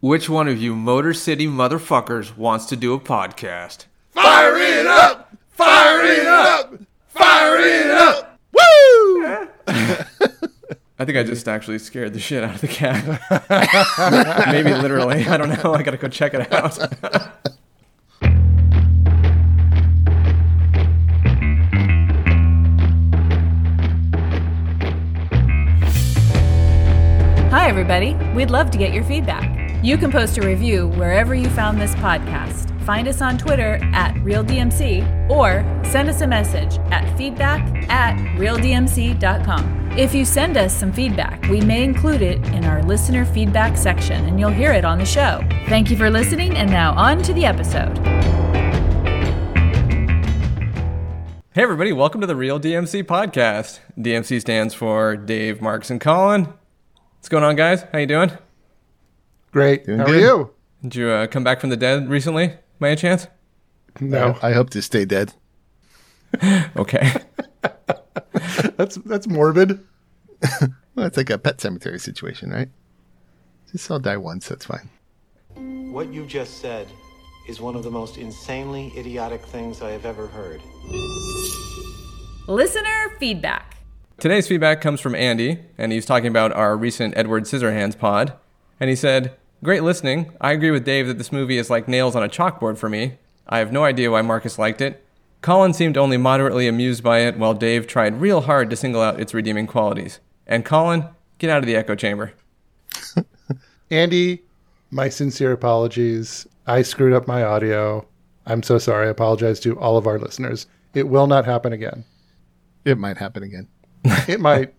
Which one of you Motor City motherfuckers wants to do a podcast? Fire it up! Fire it up! Fire it up! Woo! I think I just actually scared the shit out of the cat. Maybe literally. I don't know. I gotta go check it out. Hi, everybody. We'd love to get your feedback. You can post a review wherever you found this podcast. Find us on Twitter at RealDMC or send us a message at feedback at RealDMC.com. If you send us some feedback, we may include it in our listener feedback section and you'll hear it on the show. Thank you for listening, and now on to the episode. Hey, everybody. Welcome to the Real DMC podcast. DMC stands for Dave, Marcus, and Colin. What's going on, guys? How you doing? Great. Doing How good. are you? Did you uh, come back from the dead recently, by any chance? No, I hope to stay dead. Okay. that's that's morbid. Well, it's like a pet cemetery situation, right? Just I'll die once, that's fine. What you just said is one of the most insanely idiotic things I have ever heard. Listener feedback. Today's feedback comes from Andy, and he's talking about our recent Edward Scissorhands pod. And he said, Great listening. I agree with Dave that this movie is like nails on a chalkboard for me. I have no idea why Marcus liked it. Colin seemed only moderately amused by it, while Dave tried real hard to single out its redeeming qualities. And Colin, get out of the echo chamber. Andy, my sincere apologies. I screwed up my audio. I'm so sorry. I apologize to all of our listeners. It will not happen again. It might happen again. It might.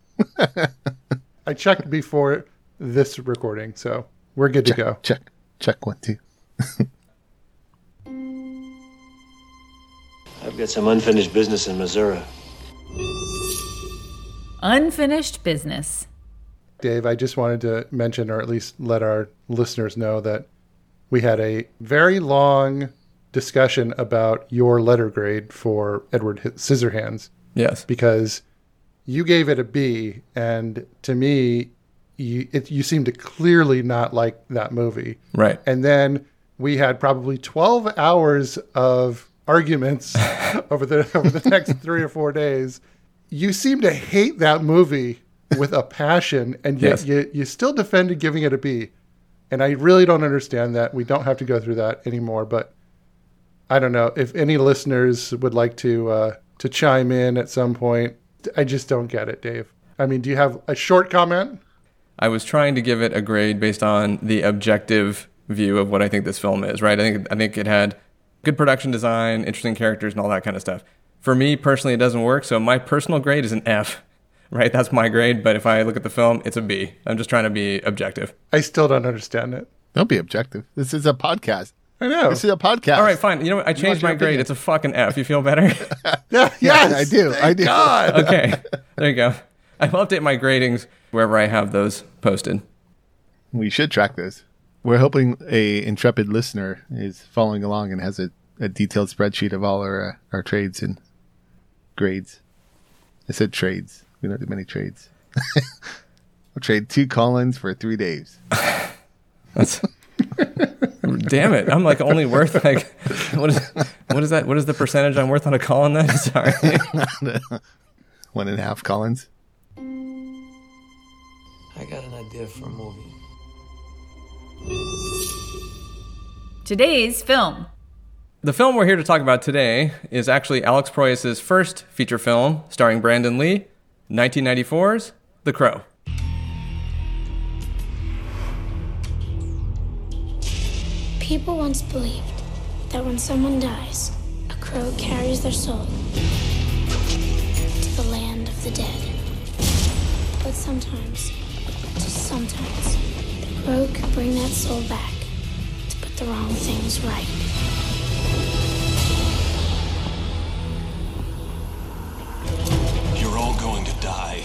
I checked before this recording, so we're good to go. Check. Check one, two. I've got some unfinished business in Missouri. Unfinished business. Dave, I just wanted to mention, or at least let our listeners know, that we had a very long discussion about your letter grade for Edward Scissorhands. Yes. because you gave it a B, and to me, you it, you seem to clearly not like that movie. Right. And then we had probably twelve hours of arguments over the over the next three or four days. You seem to hate that movie with a passion, and yet Yes. you you still defended giving it a B. And I really don't understand that. We don't have to go through that anymore, but I don't know if any listeners would like to uh, to chime in at some point. I just don't get it, Dave. I mean, do you have a short comment? I was trying to give it a grade based on the objective view of what I think this film is, right? I think I think it had good production design, interesting characters, and all that kind of stuff. For me personally, it doesn't work. So my personal grade is an F, right? That's my grade. But if I look at the film, it's a B. I'm just trying to be objective. I still don't understand it. Don't be objective. This is a podcast. I know. This is a podcast. All right, fine. You know what? I changed my grade. opinion. It's a fucking F. You feel better? Yeah, Yeah, yes, I do. I do. God. okay. There you go. I will update my gradings wherever I have those posted. We should track this. We're hoping a intrepid listener is following along and has a, a detailed spreadsheet of all our uh, our trades and grades. I said trades. We don't do many trades. I'll trade two Colins for three Daves. That's damn it. I'm like only worth like what is what is that? What is the percentage I'm worth on a call on that? Sorry. One and a half Colins. I got an idea for a movie. Today's film. The film we're here to talk about today is actually Alex Proyas's first feature film, starring Brandon Lee, 1994's The Crow. People once believed that when someone dies, a crow carries their soul to the land of the dead. But sometimes, just sometimes, the crow could bring that soul back to put the wrong things right. You're all going to die.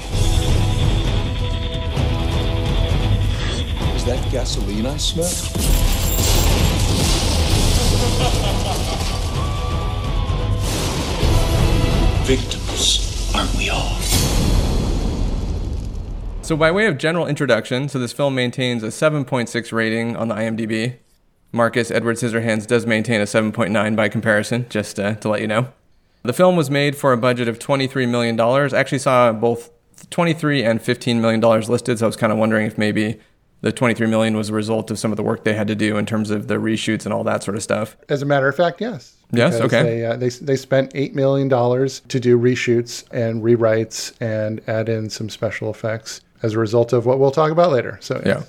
Is that gasoline I smell? Victims, aren't we all? So, by way of general introduction, so this film maintains a 7.6 rating on the IMDb. Marcus Edward Scissorhands does maintain a 7.9 by comparison, just uh, to let you know. The film was made for a budget of $23 million. I actually saw both 23 and 15 million dollars listed, so I was kind of wondering if maybe the 23 million was a result of some of the work they had to do in terms of the reshoots and all that sort of stuff. As a matter of fact, yes. Yes, okay. They, uh, they they spent eight million dollars to do reshoots and rewrites and add in some special effects as a result of what we'll talk about later. So Yeah.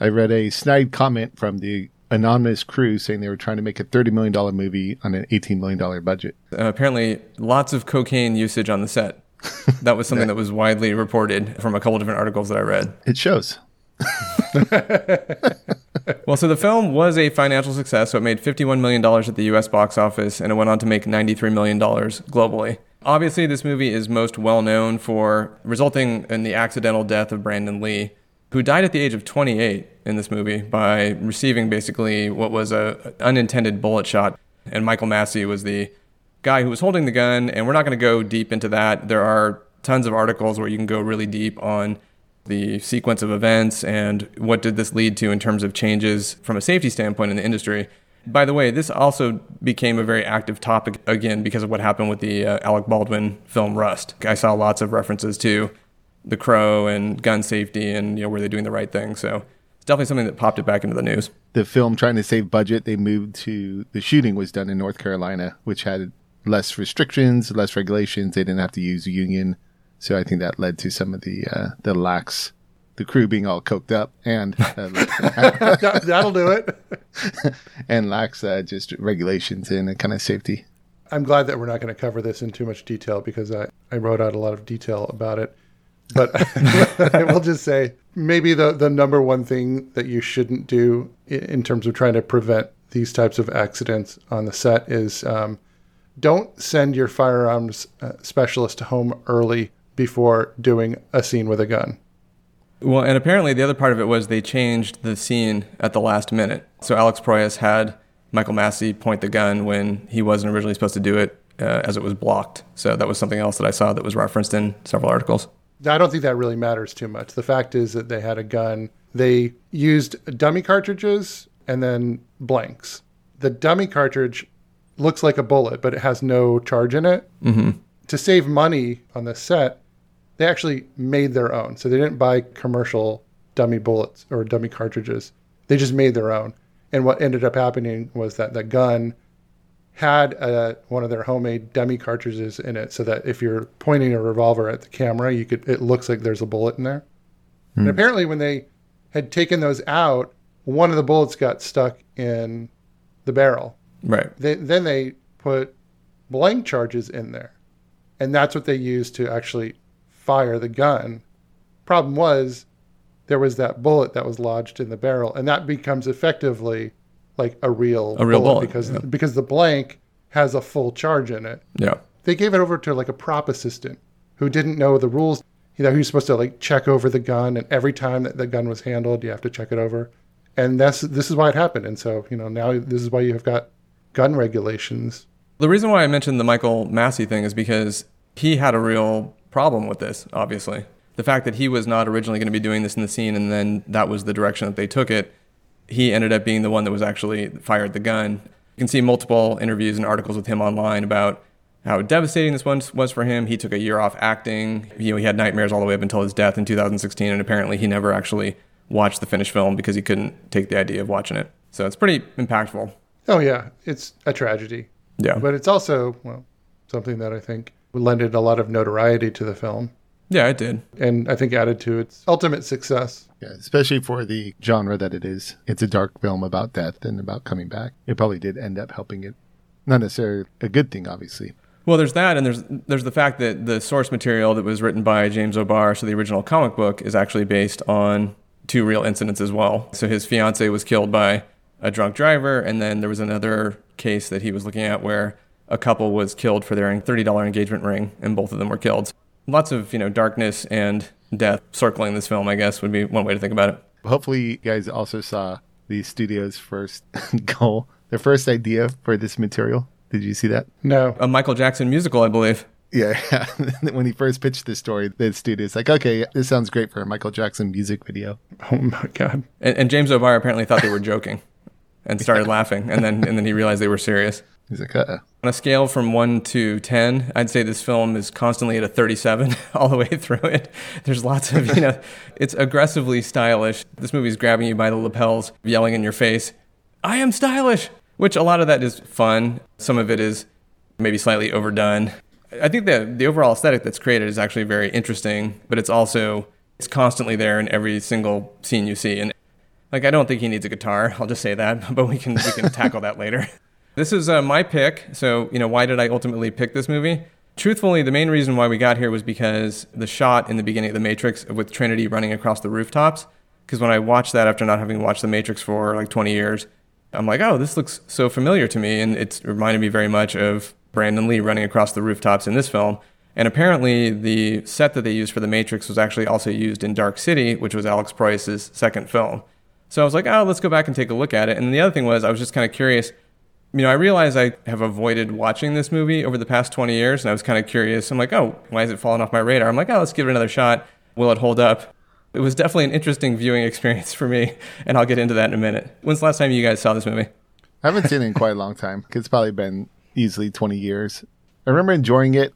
I read a snide comment from the anonymous crew saying they were trying to make a $30 million movie on an $18 million budget. Uh, apparently, lots of cocaine usage on the set. That was something that was widely reported from a couple different articles that I read. It shows. Well, so the film was a financial success. So it made $51 million at the US box office, and it went on to make $93 million globally. Obviously, this movie is most well known for resulting in the accidental death of Brandon Lee, who died at the age of 28 in this movie by receiving basically what was a unintended bullet shot. And Michael Massee was the guy who was holding the gun, and we're not going to go deep into that. There are tons of articles where you can go really deep on the sequence of events and what did this lead to in terms of changes from a safety standpoint in the industry. By the way, this also became a very active topic again because of what happened with the uh, Alec Baldwin film Rust. I saw lots of references to The Crow and gun safety and you know were they doing the right thing. So it's definitely something that popped it back into the news. The film, trying to save budget, they moved to the shooting was done in North Carolina, which had less restrictions, less regulations. They didn't have to use union. So I think that led to some of the uh, the lax, the crew being all coked up and uh, that, that'll do it. and lax uh, just regulations and kind of safety. I'm glad that we're not going to cover this in too much detail because I, I wrote out a lot of detail about it. But I will just say maybe the, the number one thing that you shouldn't do in terms of trying to prevent these types of accidents on the set is um, don't send your firearms uh, specialist home early before doing a scene with a gun. Well, and apparently the other part of it was they changed the scene at the last minute. So Alex Proyas had Michael Massee point the gun when he wasn't originally supposed to do it, uh, as it was blocked. So that was something else that I saw that was referenced in several articles. I don't think that really matters too much. The fact is that they had a gun. They used dummy cartridges and then blanks. The dummy cartridge looks like a bullet, but it has no charge in it. Mm-hmm. To save money on the set, they actually made their own. So they didn't buy commercial dummy bullets or dummy cartridges. They just made their own. And what ended up happening was that the gun had uh one of their homemade dummy cartridges in it, so that if you're pointing a revolver at the camera, you could it looks like there's a bullet in there. And apparently, when they had taken those out, one of the bullets got stuck in the barrel. Right. They, then they put blank charges in there, and that's what they used to actually fire the gun. Problem was, there was that bullet that was lodged in the barrel, and that becomes effectively like a real A real bullet, because yeah. because the blank has a full charge in it. Yeah. They gave it over to like a prop assistant who didn't know the rules. You know, he was supposed to like check over the gun, and every time that the gun was handled, you have to check it over. And that's this is why it happened. And so you know now this is why you have got gun regulations. The reason why I mentioned the Michael Massee thing is because he had a real problem with this, obviously. The fact that he was not originally going to be doing this in the scene and then that was the direction that they took it, he ended up being the one that was actually fired the gun. You can see multiple interviews and articles with him online about how devastating this one was for him. He took a year off acting. You know, he had nightmares all the way up until his death in 2016, and apparently he never actually watched the finished film because he couldn't take the idea of watching it. So it's pretty impactful. Oh yeah, it's a tragedy, Yeah. but it's also well something that I think lended a lot of notoriety to the film, yeah, it did. and I think added to its ultimate success. Yeah, especially for the genre that it is. It's a dark film about death and about coming back. It probably did end up helping it. Not necessarily a good thing, obviously. Well, there's that, and there's there's the fact that the source material that was written by James O'Barr, so the original comic book, is actually based on two real incidents as well. So his fiance was killed by a drunk driver, and then there was another case that he was looking at where a couple was killed for their thirty dollar engagement ring, and both of them were killed. Lots of you know darkness and death circling this film, I guess, would be one way to think about it. Hopefully, you guys also saw the studio's first goal, their first idea for this material. Did you see that? No, A Michael Jackson musical, I believe. Yeah, when he first pitched this story, the studio's like, okay, this sounds great for a Michael Jackson music video. Oh my god. And, and James O'Barr apparently thought they were joking, and started laughing, and then and then he realized they were serious. He's like, uh On a scale from 1 to 10, I'd say this film is constantly at a 37 all the way through it. There's lots of, you know, it's aggressively stylish. This movie's grabbing you by the lapels, yelling in your face, I am stylish, which a lot of that is fun. Some of it is maybe slightly overdone. I think the the overall aesthetic that's created is actually very interesting, but it's also it's constantly there in every single scene you see. And like I don't think he needs a guitar. I'll just say that, but we can we can tackle that later. This is uh, my pick. So, you know, why did I ultimately pick this movie? Truthfully, the main reason why we got here was because the shot in the beginning of The Matrix with Trinity running across the rooftops. Because when I watched that after not having watched The Matrix for like 20 years, I'm like, oh, this looks so familiar to me. And it's reminded me very much of Brandon Lee running across the rooftops in this film. And apparently, the set that they used for The Matrix was actually also used in Dark City, which was Alex Proyas's second film. So I was like, oh, let's go back and take a look at it. And the other thing was, I was just kind of curious you know, I realize I have avoided watching this movie over the past 20 years, and I was kind of curious. I'm like, oh, why is it falling off my radar? I'm like, oh, let's give it another shot. Will it hold up? It was definitely an interesting viewing experience for me, and I'll get into that in a minute. When's the last time you guys saw this movie? I haven't seen it in quite a long time. It's probably been easily 20 years. I remember enjoying it.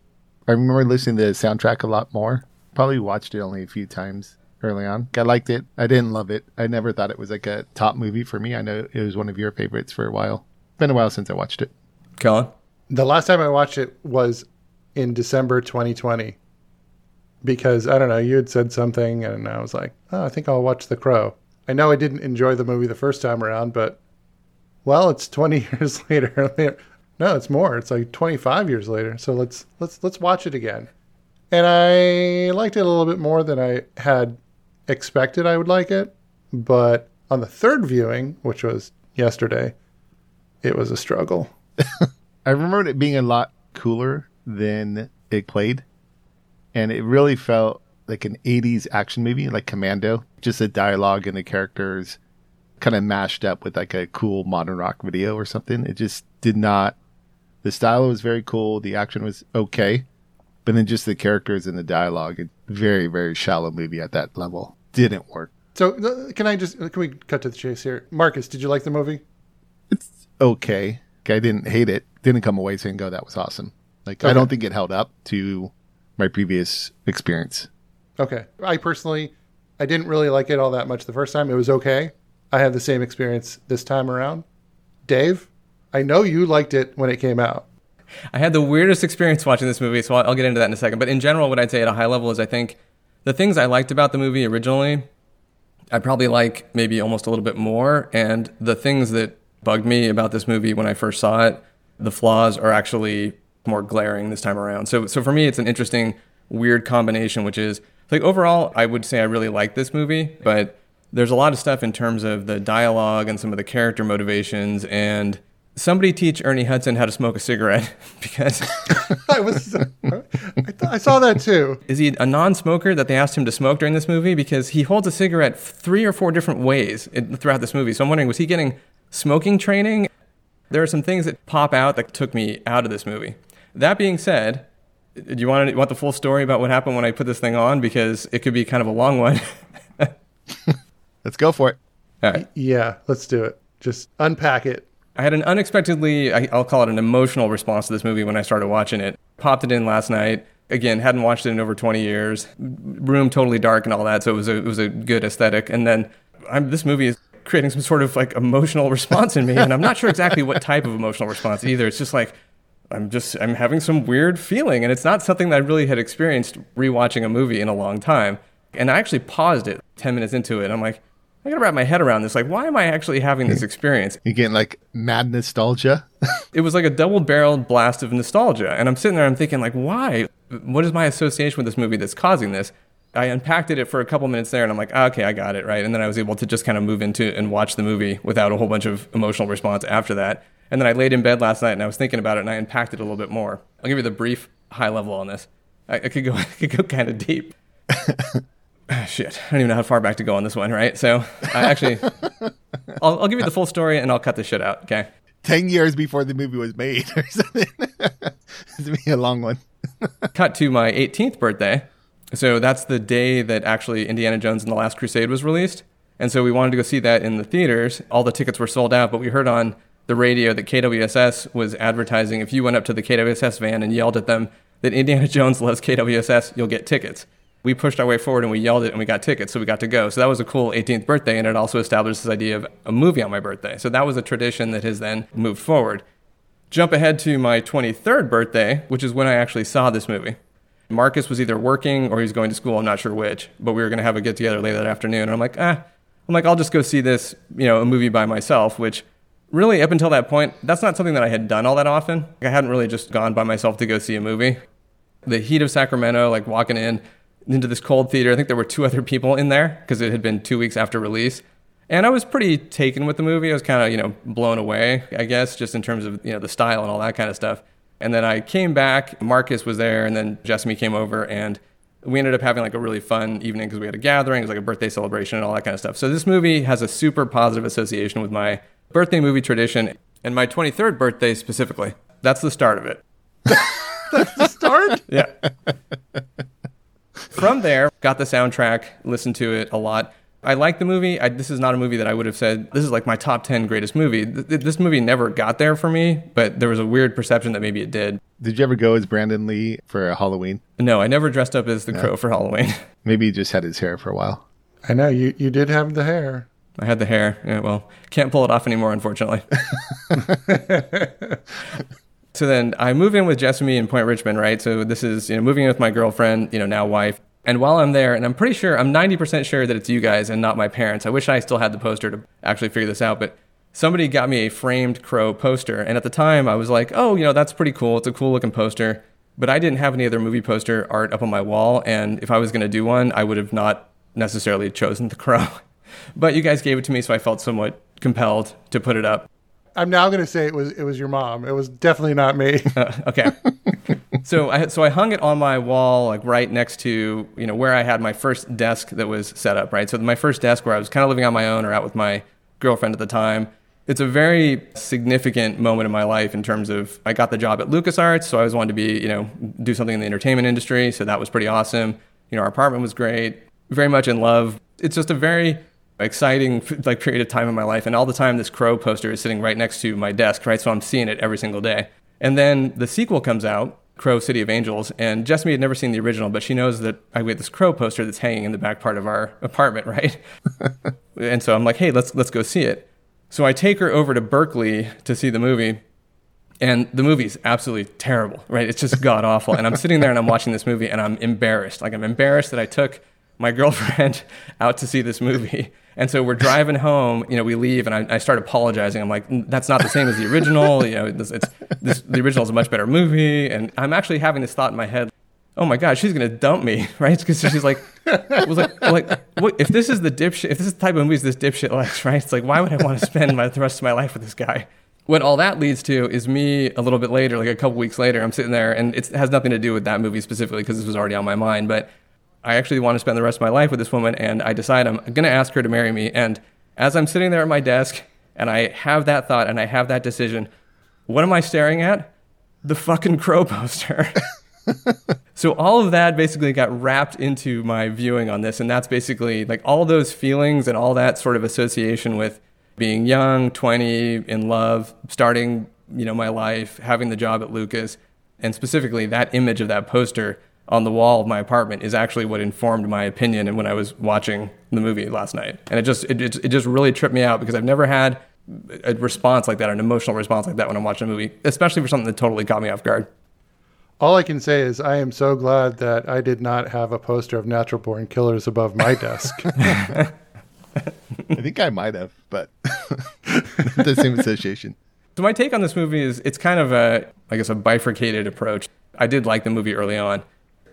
I remember listening to the soundtrack a lot more. Probably watched it only a few times early on. I liked it. I didn't love it. I never thought it was like a top movie for me. I know it was one of your favorites for a while. Been a while since I watched it. Colin? The last time I watched it was in December 2020 because I don't know, you had said something and I was like, oh, I think I'll watch The Crow. I know I didn't enjoy the movie the first time around, but well, it's 20 years later. no, it's more. It's like 25 years later. So let's let's let's watch it again. And I liked it a little bit more than I had expected I would like it, but on the third viewing, which was yesterday, it was a struggle. I remember it being a lot cooler than it played. And it really felt like an 80s action movie, like Commando. Just the dialogue and the characters kind of mashed up with like a cool modern rock video or something. It just did not. The style was very cool. The action was okay. But then just the characters and the dialogue, a very, very shallow movie at that level. Didn't work. So uh, can I just, can we cut to the chase here? Marcus, did you like the movie? It's okay. I didn't hate it. Didn't come away saying, "Go, that was awesome." Like I don't think it held up to my previous experience. Okay. I personally, I didn't really like it all that much the first time. It was okay. I had the same experience this time around. Dave, I know you liked it when it came out. I had the weirdest experience watching this movie, so I'll, I'll get into that in a second. But in general, what I'd say at a high level is I think the things I liked about the movie originally, I probably like maybe almost a little bit more. And the things that bugged me about this movie when I first saw it, the flaws are actually more glaring this time around. So, so for me, it's an interesting, weird combination, which is like overall, I would say I really like this movie, but there's a lot of stuff in terms of the dialogue and some of the character motivations and somebody teach Ernie Hudson how to smoke a cigarette because I was, I, th- I saw that too. is he a non-smoker that they asked him to smoke during this movie because he holds a cigarette three or four different ways in, throughout this movie. So I'm wondering was he getting smoking training? There are some things that pop out that took me out of this movie. That being said, do you want to, want the full story about what happened when I put this thing on because it could be kind of a long one. Let's go for it. All right. Yeah, let's do it. Just unpack it. I had an unexpectedly, I- I'll call it an emotional response to this movie when I started watching it. Popped it in last night. Again, hadn't watched it in over 20 years. Room totally dark and all that, so it was a, it was a good aesthetic. And then I'm, this movie is creating some sort of like emotional response in me, and I'm not sure exactly what type of emotional response either. It's just like I'm just I'm having some weird feeling, and it's not something that I really had experienced rewatching a movie in a long time. And I actually paused it 10 minutes into it. And I'm like, I gotta wrap my head around this. Like, why am I actually having this experience? You're getting like mad nostalgia. it was like a double-barreled blast of nostalgia and i'm sitting there i'm thinking like why what is my association with this movie that's causing this i unpacked it for a couple minutes there and i'm like "Ah, okay i got it right? And then i was able to just kind of move into and watch the movie without a whole bunch of emotional response after that. And then i laid in bed last night and i was thinking about it and i unpacked it a little bit more. I'll give you the brief high level on this. I, I could go i could go kind of deep. Ah, shit. I don't even know how far back to go on this one right? So i actually I'll, I'll give you the full story and i'll cut this shit out okay? 10 years before the movie was made or something. it's going to be a long one. Cut to my 18th birthday. So that's the day that actually Indiana Jones and the Last Crusade was released. And so we wanted to go see that in the theaters. All the tickets were sold out, but we heard on the radio that KWSS was advertising if you went up to the KWSS van and yelled at them that Indiana Jones loves KWSS, you'll get tickets. We pushed our way forward and we yelled it and we got tickets, so we got to go. So that was a cool 18th birthday, and it also established this idea of a movie on my birthday. So that was a tradition that has then moved forward. Jump ahead to my 23rd birthday, which is when I actually saw this movie. Marcus was either working or he was going to school, I'm not sure which, but we were going to have a get together later that afternoon. And I'm like, ah, I'm like, I'll just go see this, you know, a movie by myself, which really up until that point, that's not something that I had done all that often. I hadn't really just gone by myself to go see a movie. The heat of Sacramento, like walking in into this cold theater, I think there were two other people in there because it had been two weeks after release. And I was pretty taken with the movie. I was kind of, you know, blown away, I guess, just in terms of, you know, the style and all that kind of stuff. And then I came back, Marcus was there, and then Jessamy came over, and we ended up having like a really fun evening because we had a gathering, it was like a birthday celebration and all that kind of stuff. So this movie has a super positive association with my birthday movie tradition and my 23rd birthday specifically. That's the start of it. That's the start? yeah. From there, got the soundtrack, listened to it a lot. I like the movie. I, this is not a movie that I would have said this is like my top 10 greatest movie. Th- this movie never got there for me, but there was a weird perception that maybe it did. Did you ever go as Brandon Lee for Halloween? No, I never dressed up as the crow for Halloween. Maybe he just had his hair for a while. I know you, you did have the hair. I had the hair. Yeah, well, can't pull it off anymore, unfortunately. so then I move in with Jessamy in Point Richmond, right? So this is, you know, moving in with my girlfriend, you know, now wife. And while I'm there, and I'm pretty sure, I'm 90% sure that it's you guys and not my parents. I wish I still had the poster to actually figure this out, but somebody got me a framed crow poster. And at the time, I was like, oh, you know, that's pretty cool. It's a cool looking poster. But I didn't have any other movie poster art up on my wall. And if I was going to do one, I would have not necessarily chosen the crow. but you guys gave it to me, so I felt somewhat compelled to put it up. I'm now going to say it was it was your mom. It was definitely not me. Uh, okay. so I so I hung it on my wall, like right next to you know where I had my first desk that was set up. Right. So my first desk where I was kind of living on my own or out with my girlfriend at the time. It's a very significant moment in my life in terms of I got the job at LucasArts, so I always wanted to be you know do something in the entertainment industry. So that was pretty awesome. You know, our apartment was great. Very much in love. It's just a very exciting like period of time in my life and all the time this crow poster is sitting right next to my desk right? So i'm seeing it every single day. And then the sequel comes out crow city of angels and jessamy had never seen the original but she knows that i get this crow poster that's hanging in the back part of our apartment right? And so i'm like hey let's let's go see it. So i take her over to berkeley to see the movie and the movie's absolutely terrible right? It's just god awful. And i'm sitting there and i'm watching this movie and i'm embarrassed. Like i'm embarrassed that i took my girlfriend out to see this movie and so we're driving home, you know, we leave and I, I start apologizing. I'm like, that's not the same as the original. You know, this, it's, this, the original is a much better movie. And I'm actually having this thought in my head. Oh my God, she's gonna dump me, right? Because she's like, was like, like, what, if this is the dipshit, if this is the type of movies this dipshit likes, right? It's like, why would I want to spend my, the rest of my life with this guy? What all that leads to is me a little bit later, like a couple weeks later, I'm sitting there, and it has nothing to do with that movie specifically because this was already on my mind, but I actually want to spend the rest of my life with this woman, and I decide I'm going to ask her to marry me. And as I'm sitting there at my desk, and I have that thought and I have that decision, what am I staring at? The fucking crow poster. so all of that basically got wrapped into my viewing on this, and that's basically like all those feelings and all that sort of association with being young, 20, in love, starting, you know, my life, having the job at Lucas, and specifically that image of that poster on the wall of my apartment is actually what informed my opinion and when I was watching the movie last night. And it just it, it, it just really tripped me out because I've never had a response like that, an emotional response like that when I'm watching a movie, especially for something that totally caught me off guard. All I can say is I am so glad that I did not have a poster of natural born killers above my desk. I think I might have, but the same association. So my take on this movie is it's kind of a I guess a bifurcated approach. I did like the movie early on.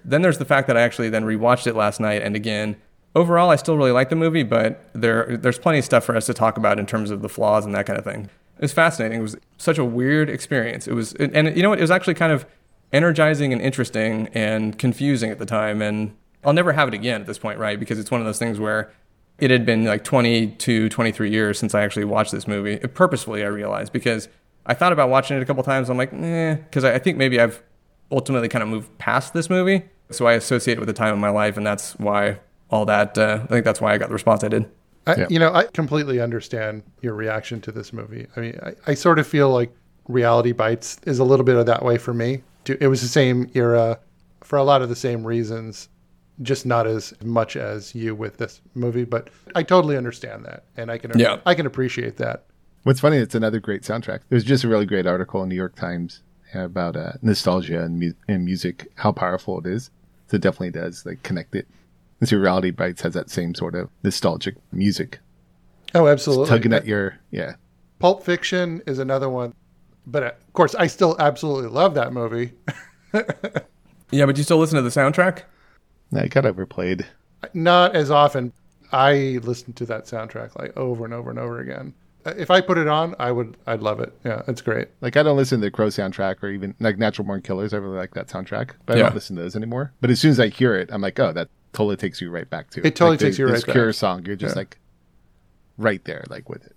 Then there's the fact that I actually then rewatched it last night and again. Overall, I still really like the movie, but there there's plenty of stuff for us to talk about in terms of the flaws and that kind of thing. It was fascinating. It was such a weird experience. It was, and you know what? It was actually kind of energizing and interesting and confusing at the time. And I'll never have it again at this point, right? Because it's one of those things where it had been like 22, 23 years since I actually watched this movie. Purposefully, I realized because I thought about watching it a couple times. I'm like, eh, because I think maybe I've ultimately kind of moved past this movie. So I associate it with the time of my life, and that's why all that. Uh, I think that's why I got the response I did. I, Yeah. You know, I completely understand your reaction to this movie. I mean, I, I sort of feel like Reality Bites is a little bit of that way for me. It was the same era for a lot of the same reasons, just not as much as you with this movie. But I totally understand that, and I can Yeah. I can appreciate that. What's funny, it's another great soundtrack. There's just a really great article in New York Times about uh, nostalgia and, mu- and music, how powerful it is. So it definitely does like connect it. And so Reality Bites has that same sort of nostalgic music, Oh, absolutely. tugging at your yeah. Pulp Fiction is another one, but uh, of course, I still absolutely love that movie. Yeah, but you still listen to the soundtrack? I got overplayed. Not as often. I listen to that soundtrack like over and over and over again. If I put it on, I would. I'd love it. Yeah, it's great. Like I don't listen to the Crow soundtrack or even like Natural Born Killers. I really like that soundtrack, but I don't listen to those anymore. But as soon as I hear it, I'm like, oh, that totally takes you right back to It It totally Like, the- takes you this right back. Cure song. You're just Yeah. like right there, like with it.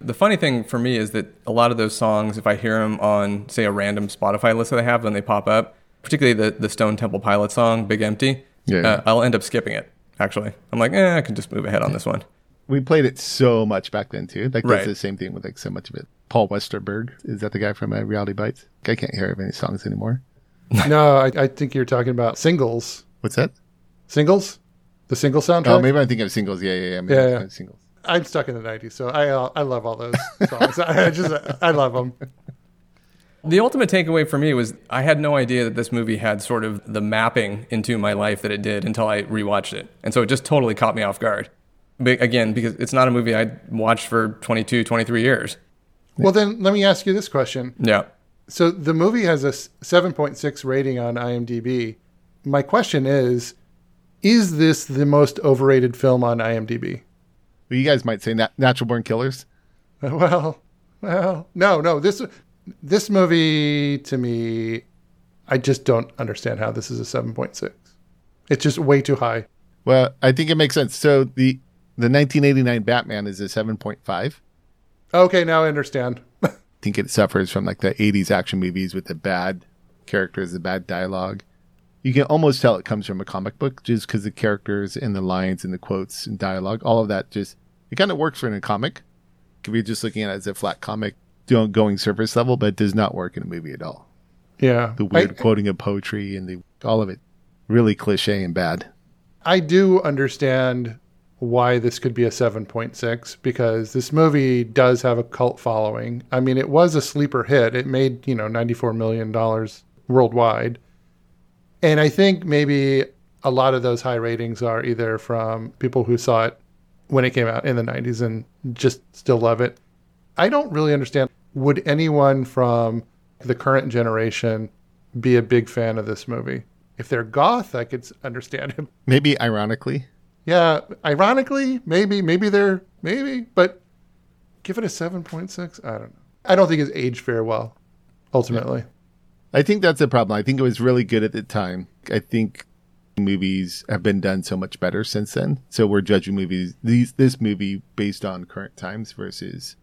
The funny thing for me is that a lot of those songs, if I hear them on, say, a random Spotify list that I have when they pop up, particularly the, the Stone Temple Pilot song, Big Empty, Yeah. uh, I'll end up skipping it, actually. I'm like, eh, I can just move ahead on this one. We played it so much back then too. Like Right. that's the same thing with like so much of it. Paul Westerberg is that the guy from uh, Reality Bites? I can't hear of any songs anymore. no, I, I think you're talking about singles. What's that? Singles, the single soundtrack. Oh, maybe I'm thinking of singles. Yeah, yeah, yeah. Maybe Yeah, I'm yeah. Singles. I'm stuck in the '90s, so I uh, I love all those songs. I just I love them. The ultimate takeaway for me was I had no idea that this movie had sort of the mapping into my life that it did until I rewatched it. And so it just totally caught me off guard. But again, because it's not a movie I'd watched for 22, 23 years. Well, then let me ask you this question. Yeah. So the movie has a 7.6 rating on IMDb. My question is, is this the most overrated film on IMDb? Well, you guys might say nat- Natural Born Killers. Uh, well, well, no, no. This this movie to me, I just don't understand how this is a 7.6. It's just way too high. Well, I think it makes sense. So the the 1989 Batman is a 7.5. Okay, now I understand. I think it suffers from like the 80s action movies with the bad characters, the bad dialogue. You can almost tell it comes from a comic book just because the characters and the lines and the quotes and dialogue, all of that just, it kind of works for in a comic. If you're just looking at it as a flat comic, going surface level, but it does not work in a movie at all. Yeah. The weird I, quoting of poetry and the all of it really cliche and bad. I do understand why this could be a 7.6 because this movie does have a cult following. I mean, it was a sleeper hit. It made, you know, 94 million dollars worldwide. And I think maybe a lot of those high ratings are either from people who saw it when it came out in the 90s and just still love it. I don't really understand would anyone from the current generation be a big fan of this movie? If they're goth, I could understand. Maybe ironically, Yeah, ironically, maybe, maybe they're maybe, but give it a seven point six. I don't know. I don't think it's aged very well. Ultimately, I think that's the problem. I think it was really good at the time. I think movies have been done so much better since then. So we're judging movies these this movie based on current times versus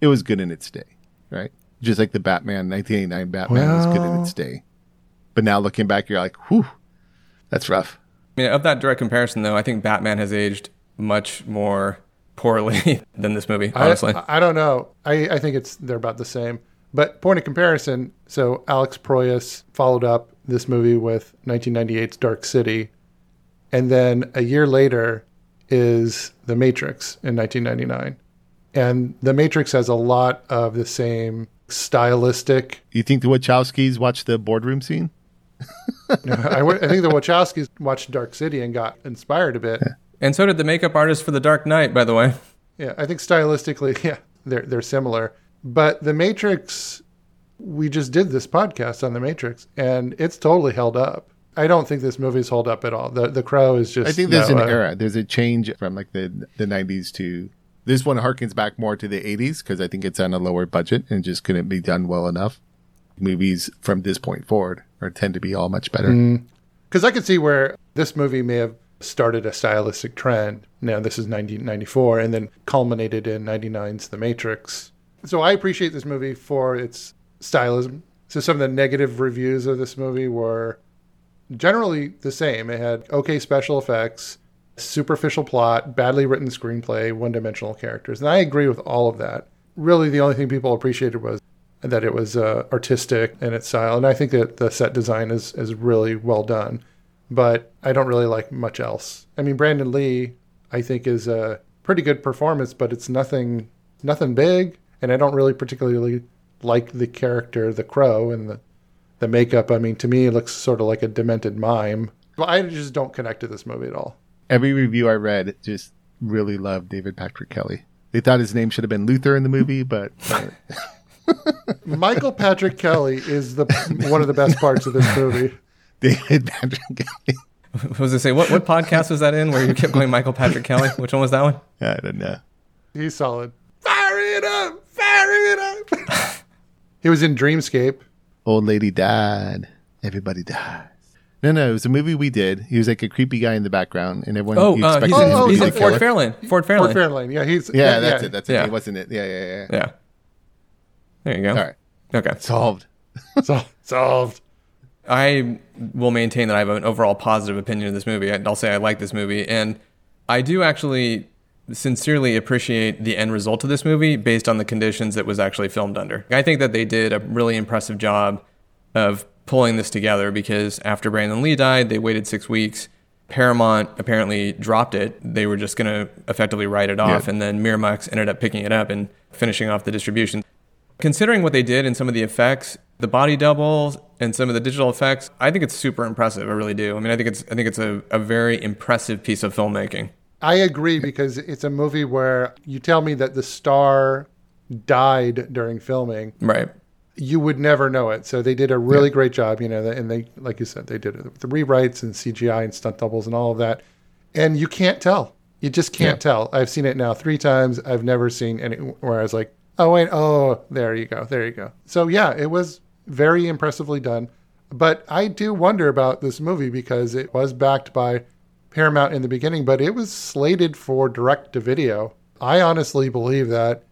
it was good in its day, right? Just like the Batman 1989 Batman was good in its day. But now looking back, you're like, whew, that's rough. I mean, of that direct comparison, though, I think Batman has aged much more poorly than this movie, honestly. I, I don't know. I, I think it's they're about the same. But point of comparison, so Alex Proyas followed up this movie with 1998's Dark City, and then a year later is The Matrix in 1999, and The Matrix has a lot of the same stylistic You think the Wachowskis watched the boardroom scene? I, w- I think the Wachowskis watched Dark City and got inspired a bit. and so did the makeup artist for The Dark Knight, by the way. Yeah, I think stylistically, yeah, they're they're similar. But The Matrix, we just did this podcast on The Matrix, and it's totally held up. I don't think this movie's hold up at all. The The Crow is just. I think there's no, an uh, era. There's a change from like the the 90s to this one harkens back more to the 80s because I think it's on a lower budget and just couldn't be done well enough. Movies from this point forward are tend to be all much better. Mm. Because I could see where this movie may have started a stylistic trend. Now, this is 1994 and then culminated in 99's The Matrix. So I appreciate this movie for its stylism So some of the negative reviews of this movie were generally the same. It had okay special effects, superficial plot, badly written screenplay, one dimensional characters. And I agree with all of that. Really, the only thing people appreciated was that it was uh, artistic in its style. And I think that the set design is, is really well done. But I don't really like much else. I mean, Brandon Lee, I think, is a pretty good performance, but it's nothing nothing big. And I don't really particularly like the character, the crow, and the, the makeup. I mean, to me, it looks sort of like a demented mime. But I just don't connect to this movie at all. Every review I read just really loved David Patrick Kelly. They thought his name should have been Luther in the movie, but uh, Michael Patrick Kelly is the one of the best parts of this movie. David Patrick Kelly. What was I say? What what podcast was that in where you kept going Michael Patrick Kelly? Which one was that one? I don't know. He's solid. Fire it up! Fire it up! he was in Dreamscape. Old lady died. Everybody dies. No, no, it was a movie we did. He was like a creepy guy in the background, and everyone Oh, you uh, he's in, to oh, be he's the in killer. Ford Fairlane. Ford Ford Fairlane. Fairlane. Yeah, he's Yeah, that's it. That's it. Yeah. He wasn't it. Yeah, yeah, yeah. Yeah. There you go. All right, Okay. solved. Sol- solved. I will maintain that I have an overall positive opinion of this movie. I'll say I like this movie, and I do actually sincerely appreciate the end result of this movie based on the conditions it was actually filmed under. I think that they did a really impressive job of pulling this together because after Brandon Lee died, they waited six weeks. Paramount apparently dropped it. They were just going to effectively write it off, Yeah. and then Miramax ended up picking it up and finishing off the distribution. Considering what they did and some of the effects, the body doubles and some of the digital effects, I think it's super impressive. I really do. I mean, I think it's I think it's a, a very impressive piece of filmmaking. I agree because it's a movie where you tell me that the star died during filming, Right. you would never know it. So they did a really great job, you know, and they, like you said, they did it with the rewrites and CGI and stunt doubles and all of that. And you can't tell. You just can't tell. I've seen it now three times. I've never seen any where I was like, oh, wait, oh, there you go. There you go. So yeah, it was very impressively done. But I do wonder about this movie because it was backed by Paramount in the beginning, but it was slated for direct to video. I honestly believe that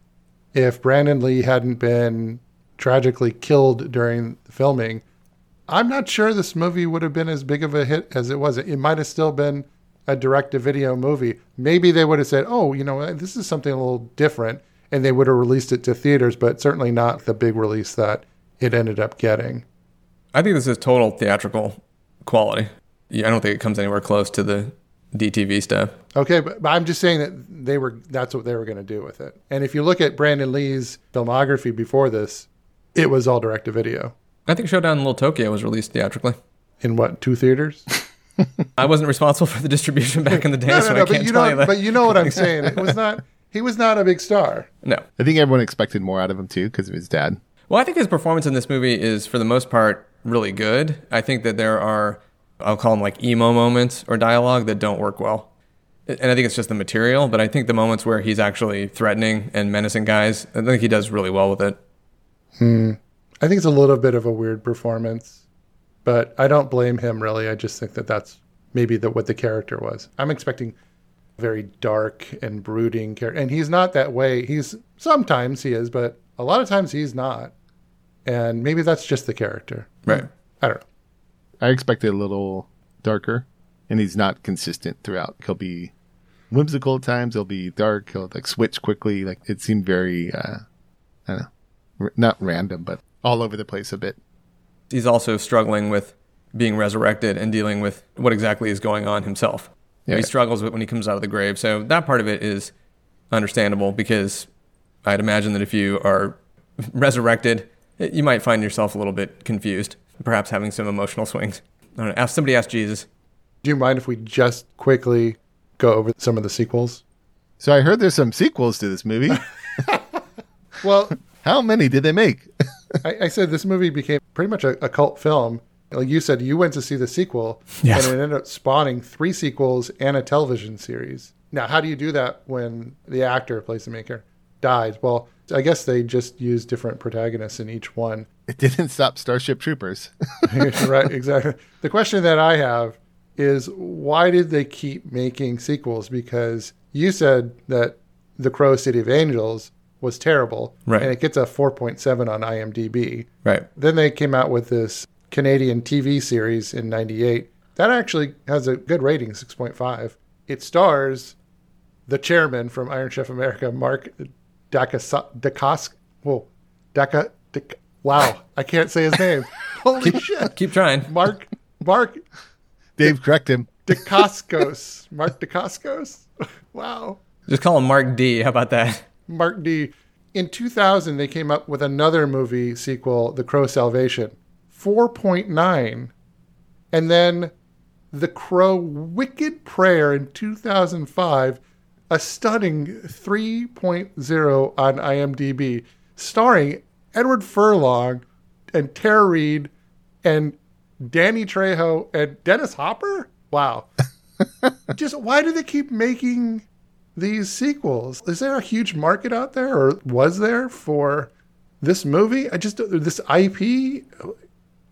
if Brandon Lee hadn't been tragically killed during the filming, I'm not sure this movie would have been as big of a hit as it was. It might have still been a direct to video movie. Maybe they would have said, oh, you know, this is something a little different, and they would have released it to theaters, but certainly not the big release that it ended up getting. I think this is total theatrical quality. Yeah, I don't think it comes anywhere close to the DTV stuff. Okay, but, but I'm just saying that they were that's what they were going to do with it. And if you look at Brandon Lee's filmography before this, it was all direct to video. I think Showdown in Little Tokyo was released theatrically. In what, two theaters? I wasn't responsible for the distribution back in the day, no, so no, no, I can't but you tell know you that. but you know what I'm saying. It was not he was not a big star. no. I think everyone expected more out of him too because of his dad. Well, I think his performance in this movie is, for the most part, really good. I think that there are, I'll call them like emo moments or dialogue that don't work well. And I think it's just the material, but I think the moments where he's actually threatening and menacing guys, I think he does really well with it. Hmm. I think it's a little bit of a weird performance, but I don't blame him really. I just think that that's maybe the, what the character was. I'm expecting very dark and brooding character, and he's not that way. He's sometimes he is, but a lot of times he's not. And maybe that's just the character. Right. I don't know. I expected a little darker, and he's not consistent throughout. He'll be whimsical at times. He'll be dark. He'll like switch quickly. Like it seemed very, uh, I don't know, r- not random, but all over the place a bit. He's also struggling with being resurrected and dealing with what exactly is going on himself. Yeah. He struggles with when he comes out of the grave. So that part of it is understandable because I'd imagine that if you are resurrected, you might find yourself a little bit confused, perhaps having some emotional swings. I don't know. Ask somebody ask Jesus. Do you mind if we just quickly go over some of the sequels? So I heard there's some sequels to this movie. Well, How many did they make? I, I said this movie became pretty much a, a cult film. Like you said, you went to see the sequel, and it ended up spawning three sequels and a television series. Now, how do you do that when the actor plays the maker dies? Well, I guess they just use different protagonists in each one. It didn't stop Starship Troopers. right, exactly. The question that I have is why did they keep making sequels? Because you said that The Crow City of Angels was terrible. Right. And it gets a 4.7 on IMDb. Right. Then they came out with this Canadian TV series in 98. That actually has a good rating, 6.5. It stars the chairman from Iron Chef America, Mark Dacas- Dacas. Whoa. Daca. Dac- wow. I can't say his name. Holy shit. Keep trying. Mark, Mark Dave, correct him. Dacascos. Mark Dacascos. wow. Just call him Mark D. How about that? Mark D. In 2000, they came up with another movie sequel, The Crow Salvation, 4.9. And then The Crow Wicked Prayer in 2005, a stunning 3.0 on IMDb, starring Edward Furlong and Tara Reid and Danny Trejo and Dennis Hopper. Wow. Just why do they keep making these sequels? Is there a huge market out there, or was there for this movie? I just this IP.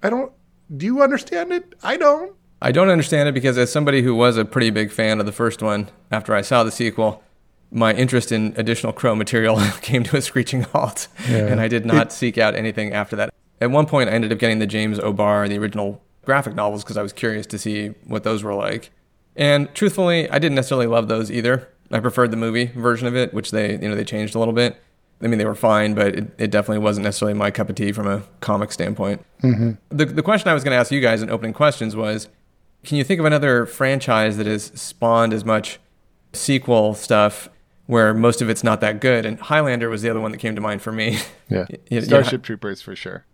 I don't. Do you understand it? I don't. I don't understand it because, as somebody who was a pretty big fan of the first one, after I saw the sequel, my interest in additional Crow material came to a screeching halt, and I did not seek out anything after that. At one point, I ended up getting the James O'Barr, the original graphic novels, because I was curious to see what those were like. And truthfully, I didn't necessarily love those either. I preferred the movie version of it, which they, you know, they changed a little bit. I mean, they were fine, but it, it definitely wasn't necessarily my cup of tea from a comic standpoint. Mm-hmm. The, the question I was going to ask you guys in opening questions was can you think of another franchise that has spawned as much sequel stuff where most of it's not that good? And Highlander was the other one that came to mind for me. Yeah. Y- yeah, Starship Troopers for sure.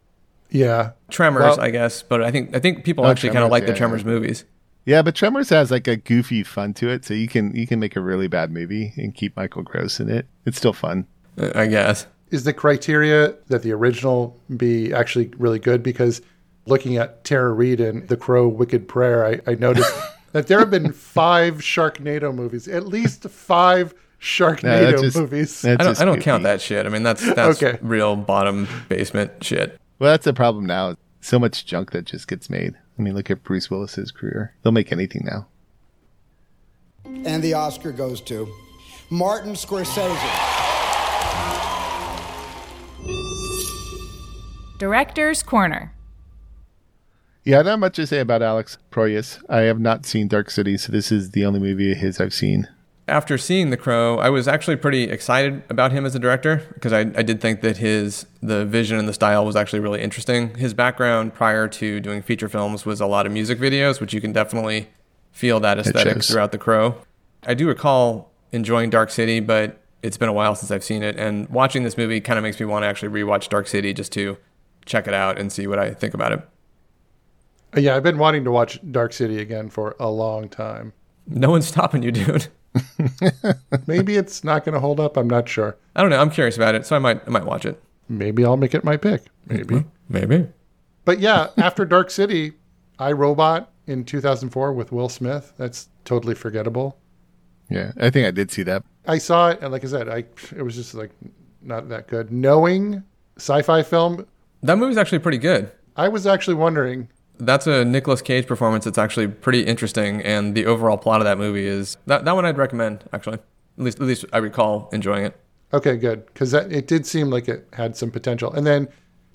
Yeah. Tremors, Well- I guess, but I think I think people actually kind of Tremors, like the Tremors yeah. movies. Yeah, but Tremors has like a goofy fun to it, so you can you can make a really bad movie and keep Michael Gross in it. It's still fun. Uh, I guess. Is the criteria that the original be actually really good? Because looking at Tara Reid and The Crow Wicked Prayer, I, I noticed that there have been five Sharknado movies, at least five Sharknado No, just- movies. that's I don't I don't count that shit. I mean, that's that's Okay. real bottom basement shit. Well, that's the problem now. So much junk that just gets made. I mean, look at Bruce Willis's career. They'll make anything now. And the Oscar goes to Martin Scorsese. Director's Corner. Yeah, not much to say about Alex Proyas. I have not seen Dark City, so this is the only movie of his I've seen. after seeing The Crow, I was actually pretty excited about him as a director because I, I did think that his the vision and the style was actually really interesting. His background prior to doing feature films was a lot of music videos, which you can definitely feel that aesthetic throughout The Crow. I do recall enjoying Dark City, but it's been a while since I've seen it, and watching this movie kind of makes me want to actually rewatch Dark City just to check it out and see what I think about it. Uh, yeah, I've been wanting to watch Dark City again for a long time. No one's stopping you, dude. Maybe it's not going to hold up. I'm not sure. I don't know. I'm curious about it, so I might I might watch it. Maybe I'll make it my pick. Maybe. Maybe. But yeah, after Dark City, I Robot in 2004 with Will Smith. That's totally forgettable. Yeah, I think I did see that. I saw it, and like I said, I it was just like not that good. Knowing sci-fi film, That movie's actually pretty good. I was actually wondering. That's a Nicolas Cage performance that's actually pretty interesting, and the overall plot of that movie is that, that one I'd recommend actually. At least, at least I recall enjoying it. Okay, good, because it did seem like it had some potential. And then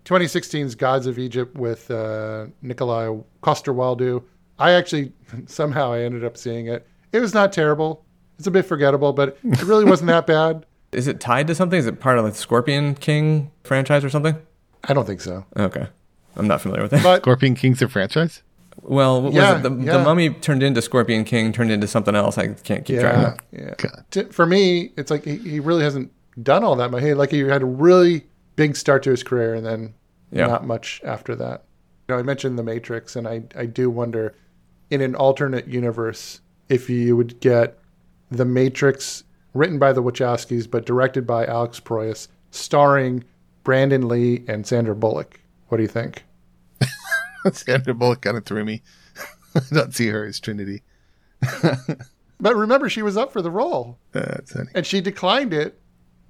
2016's Gods of Egypt with uh, Nikolai Coster-Waldau. I actually somehow I ended up seeing it. It was not terrible. It's a bit forgettable, but it really wasn't that bad. Is it tied to something? Is it part of the Scorpion King franchise or something? I don't think so. Okay, I'm not familiar with it. But Scorpion King's a franchise. well, what Yeah, was it? The, yeah. the Mummy turned into Scorpion King, turned into something else. I can't keep track. yeah, of yeah. God. For me, it's like he, he really hasn't done all that much. He like he had a really big start to his career, and then Yeah. not much after that. You know, I mentioned The Matrix, and I I do wonder, in an alternate universe, if you would get The Matrix written by the Wachowskis but directed by Alex Proyas, starring Brandon Lee and Sandra Bullock. What do you think? Sandra Bullock kind of threw me. I don't see her as Trinity. But remember, she was up for the role. Uh, that's funny. and she declined it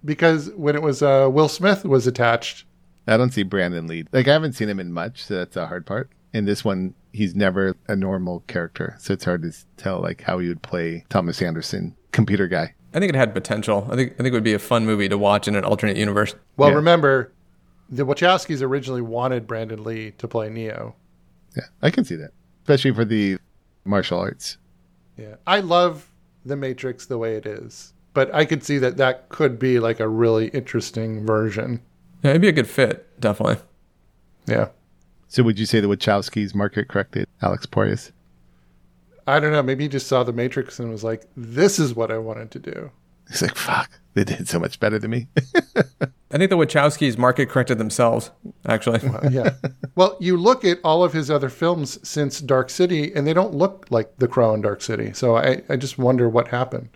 because when it was uh, Will Smith was attached. I don't see Brandon Lee. Like I haven't seen him in much, so that's the hard part. In this one, he's never a normal character, so it's hard to tell like how he would play Thomas Anderson, computer guy. I think it had potential. I think I think it would be a fun movie to watch in an alternate universe. Well, Yeah. remember, the Wachowskis originally wanted Brandon Lee to play Neo. Yeah, I can see that, especially for the martial arts. Yeah, I love the Matrix the way it is, but I could see that that could be like a really interesting version. Yeah, it'd be a good fit, definitely. Yeah, So, would you say the Wachowskis market corrected Alex Proyas? I don't know. Maybe he just saw the Matrix and was like, "This is what I wanted to do." He's like, "Fuck, they did so much better than me." I think the Wachowskis market corrected themselves, actually. yeah. Well, you look at all of his other films since Dark City, and they don't look like The Crow in Dark City. So I, I just wonder what happened.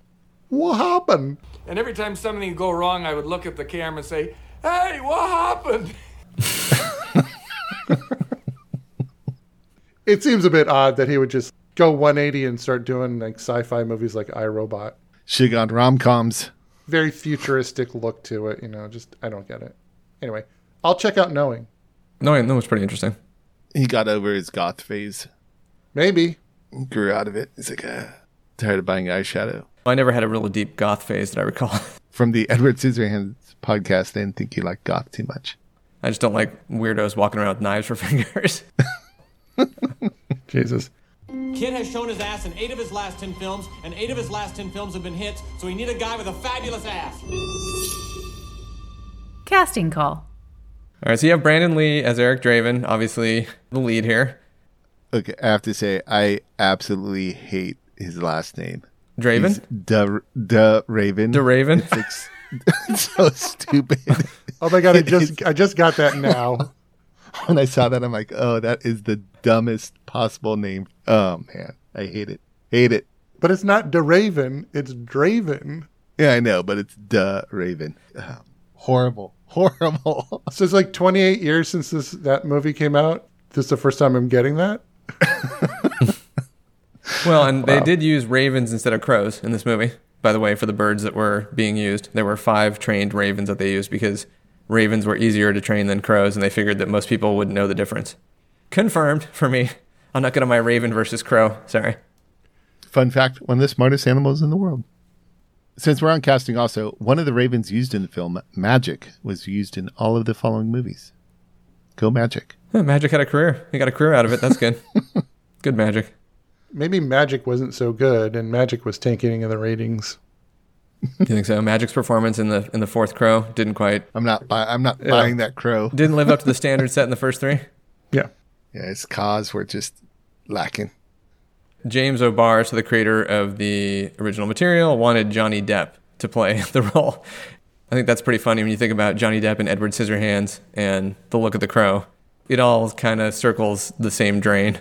What happened? And every time something would go wrong, I would look at the camera and say, Hey, what happened? It seems a bit odd that he would just go 180 and start doing like sci-fi movies like iRobot. Should have gone rom coms. Very futuristic look to it, you know. Just I don't get it. Anyway, I'll check out Knowing. Knowing, that was pretty interesting. He got over his goth phase, Maybe grew out of it. He's like, ah, tired of buying eyeshadow. I never had a really deep goth phase that I recall. From the Edward Scissorhands podcast, they didn't think he liked goth too much. I just don't like weirdos walking around with knives for fingers. Jesus. Kid has shown his ass in eight of his last ten films, and eight of his last ten films have been hits, so we need a guy with a fabulous ass. Casting call. All right, so you have Brandon Lee as Eric Draven, obviously the lead here. Okay, I have to say, I absolutely hate his last name. Draven? He's Da, da Raven. The Raven? It's, like, s- it's so stupid. Oh my god, I just I just got that now. when I saw that, I'm like, oh, that is the dumbest possible name. Oh man, I hate it. Hate it. But it's not DeRaven, it's Draven. Yeah, I know, but it's Da Raven. Oh, horrible. Horrible. So it's like 28 years since this that movie came out. This is the first time I'm getting that. Well, and they did use ravens instead of crows in this movie, by the way, for the birds that were being used. There were five trained ravens that they used because ravens were easier to train than crows, and they figured that most people wouldn't know the difference. Confirmed for me. I'm not good on my raven versus crow. Sorry. Fun fact one of the smartest animals in the world. Since we're on casting, also, one of the ravens used in the film, Magic, was used in all of the following movies. Go Magic. Huh, Magic had a career. He got a career out of it. That's good. good magic. Maybe Magic wasn't so good, and Magic was tanking in the ratings. Do you think so? Magic's performance in the in the fourth crow didn't quite I'm not. Buy- I'm not buying that crow. didn't live up to the standard set in the first three. Yeah. Yeah, his caws were just lacking. James O'Barr, so the creator of the original material, wanted Johnny Depp to play the role. I think that's pretty funny when you think about Johnny Depp and Edward Scissorhands and the look of the crow. It all kind of circles the same drain.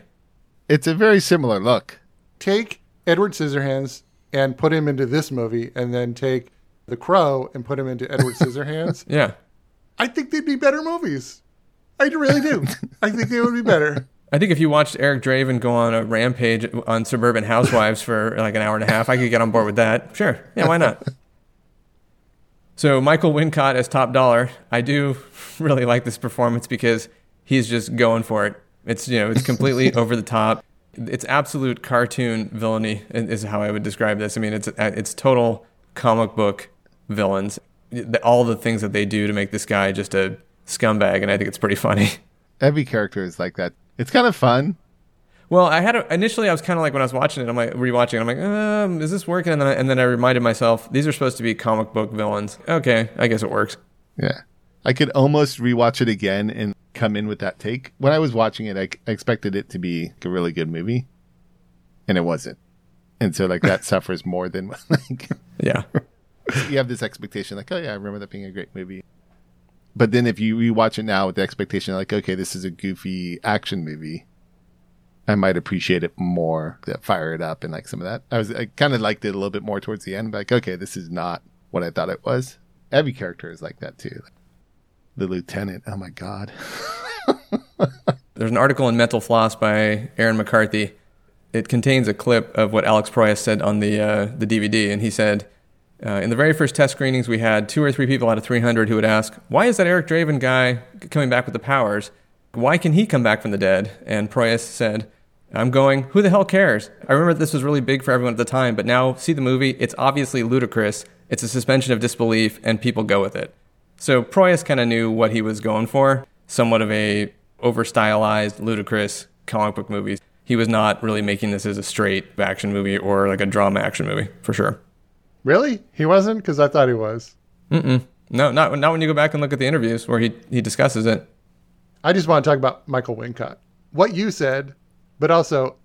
It's a very similar look. Take Edward Scissorhands and put him into this movie, and then take The Crow and put him into Edward Scissorhands. Yeah. I think they'd be better movies. I really do. I think they would be better. I think if you watched Eric Draven go on a rampage on Suburban Housewives for like an hour and a half, I could get on board with that. Sure. Yeah, why not? So Michael Wincott as top dollar. I do really like this performance because he's just going for it. It's you know it's completely over the top. It's absolute cartoon villainy is how I would describe this. I mean it's uh, it's total comic book villains. All the things that they do to make this guy just a scumbag, and I think it's pretty funny. Every character is like that. It's kind of fun. Well, I had a, initially I was kind of like when I was watching it, I'm like rewatching. it, I'm like, um, is this working? And then I, and then I reminded myself these are supposed to be comic book villains. Okay, I guess it works. Yeah. I could almost rewatch it again and come in with that take. When I was watching it, I, I expected it to be a really good movie, and it wasn't. And so, like, that suffers more than, like, Yeah, you have this expectation, like, oh, yeah, I remember that being a great movie. But then if you rewatch it now with the expectation, like, okay, this is a goofy action movie, I might appreciate it more, that fire it up and like some of that. I was, I kind of liked it a little bit more towards the end, but like, okay, this is not what I thought it was. Every character is like that too. The lieutenant, oh my God. there's an article in Mental Floss by Erin McCarthy. It contains a clip of what Alex Proyas said on the uh, the DVD, and he said. Uh, in the very first test screenings, we had two or three people out of 300 who would ask, Why is that Eric Draven guy coming back with the powers? Why can he come back from the dead? And Proyas said, I'm going, who the hell cares? I remember this was really big for everyone at the time, but now see the movie, it's obviously ludicrous. It's a suspension of disbelief, and people go with it. So Proyas kind of knew what he was going for, somewhat of a over stylized, ludicrous comic book movie. He was not really making this as a straight action movie or like a drama action movie, for sure. Really? He wasn't? Because I thought he was. Mm-mm. No, not, not when you go back and look at the interviews where he, he discusses it. I just want to talk about Michael Wincott. What you said, but also,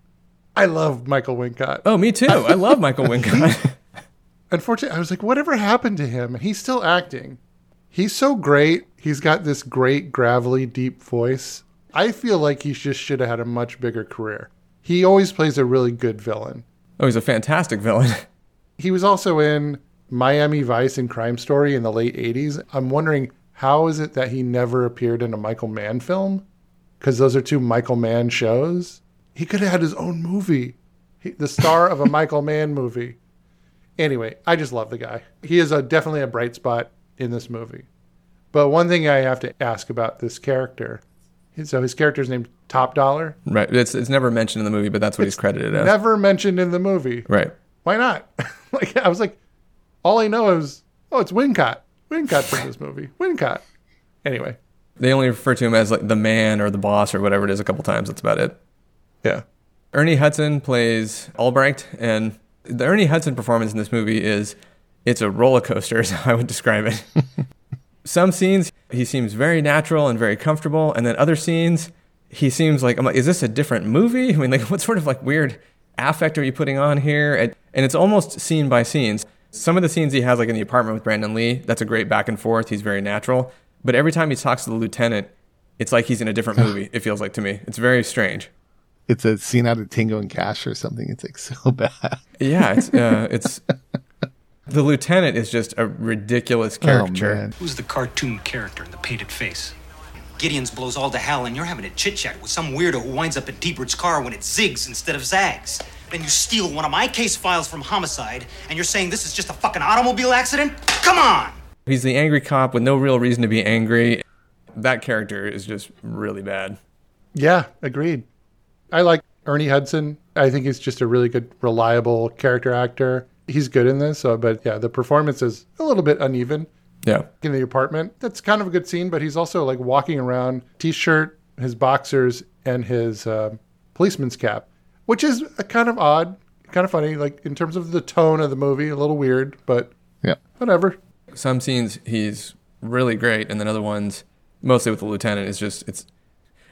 I love Michael Wincott. Oh, me too. I love Michael Wincott. Unfortunately, I was like, whatever happened to him? He's still acting. He's so great. He's got this great, gravelly, deep voice. I feel like he just should have had a much bigger career. He always plays a really good villain. Oh, he's a fantastic villain. He was also in Miami Vice and Crime Story in the late 80s. I'm wondering how is it that he never appeared in a Michael Mann film? Because those are two Michael Mann shows. He could have had his own movie, he, the star of a Michael Mann movie. Anyway, I just love the guy. He is a, definitely a bright spot in this movie. But one thing I have to ask about this character so his character's named Top Dollar. Right. It's it's never mentioned in the movie, but that's what it's he's credited as. Never mentioned in the movie. Right. Why not? like I was like, all I know is oh, it's Wincott. Wincott's in this movie. Wincott. Anyway. They only refer to him as like the man or the boss or whatever it is a couple times. That's about it. Yeah. Ernie Hudson plays Albrecht, and the Ernie Hudson performance in this movie is it's a roller coaster, is how I would describe it. Some scenes he seems very natural and very comfortable, and then other scenes he seems like I'm like, is this a different movie? I mean, like, what sort of like weird affect are you putting on here? And, and it's almost scene by scenes. Some of the scenes he has, like in the apartment with Brandon Lee, that's a great back and forth. He's very natural. But every time he talks to the lieutenant, it's like he's in a different movie. it feels like to me. It's very strange. It's a scene out of Tango and Cash or something. It's like so bad. Yeah, it's uh, it's the lieutenant is just a ridiculous oh, character. Oh, Who's the cartoon character in the painted face? Gideon's blows all to hell, and you're having a chit chat with some weirdo who winds up in Deepert's car when it zigs instead of zags. Then you steal one of my case files from homicide, and you're saying this is just a fucking automobile accident? Come on! He's the angry cop with no real reason to be angry. That character is just really bad. Yeah, agreed. I like Ernie Hudson. I think he's just a really good, reliable character actor. He's good in this, so, but yeah, the performance is a little bit uneven. Yeah. In the apartment. That's kind of a good scene, but he's also like walking around, t shirt, his boxers, and his uh, policeman's cap, which is kind of odd, kind of funny, like in terms of the tone of the movie, a little weird, but yeah, whatever. Some scenes he's really great, and then other ones, mostly with the lieutenant, is just it's.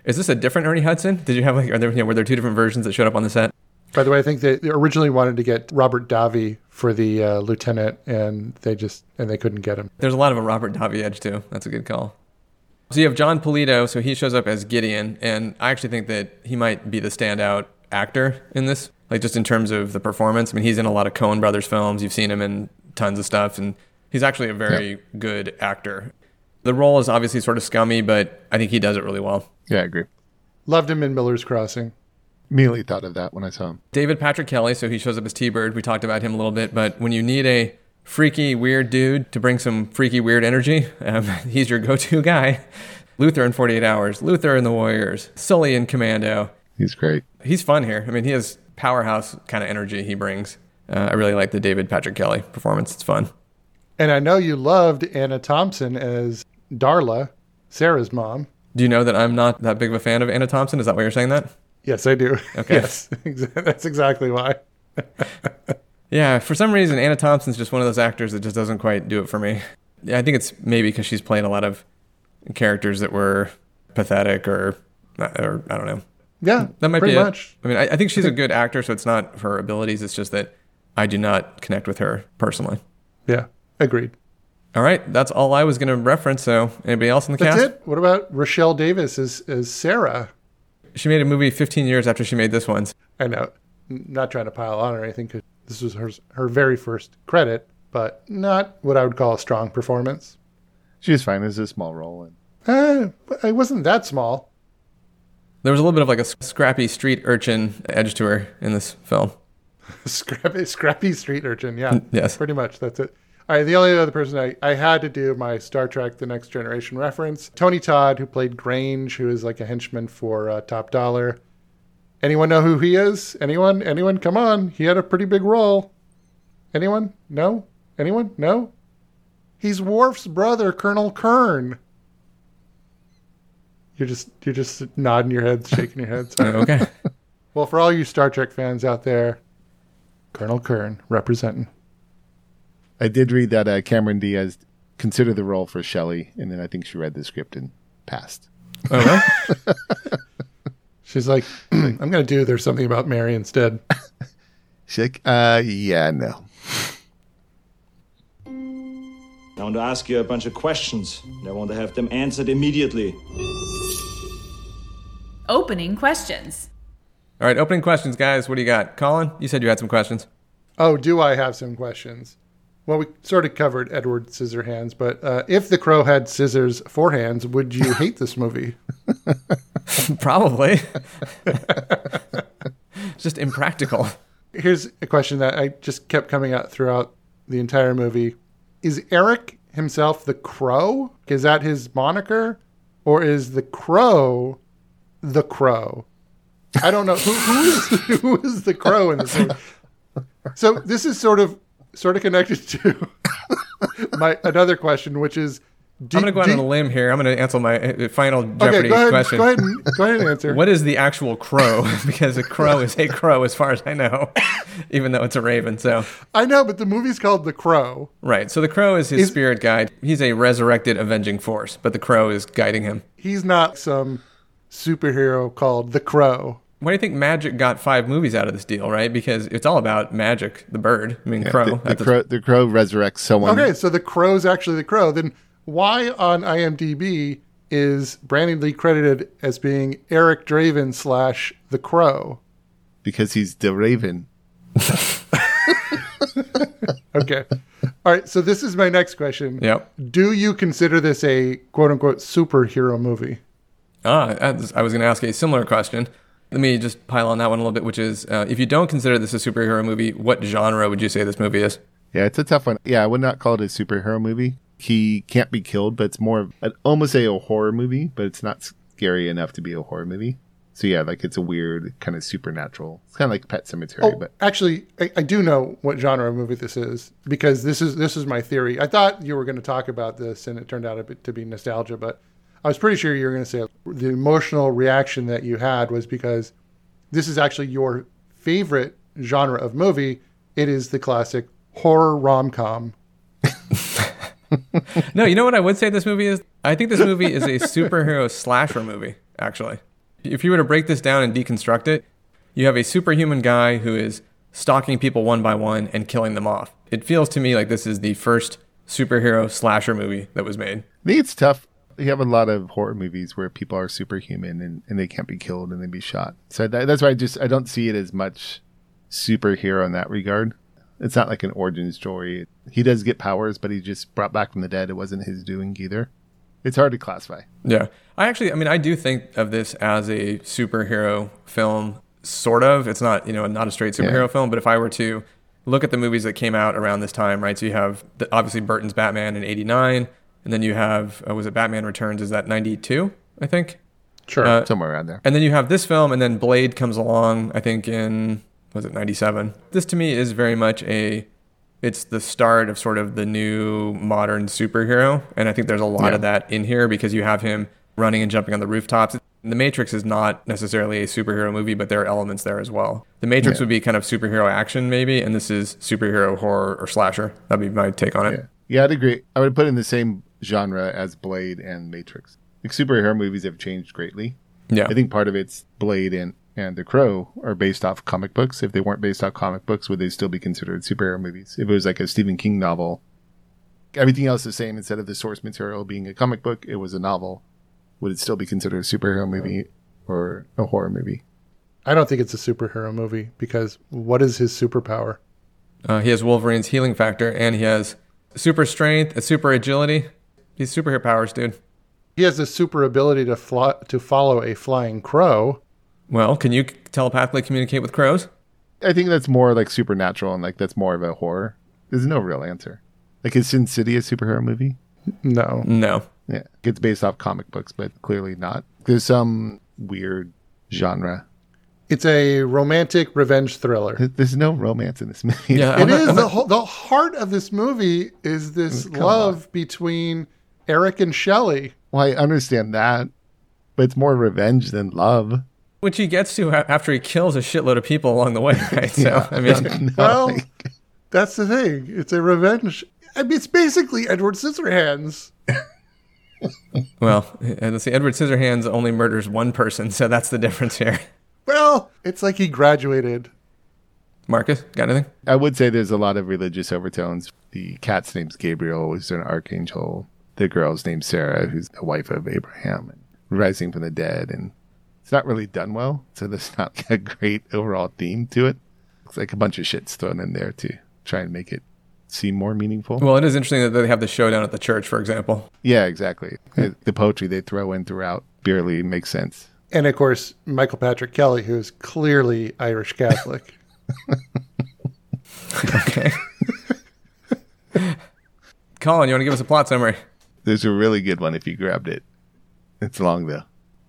Is this a different Ernie Hudson? Did you have like are there you know, were there two different versions that showed up on the set? By the way, I think they originally wanted to get Robert Davi for the uh, lieutenant, and they just and they couldn't get him. There's a lot of a Robert Davi edge too. That's a good call. So you have Jon Polito, so he shows up as Gideon, and I actually think that he might be the standout actor in this, like just in terms of the performance. I mean, he's in a lot of Coen Brothers films. You've seen him in tons of stuff, and he's actually a very yeah. good actor. The role is obviously sort of scummy, but I think he does it really well. Yeah, I agree. Loved him in Miller's Crossing. Immediately thought of that when I saw him. David Patrick Kelly, so he shows up as T Bird. We talked about him a little bit, but when you need a freaky, weird dude to bring some freaky, weird energy, um, he's your go to guy. Luther in 48 Hours, Luther in The Warriors, Sully in Commando. He's great. He's fun here. I mean, he has powerhouse kind of energy he brings. Uh, I really like the David Patrick Kelly performance. It's fun. And I know you loved Anna Thomson as Darla, Sarah's mom. Do you know that I'm not that big of a fan of Anna Thomson? Is that why you're saying that? Yes, I do. Okay. Yes, that's exactly why. yeah, for some reason, Anna Thomson's just one of those actors that just doesn't quite do it for me. Yeah, I think it's maybe because she's playing a lot of characters that were pathetic or, uh, or I don't know. Yeah, that might be it. much. I mean, I, I think she's a good actor, so it's not her abilities. It's just that I do not connect with her personally. Yeah, agreed. All right, that's all I was going to reference. So, anybody else in the that's cast? That's it. What about Rochelle Davis as, as Sarah? She made a movie 15 years after she made this one. I know. Not trying to pile on or anything because this was her, her very first credit, but not what I would call a strong performance. She was fine. It was a small role. And... Uh, it wasn't that small. There was a little bit of like a scrappy street urchin edge to her in this film. scrappy, scrappy street urchin, yeah. yes. Pretty much. That's it. The only other person I, I had to do my Star Trek The Next Generation reference Tony Todd, who played Grange, who is like a henchman for uh, Top Dollar. Anyone know who he is? Anyone? Anyone? Come on. He had a pretty big role. Anyone? No? Anyone? No? He's Worf's brother, Colonel Kurn. You're just you're just nodding your head, shaking your head. Sorry. Okay. Well, for all you Star Trek fans out there, Colonel Kurn representing. I did read that uh, Cameron Diaz considered the role for Shelley, and then I think she read the script and passed. Oh, well? She's like, I'm going to do There's Something About Mary instead. She's like, uh, yeah, no. I want to ask you a bunch of questions, and I want to have them answered immediately. Opening questions. All right, opening questions, guys. What do you got? Colin, you said you had some questions. Oh, do I have some questions? Well, we sort of covered Edward Scissorhands, but uh, if the crow had scissors for hands, would you hate this movie? Probably. it's just impractical. Here's a question that I just kept coming out throughout the entire movie. Is Eric himself the crow? Is that his moniker? Or is the crow the crow? I don't know. Who, who, is, who is the crow in this movie? So this is sort of sort of connected to my another question, which is do, I'm going to go out on a limb here. I'm going to answer my uh, final Okay, Jeopardy go ahead, question. go ahead and- go ahead and answer. What is the actual crow? because a crow is a crow, as far as I know, even though it's a raven. So I know, but the movie's called The Crow. right. So the crow is his Is- spirit guide. He's a resurrected avenging force, but the crow is guiding him. He's not some superhero called The Crow. Why do you think Magic got five movies out of this deal? Right? Because it's all about Magic, the bird. I mean, Yeah, crow. The, the That's crow. The crow resurrects someone. Okay, so the crow's actually the crow. Then why on IMDb is Brandon Lee credited as being Eric Draven slash the crow? Because he's the raven. Okay. All right, so this is my next question. Yep. Do you consider this a quote unquote superhero movie? Ah, I was going to ask a similar question. Let me just pile on that one a little bit, which is uh, if you don't consider this a superhero movie, what genre would you say this movie is? Yeah, it's a tough one. Yeah, I would not call it a superhero movie. He can't be killed, but it's more of I'd almost say a horror movie, but it's not scary enough to be a horror movie. So yeah, like it's a weird kind of supernatural. It's kind of like Pet Sematary, Oh, but actually, I, I do know what genre of movie this is because this is this is my theory. I thought you were going to talk about this, and it turned out a bit to be nostalgia. But I was pretty sure you were going to say the emotional reaction that you had was because this is actually your favorite genre of movie. It is the classic horror rom com. No, you know what I would say this movie is? I think this movie is a superhero slasher movie, actually. If you were to break this down and deconstruct it, you have a superhuman guy who is stalking people one by one and killing them off. It feels to me like this is the first superhero slasher movie that was made. I think it's tough. You have a lot of horror movies where people are superhuman and, and they can't be killed and they be shot. So that, that's why I just I don't see it as much superhero in that regard. It's not like an origin story. He does get powers, but he just brought back from the dead. It wasn't his doing either. It's hard to classify. Yeah. I actually, I mean, I do think of this as a superhero film, sort of. It's not, you know, not a straight superhero Yeah. film, but if I were to look at the movies that came out around this time, right? So you have the, obviously Burton's Batman in 89, and then you have, uh, was it Batman Returns? Is that 92, I think? Sure. Uh, Somewhere around there. And then you have this film, and then Blade comes along, I think in, was it 97? This to me is very much a, it's the start of sort of the new modern superhero. And I think there's a lot Yeah. of that in here because you have him running and jumping on the rooftops. The Matrix is not necessarily a superhero movie, but there are elements there as well. The Matrix Yeah. would be kind of superhero action, maybe, and this is superhero horror or slasher. That'd be my take on it. Yeah. yeah, I'd agree. I would put it in the same genre as Blade and Matrix. Like superhero movies have changed greatly. Yeah. I think part of it's Blade and and The Crow are based off comic books. If they weren't based off comic books, would they still be considered superhero movies? If it was like a Stephen King novel, everything else the same. Instead of the source material being a comic book, it was a novel. Would it still be considered a superhero movie or a horror movie? I don't think it's a superhero movie because what is his superpower? Uh, he has Wolverine's healing factor, and he has super strength, a super agility. He's superhero powers, dude. He has the super ability to fly, to follow a flying crow. Well, can you telepathically communicate with crows? I think that's more like supernatural and like that's more of a horror. There's no real answer. Like is Sin City a superhero movie? No. No. Yeah, it's based off comic books, but clearly not. There's some weird genre. It's a romantic revenge thriller. There's no romance in this movie. Yeah, It not- is the whole, the heart of this movie is this Come love between Eric and Shelley. Well, I understand that, but it's more revenge than love. which he gets to after he kills a shitload of people along the way, right? So, I mean, Well, that's the thing. It's a revenge. I mean, it's basically Edward Scissorhands. well, let's see, Edward Scissorhands only murders one person, so that's the difference here. Well, it's like he graduated. Marcus, got anything? I would say there's a lot of religious overtones. The cat's name's Gabriel, who's an archangel. The girl's named Sarah, who's the wife of Abraham, and rising from the dead. And it's not really done well, so there's not a great overall theme to it. It's like a bunch of shit's thrown in there to try and make it seem more meaningful. Well, it is interesting that they have the showdown at the church, for example. yeah, exactly. The- the poetry they throw in throughout barely makes sense. And of course, Michael Patrick Kelly, who's clearly Irish Catholic. Okay. Colin, you want to give us a plot summary? There's a really good one if you grabbed it. It's long though.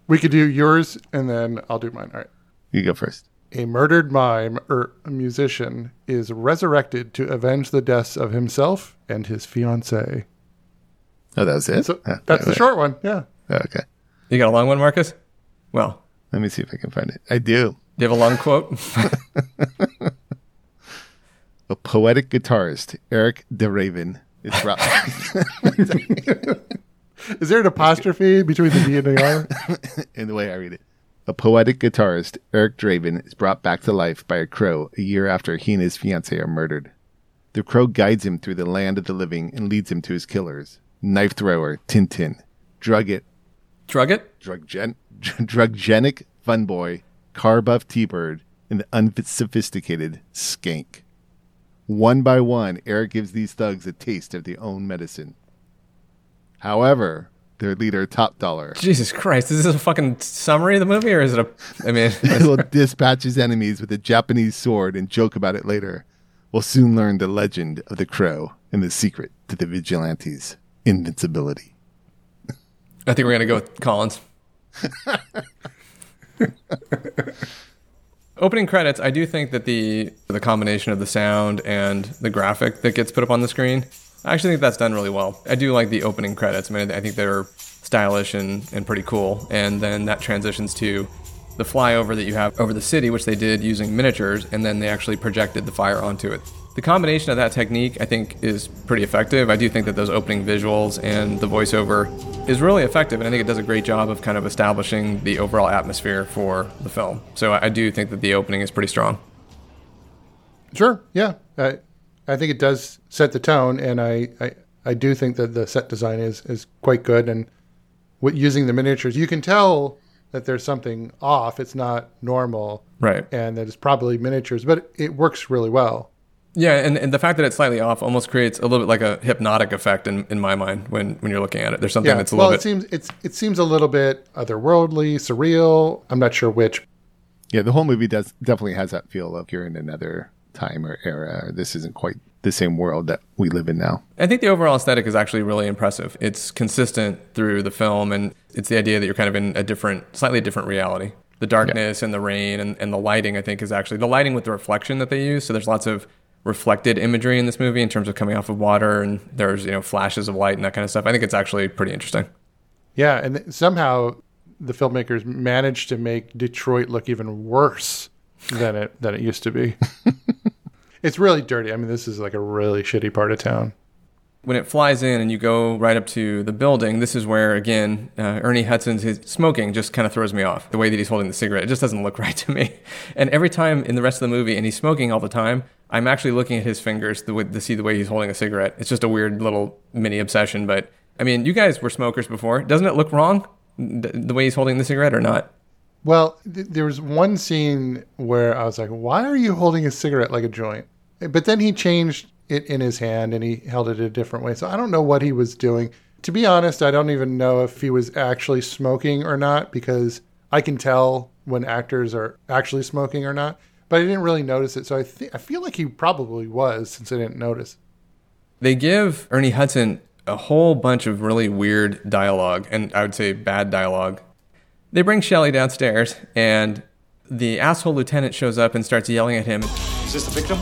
we could do yours and then I'll do mine. All right. You go first. A murdered mime or a musician is resurrected to avenge the deaths of himself and his fiancee. Oh, that was it. So Ah, that's the okay. short one. Yeah. Okay. You got a long one, Marcus? Well, Let me see if I can find it. I do. do you have a long quote? A poetic guitarist, Eric DeRaven, is brought. Is there an apostrophe between the D and the R? in the way I read it. A poetic guitarist, Eric Draven, is brought back to life by a crow a year after he and his fiancée are murdered. The crow guides him through the land of the living and leads him to his killers knife thrower, Tintin, drug it, Drug it? drug gen, drugenic fun boy, car buff T Bird, and the unsophisticated skank. One by one, Eric gives these thugs a taste of their own medicine. However, their leader, Top Dollar, Jesus Christ. Is this a fucking summary of the movie or is it a. I mean, will dispatch his enemies with a Japanese sword and joke about it later. We'll soon learn the legend of the crow and the secret to the vigilante's invincibility. I think we're going to go with Colin's. Opening credits, I do think that the the combination of the sound and the graphic that gets put up on the screen, I actually think that's done really well. I do like the opening credits. I mean, I think they're stylish and, and pretty cool. And then that transitions to the flyover that you have over the city, which they did using miniatures, and then they actually projected the fire onto it. The combination of that technique, I think, is pretty effective. I do think that those opening visuals and the voiceover is really effective, and I think it does a great job of kind of establishing the overall atmosphere for the film. So I do think that the opening is pretty strong. Sure. Yeah. I, I think it does set the tone, and I, I, I do think that the set design is, is quite good. And with using the miniatures, you can tell that there's something off. It's not normal, Right. and that it's probably miniatures, but it works really well. Yeah, and, and the fact that it's slightly off almost creates a little bit like a hypnotic effect in, in my mind when, when you're looking at it. There's something Yeah. that's a well, little it bit. seems it's it seems a little bit otherworldly, surreal. I'm not sure which. Yeah, the whole movie does definitely has that feel of you're in another time or era. Or this isn't quite the same world that we live in now. I think the overall aesthetic is actually really impressive. It's consistent through the film, and it's the idea that you're kind of in a different, slightly different reality. The darkness and the rain and, and the lighting, I think, is actually the lighting with the reflection that they use. So there's lots of reflected imagery in this movie in terms of coming off of water, and there's you know flashes of light and that kind of stuff. I think it's actually pretty interesting. Yeah, and somehow the filmmakers managed to make Detroit look even worse than it than it used to be. it's really dirty. I mean, this is like a really shitty part of town. when it flies in and you go right up to the building, this is where again uh, Ernie Hudson's his smoking just kind of throws me off. The way that he's holding the cigarette, it just doesn't look right to me. And every time in the rest of the movie, and he's smoking all the time, I'm actually looking at his fingers way, to see the way he's holding a cigarette. It's just a weird little mini obsession. But I mean, you guys were smokers before. Doesn't it look wrong the, the way he's holding the cigarette or not? Well, th- there was one scene where I was like, "Why are you holding a cigarette like a joint?" But then he changed it in his hand and he held it a different way. So I don't know what he was doing. To be honest, I don't even know if he was actually smoking or not because I can tell when actors are actually smoking or not. But I didn't really notice it, so I th- I feel like he probably was since I didn't notice. They give Ernie Hudson a whole bunch of really weird dialogue, and I would say bad dialogue. They bring Shelley downstairs, and The asshole lieutenant shows up and starts yelling at him. Is this the victim?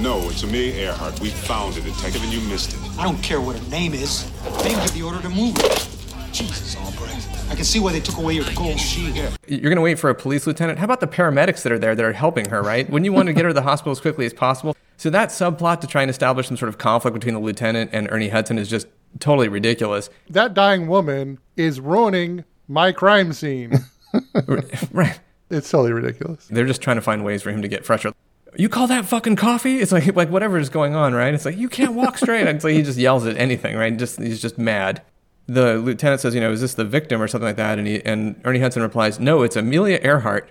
No, it's Amelia Earhart. We found it, detective, and you missed it. I don't care what her name is. They didn't give the order to move her. Jesus, Albrecht. I can see why they took away your gold sheet. You're going to wait for a police lieutenant? How about the paramedics that are there that are helping her, right? Wouldn't you want to get her to the hospital as quickly as possible? So that subplot to try and establish some sort of conflict between the lieutenant and Ernie Hudson is just totally ridiculous. That dying woman is ruining my crime scene. right. It's totally ridiculous. They're just trying to find ways for him to get frustrated. You call that fucking coffee? It's like like whatever is going on, right? It's like you can't walk straight. it's like he just yells at anything, right? Just he's just mad. The lieutenant says, you know, is this the victim or something like that? And he and Ernie Hudson replies, no, it's Amelia Earhart,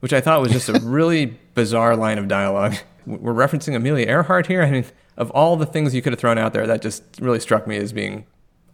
which I thought was just a really bizarre line of dialogue. We're referencing Amelia Earhart here. I mean, of all the things you could have thrown out there, that just really struck me as being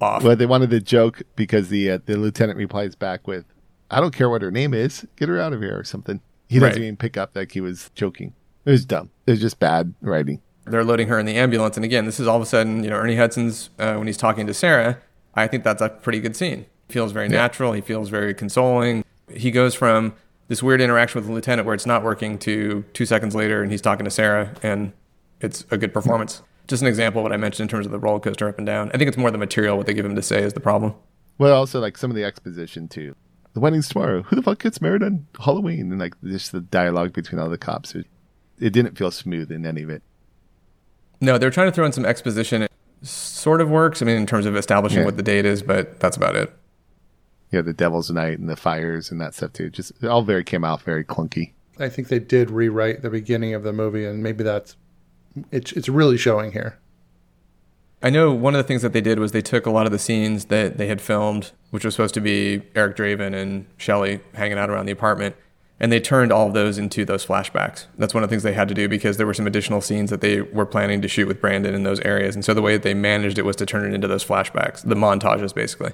off. Well, they wanted to joke because the uh, the lieutenant replies back with, "I don't care what her name is. Get her out of here" or something. He doesn't Right. even pick up that he was joking. It was dumb. It was just bad writing. they're loading her in the ambulance. And again, this is all of a sudden, you know, Ernie Hudson's, uh, when he's talking to Sarah, I think that's a pretty good scene. He feels very natural. He feels very consoling. He goes from this weird interaction with the lieutenant where it's not working to two seconds later and he's talking to Sarah and it's a good performance. Just an example of what I mentioned in terms of the roller coaster up and down. I think it's more the material, what they give him to say is the problem. Well, also like some of the exposition too. The wedding's tomorrow. Who the fuck gets married on Halloween? And like just the dialogue between all the cops. It, it didn't feel smooth in any of it. No, they're trying to throw in some exposition. It sort of works. I mean, in terms of establishing Yeah. what the date is, but that's about it. Yeah, the Devil's Night and the fires and that stuff too. Just it all very came out very clunky. I think they did rewrite the beginning of the movie, and maybe that's it's it's really showing here. I know one of the things that they did was they took a lot of the scenes that they had filmed, which was supposed to be Eric Draven and Shelley hanging out around the apartment, and they turned all of those into those flashbacks. That's one of the things they had to do because there were some additional scenes that they were planning to shoot with Brandon in those areas. And so the way that they managed it was to turn it into those flashbacks, the montages basically.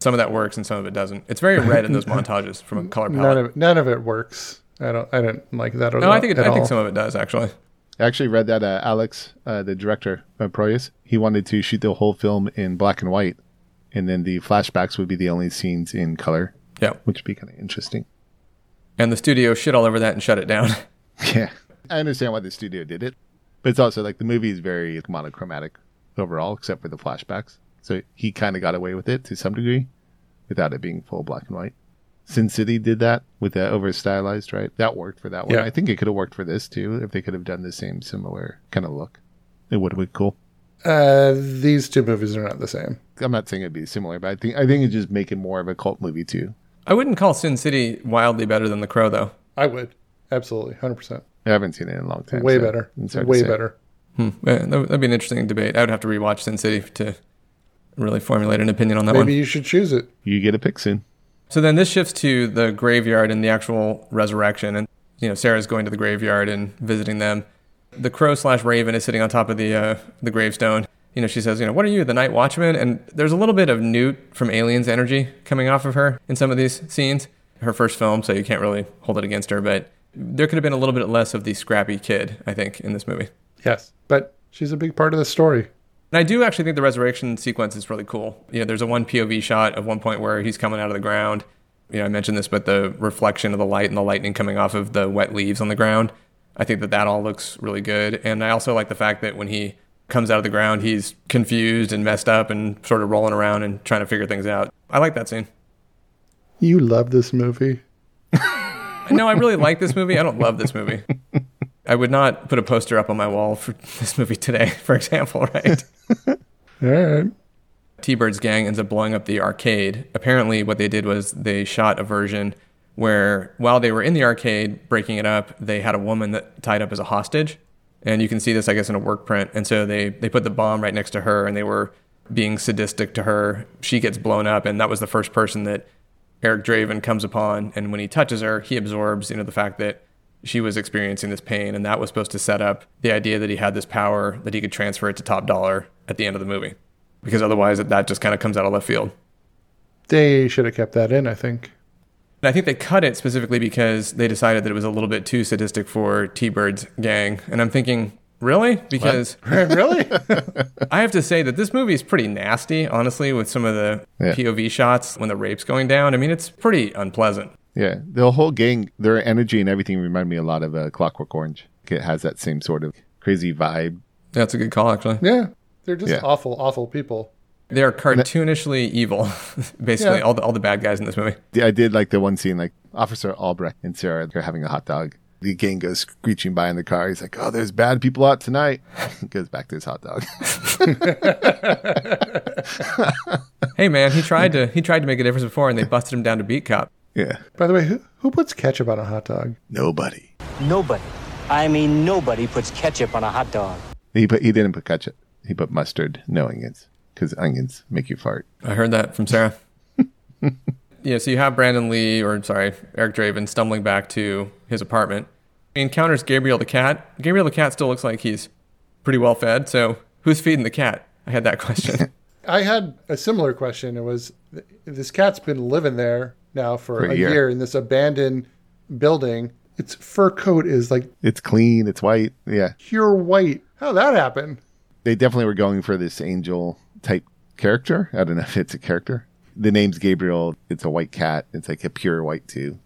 Some of that works and some of it doesn't. It's very red in those montages from a color palette. None of none of it works. I don't I don't like that. At no, I think it, at I think some of it does actually. I actually read that uh, Alex, uh, the director of Proyas, he wanted to shoot the whole film in black and white, and then the flashbacks would be the only scenes in color. Yeah. which would be kind of interesting. And the studio shit all over that and shut it down. Yeah, I understand why the studio did it, but it's also like the movie is very monochromatic overall, except for the flashbacks. So he kind of got away with it to some degree, without it being full black and white. Sin City did that with that over stylized, right? That worked for that one. Yeah. I think it could have worked for this too if they could have done the same similar kind of look. It would have been cool. Uh, these two movies are not the same. I'm not saying it'd be similar, but I think I think it just make it more of a cult movie too. I wouldn't call Sin City wildly better than The Crow though. I would absolutely, hundred percent, I haven't seen it in a long time. way so better, it's way better. Hmm. That would be an interesting debate. I would have to rewatch Sin City to really formulate an opinion on that Maybe one. you should choose it. You get a pick soon. So then this shifts to the graveyard and the actual resurrection, and you know Sarah's going to the graveyard and visiting them. The crow slash raven is sitting on top of the uh, the gravestone. You know, she says, you know, what are you, the night watchman? And there's a little bit of Newt from Aliens energy coming off of her in some of these scenes. Her first film, so you can't really hold it against her, but there could have been a little bit less of the scrappy kid, I think, in this movie. Yes, but she's a big part of the story. And I do actually think the resurrection sequence is really cool. You know, there's a one POV shot of one point where he's coming out of the ground. You know, I mentioned this, but the reflection of the light and the lightning coming off of the wet leaves on the ground. I think that that all looks really good. And I also like the fact that when he comes out of the ground, he's confused and messed up and sort of rolling around and trying to figure things out. I like that scene. You love this movie. No, I really like this movie. I don't love this movie. I would not put a poster up on my wall for this movie today, for example, right? All right. T Bird's gang ends up blowing up the arcade. Apparently, what they did was they shot a version where, while they were in the arcade breaking it up, they had a woman that tied up as a hostage. And you can see this, I guess, in a work print. And so they, they put the bomb right next to her and they were being sadistic to her. She gets blown up, and that was the first person that Eric Draven comes upon. And when he touches her, he absorbs, you know, the fact that she was experiencing this pain. And that was supposed to set up the idea that he had this power that he could transfer it to top dollar at the end of the movie because otherwise that just kind of comes out of left field. They should have kept that in. I think. And I think they cut it specifically because they decided that it was a little bit too sadistic for T Bird's gang. And I'm thinking, really? Because really, I have to say that this movie is pretty nasty, honestly, with some of the Yeah. POV shots when the rape's going down. I mean, it's pretty unpleasant. Yeah, the whole gang, their energy and everything remind me a lot of uh, Clockwork Orange. It has that same sort of crazy vibe. That's a good call, actually. Yeah, they're just Yeah. awful, awful people. They are cartoonishly evil, basically Yeah. all the all the bad guys in this movie. I did like the one scene, like Officer Albrecht and Sarah, they're having a hot dog. The gang goes screeching by in the car. He's like, "Oh, there's bad people out tonight." goes back to his hot dog. Hey man, he tried to he tried to make a difference before, and they busted him down to beat cop. yeah, By the way, who, who puts ketchup on a hot dog? nobody. Nobody. I mean, nobody puts ketchup on a hot dog. He put he didn't put ketchup. He put mustard, knowing onions, because onions make you fart. I heard that from Sarah. yeah, so you have Brandon Lee, or sorry, Eric Draven, stumbling back to his apartment. He encounters Gabriel the cat. Gabriel the cat still looks like he's pretty well fed. So who's feeding the cat? I had that question. I had a similar question. It was this cat's been living there now for, For a a year. year. in this abandoned building. Its fur coat is like It's clean. It's white. Yeah, pure white. How'd that happen? they definitely were going for this angel type character. I don't know if it's a character. The name's Gabriel. It's a white cat. It's like a pure white too.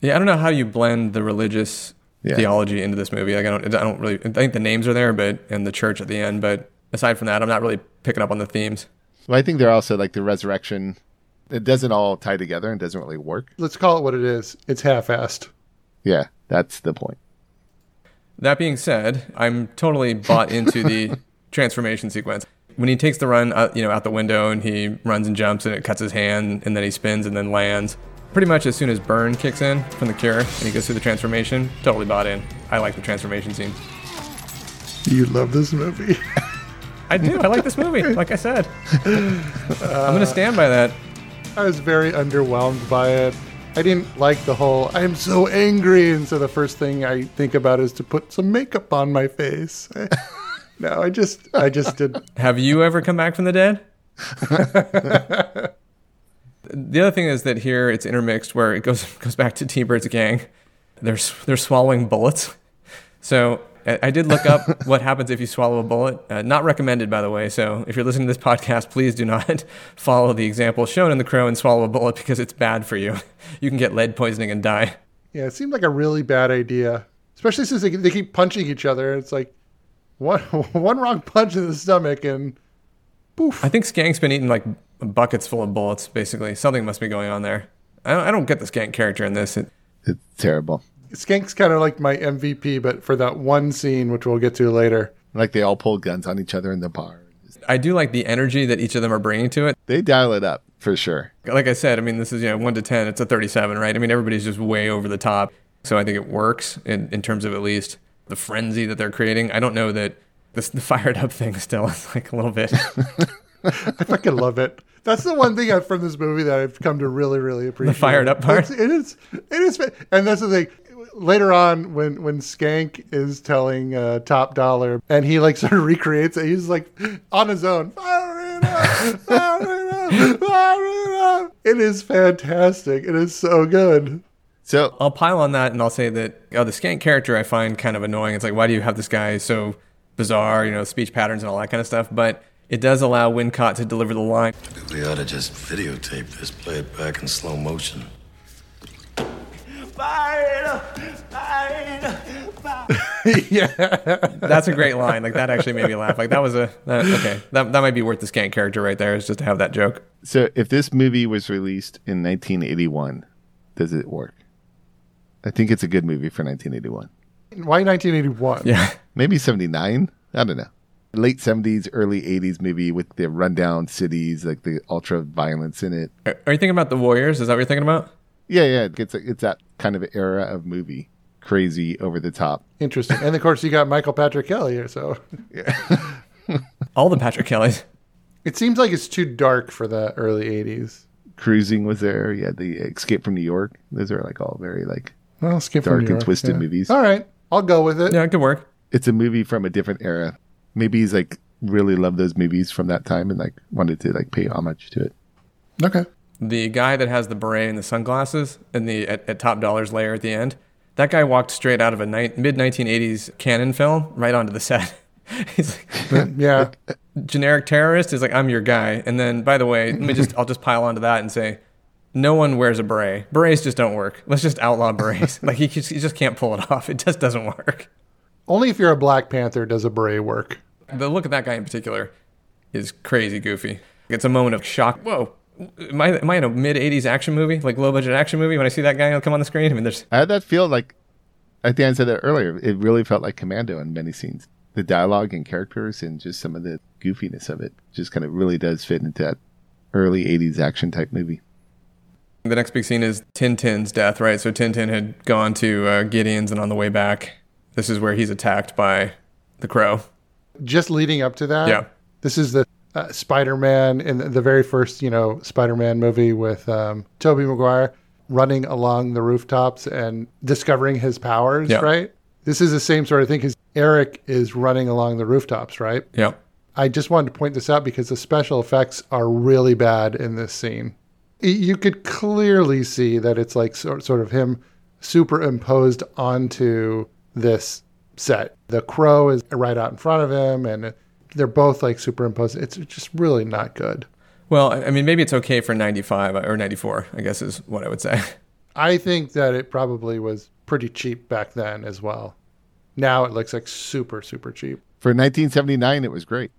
yeah, I don't know how you blend the religious Yeah. theology into this movie. Like I don't, I don't really. I think the names are there, but and the church at the end. But aside from that, I'm not really picking up on the themes. Well, I think they're also like the resurrection. It doesn't all tie together and doesn't really work. Let's call it what it is. It's half-assed. Yeah, that's the point. That being said, I'm totally bought into the transformation sequence. When he takes the run, out, you know, out the window and he runs and jumps and it cuts his hand and then he spins and then lands. Pretty much as soon as Burn kicks in from the Cure and he goes through the transformation, totally bought in. I like the transformation scene. You love this movie. I do. I like this movie. Like I said, I'm gonna stand by that. I was very underwhelmed by it. I didn't like the whole I'm so angry and so the first thing I think about is to put some makeup on my face. no, I just I just did Have you ever come back from the dead? the other thing is that here it's intermixed, where it goes goes back to T Bird's gang. They're they're swallowing bullets. So I I did look up what happens if you swallow a bullet. Uh, not recommended, by the way. So if you're listening to this podcast, please do not follow the example shown in The Crow and swallow a bullet because it's bad for you. You can get lead poisoning and die. Yeah, it seemed like a really bad idea, especially since they, they keep punching each other. It's like one one wrong punch in the stomach and poof. I think Skank's been eating like buckets full of bullets. Basically, something must be going on there. I don't, I don't get the Skank character in this. It, It's terrible. Skank's kind of like my MVP, but for that one scene, which we'll get to later. Like they all pull guns on each other in the bar. I do like the energy that each of them are bringing to it. They dial it up for sure. Like I said, I mean, this is, you know, 1 to 10, it's a 37, right? I mean, everybody's just way over the top. So I think it works in, in terms of at least the frenzy that they're creating. I don't know that this, the fired up thing still is like a little bit. I fucking love it. That's the one thing I, from this movie that I've come to really, really appreciate. The fired up part? It's, it is. It is. And that's the thing. Later on, when when Skank is telling uh, Top Dollar, and he like sort of recreates it, he's like on his own. Fire it up! Fire it up! Fire it up! It is fantastic. It is so good. So I'll pile on that and I'll say that oh, the Skank character I find kind of annoying. It's like, why do you have this guy so bizarre, you know, speech patterns and all that kind of stuff? But it does allow Wincott to deliver the line. We ought to just videotape this, play it back in slow motion. Fire, fire, fire. yeah, That's a great line. Like that actually made me laugh. Like that was a that, okay. That that might be worth the Skank character right there. Is just to have that joke. So if this movie was released in 1981, does it work? I think it's a good movie for 1981. Why 1981? Yeah. Maybe 79. I don't know. Late 70s, early 80s movie with the rundown cities, like the ultra violence in it. Are, are you thinking about the Warriors? Is that what you're thinking about? Yeah, yeah. It's it's that kind of era of movie, crazy, over the top. Interesting. And of course, you got Michael Patrick Kelly here, so yeah. All the Patrick Kellys. it seems like it's too dark for the early 80s. Cruising was there. Yeah, the Escape from New York. Those are like all very like Well, skip dark and York, twisted yeah. movies. All right, I'll go with it. Yeah, it could work. It's a movie from a different era. Maybe he's like really loved those movies from that time and like wanted to like pay homage to it. Okay. The guy that has the beret and the sunglasses and the at, at top dollars layer at the end. That guy walked straight out of a ni- mid 1980s Cannon film right onto the set. He's like, yeah. generic terrorist is like, I'm your guy. And then, by the way, let me just, I'll just pile onto that and say, no one wears a beret. Berets just don't work. Let's just outlaw berets. like he just, he just can't pull it off. It just doesn't work. Only if you're a Black Panther does a beret work. The look of that guy in particular is crazy goofy. It's a moment of shock. Whoa. Am I, am I in a mid 80s action movie, like low budget action movie, when I see that guy come on the screen? I mean, there's. I had that feel like, I think I said that earlier, it really felt like Commando in many scenes. The dialogue and characters and just some of the goofiness of it just kind of really does fit into that early 80s action type movie. The next big scene is Tintin's death, right? So Tintin had gone to uh, Gideon's and on the way back, this is where he's attacked by the crow. Just leading up to that, Yeah. this is the uh, Spider-Man in the, very first, you know, Spider-Man movie with um, Tobey Maguire running along the rooftops and discovering his powers, Yeah. right? This is the same sort of thing because Eric is running along the rooftops, right? Yeah. I just wanted to point this out because the special effects are really bad in this scene. Y- You could clearly see that it's like sort, sort of him superimposed onto this set. The crow is right out in front of him, and they're both like superimposed. It's just really not good. Well, I I mean, maybe it's okay for 95 or 94, I guess is what I would say. I think that it probably was pretty cheap back then as well. Now it looks like super, super cheap. For 1979, it was great.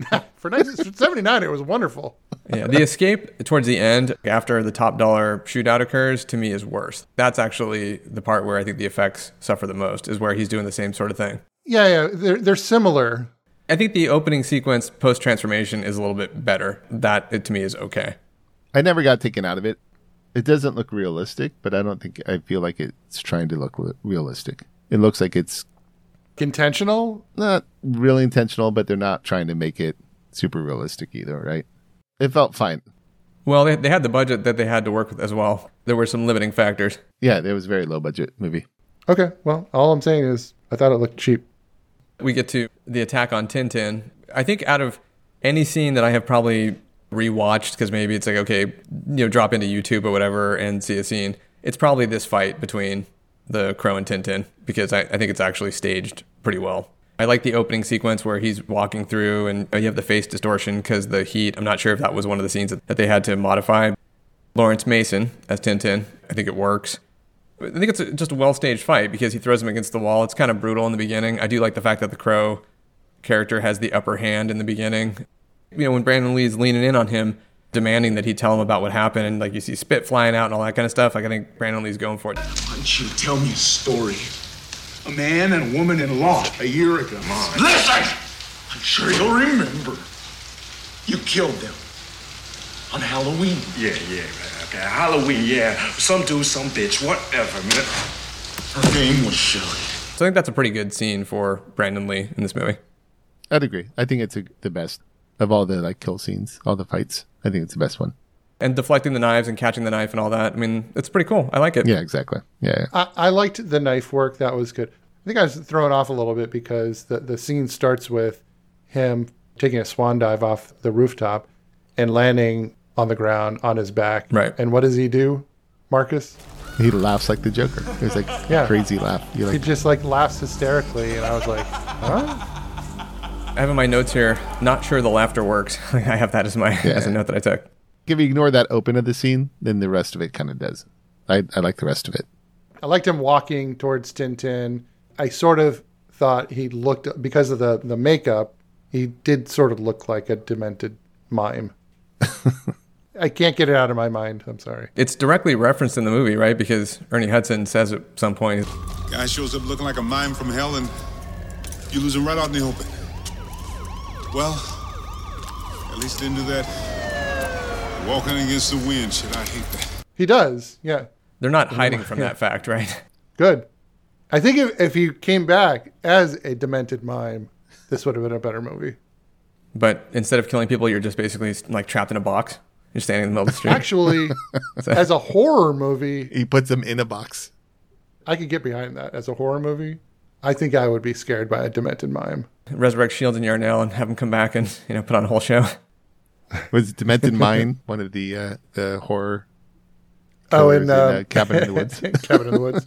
For 1979, it was wonderful. Yeah, the escape towards the end, after the top dollar shootout occurs, to me is worse. That's actually the part where I think the effects suffer the most, is where he's doing the same sort of thing. Yeah, yeah, they're, they're similar. I think the opening sequence post transformation is a little bit better. That, it, to me, is okay. I never got taken out of it. It doesn't look realistic, but I don't think I feel like it's trying to look realistic. It looks like it's Intentional? not really intentional, but they're not trying to make it super realistic either, right? It felt fine. Well, they, they had the budget that they had to work with as well. There were some limiting factors. Yeah, it was a very low budget movie. Okay, well, all I'm saying is I thought it looked cheap. we get to the attack on Tintin. I think out of any scene that I have probably rewatched, because maybe it's like, okay, you know, drop into YouTube or whatever and see a scene, it's probably this fight between the Crow and Tintin, because I, I think it's actually staged pretty well. I like the opening sequence where he's walking through and uh, you have the face distortion because the heat. I'm not sure if that was one of the scenes that, they had to modify. Laurence Mason as Tintin, I think it works. I think it's a, just a well staged fight because he throws him against the wall. It's kind of brutal in the beginning. I do like the fact that the Crow character has the upper hand in the beginning. You know, when Brandon Lee's leaning in on him, demanding that he tell him about what happened, and like you see spit flying out and all that kind of stuff. Like I think Brandon Lee's going for it. Why don't you tell me a story? A man and a woman in law a year ago. Listen! I'm sure you'll remember. You killed them. On Halloween. Yeah, yeah, man. Okay, Halloween, yeah. Some dude, some bitch, whatever, man. Her name was Shelley. So I think that's a pretty good scene for Brandon Lee in this movie. I'd agree. I think it's a, the best of all the like kill scenes, all the fights. I think it's the best one. And deflecting the knives and catching the knife and all that. I mean, it's pretty cool. I like it. Yeah, exactly. Yeah. yeah. I, I liked the knife work. That was good. I think I was thrown off a little bit because the, the scene starts with him taking a swan dive off the rooftop and landing on the ground on his back. Right. And what does he do, Marcus? He laughs like the Joker. It's like Yeah. crazy laugh. You he just like laughs hysterically, and I was like, huh? I have in my notes here, not sure the laughter works. I have that as my as a note that I took. if you ignore that open of the scene, then the rest of it kind of does. I, I like the rest of it. I liked him walking towards Tintin. I sort of thought he looked because of the the makeup. He did sort of look like a demented mime. I can't get it out of my mind. I'm sorry. It's directly referenced in the movie, right? Because Ernie Hudson says at some point, Guy shows up looking like a mime from hell, and you lose him right out in the open. Well, at least didn't do that. Walking against the wind, shit, I hate that. He does. Yeah. they're not hiding from that fact, right? Good. I think if, if he came back as a demented mime, this would have been a better movie. But instead of killing people, you're just basically like trapped in a box. You're standing in the middle of the street. Actually, as a horror movie, He puts them in a box. I could get behind that. As a horror movie, I think I would be scared by a demented mime. resurrect Shields and Yarnell and have them come back and you know put on a whole show. Was Demented Mine one of the uh, the horror? Oh, killers and in, uh, uh, Cabin in the Woods. Cabin in the Woods.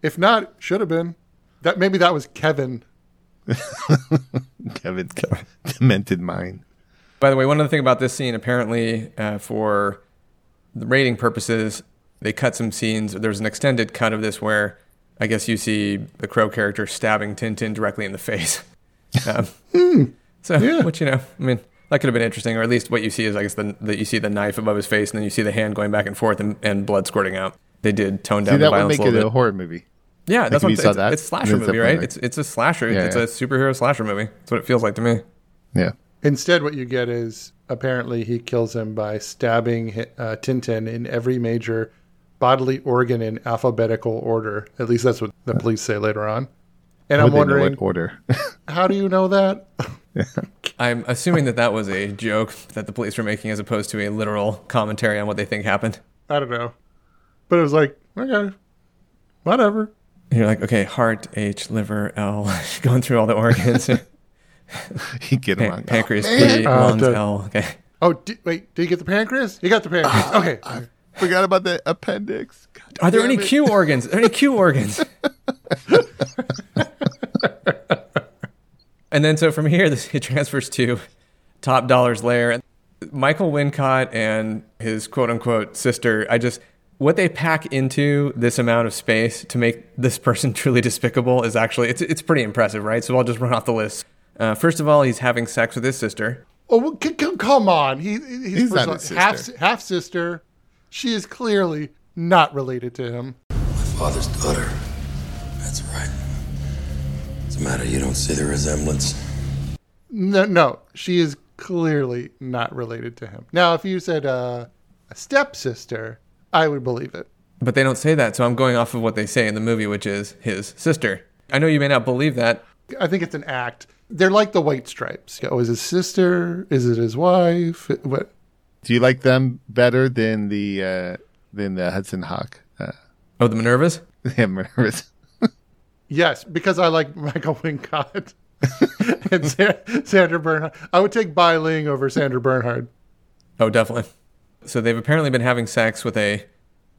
If not, should have been. That maybe that was Kevin. Kevin, Demented Mine. By the way, one other thing about this scene, apparently uh, for the rating purposes, they cut some scenes. There's an extended cut of this where I guess you see the Crow character stabbing Tintin directly in the face. Um, so, which you know, I mean, that could have been interesting, or at least what you see is, I guess, the, the you see the knife above his face, and then you see the hand going back and forth, and, and blood squirting out. They did tone down See, the that would violence make a it little a horror movie. Yeah, Like, that's if what you it's, saw it's, that, it's a slasher movie, right? definitely- It's it's a slasher. Yeah, it's yeah. a superhero slasher movie. That's what it feels like to me. Yeah. Instead, what you get is apparently he kills him by stabbing uh, Tintin in every major bodily organ in alphabetical order. At least that's what the police say later on. And How I'm would they know wondering, what order. how do you know that? I'm assuming that that was a joke that the police were making, as opposed to a literal commentary on what they think happened. I don't know. But it was like, okay, whatever. And you're like, okay, heart, H, liver, L, going through all the organs. you get Pan- wrong. Pancreas, Oh, P, man. lungs, Uh, the- L. Okay. Oh, di- wait, did you get the pancreas? You got the pancreas. okay. Forgot about the appendix. Are there any it. Q organs? Are there any Q organs? and then so from here, this, it transfers to Top Dollar's lair. Michael Wincott and his quote unquote sister, I just, what they pack into this amount of space to make this person truly despicable is actually, it's, it's pretty impressive, right? So I'll just run off the list. Uh, first of all, he's having sex with his sister. Oh, well, c- c- come on. He, he's, He's first not his all, half sister. half sister. She is clearly not related to him. My father's daughter. That's right. It's a matter? You don't see the resemblance? No, no, she is clearly not related to him. Now, if you said uh, a stepsister, I would believe it. But they don't say that, so I'm going off of what they say in the movie, which is his sister. I know you may not believe that. I think it's an act. They're like the white stripes. Oh, is his sister? Is it his wife? What? Do you like them better than the uh, than the Hudson Hawk? Uh, Oh, the Minervas? yeah, Minervas. Yes, because I like Michael Wincott and Sa- Sandra Bernhard. I would take Bai Ling over Sandra Bernhard. Oh, definitely. So they've apparently been having sex with a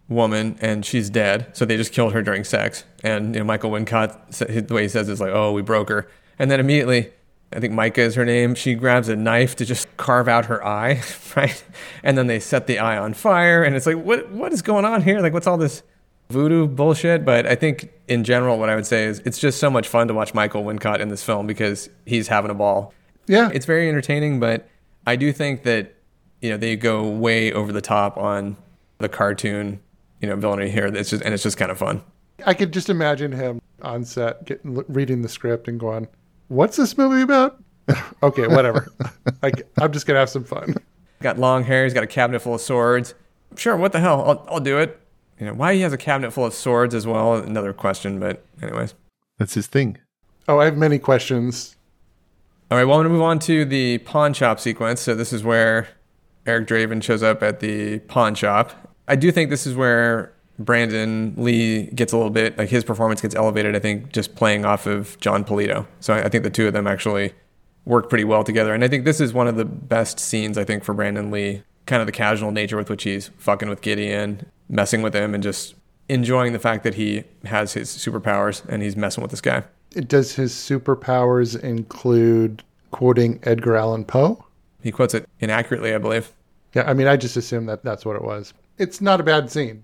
woman, and she's dead. So they just killed her during sex. And you know, Michael Wincott, the way he says, is like, "Oh, we broke her." And then immediately, I think Myca is her name. She grabs a knife to just carve out her eye, right? And then they set the eye on fire, and it's like, what what is going on here? Like, what's all this voodoo bullshit? But I think in general, what I would say is it's just so much fun to watch Michael Wincott in this film because he's having a ball. Yeah. It's very entertaining, but I do think that you know they go way over the top on the cartoon, you know, villainy here. It's just and it's just kind of fun. I could just imagine him on set getting, reading the script and going, "What's this movie about?" okay, whatever. like I'm just gonna have some fun. Got long hair. He's got a cabinet full of swords. Sure, what the hell? I'll, I'll do it. You know why he has a cabinet full of swords as well? Another question, but anyways. That's his thing. Oh, I have many questions. All right, well, I'm going to move on to the pawn shop sequence. So this is where Eric Draven shows up at the pawn shop. I do think this is where Brandon Lee gets a little bit, like his performance gets elevated, I think, just playing off of Jon Polito. So I, I think the two of them actually work pretty well together. And I think this is one of the best scenes, I think, for Brandon Lee. Kind of the casual nature with which he's fucking with Gideon, messing with him, and just enjoying the fact that he has his superpowers and he's messing with this guy. Does his superpowers include quoting Edgar Allan Poe? He quotes it inaccurately, I believe. Yeah, I mean, I just assumed that that's what it was. It's not a bad scene.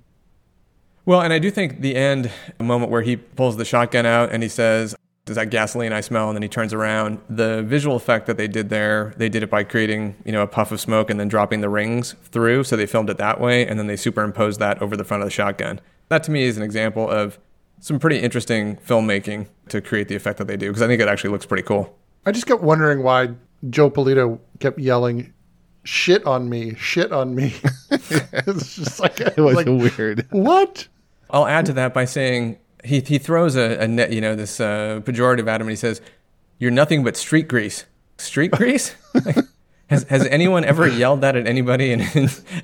Well, and I do think the end moment where he pulls the shotgun out and he says, "Does that gasoline I smell?" and then he turns around. The visual effect that they did there, they did it by creating, you know, a puff of smoke and then dropping the rings through. So they filmed it that way, and then they superimposed that over the front of the shotgun. That to me is an example of some pretty interesting filmmaking to create the effect that they do because I think it actually looks pretty cool. I just kept wondering why Joe Polito kept yelling, "Shit on me, shit on me." it's just like It was like, weird. What? I'll add to that by saying he he throws a, a net, you know, this uh, pejorative at him, and he says, "You're nothing but street grease." Street grease? Like, has has anyone ever yelled that at anybody in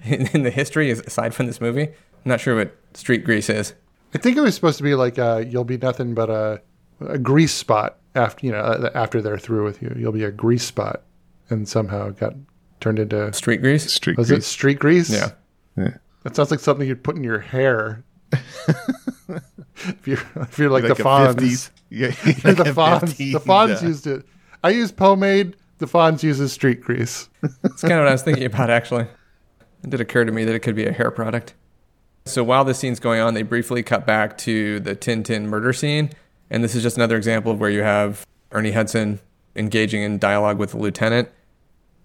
in, in the history aside from this movie? I'm not sure what street grease is. I think it was supposed to be like uh, you'll be nothing but a a grease spot after you know uh, after they're through with you. You'll be a grease spot, and somehow it got turned into street grease. Street was it street grease? Yeah. Yeah. That sounds like something you'd put in your hair. if you're if you're like, Like the Fonz, 50s Yeah, like the Fonz. 50s, The Fonz uh, used it. I use pomade. The Fonz uses street grease. That's kind of what I was thinking about actually. It did occur to me that it could be a hair product. So while this scene's going on, they briefly cut back to the Tintin murder scene. And this is just another example of where you have Ernie Hudson engaging in dialogue with the lieutenant.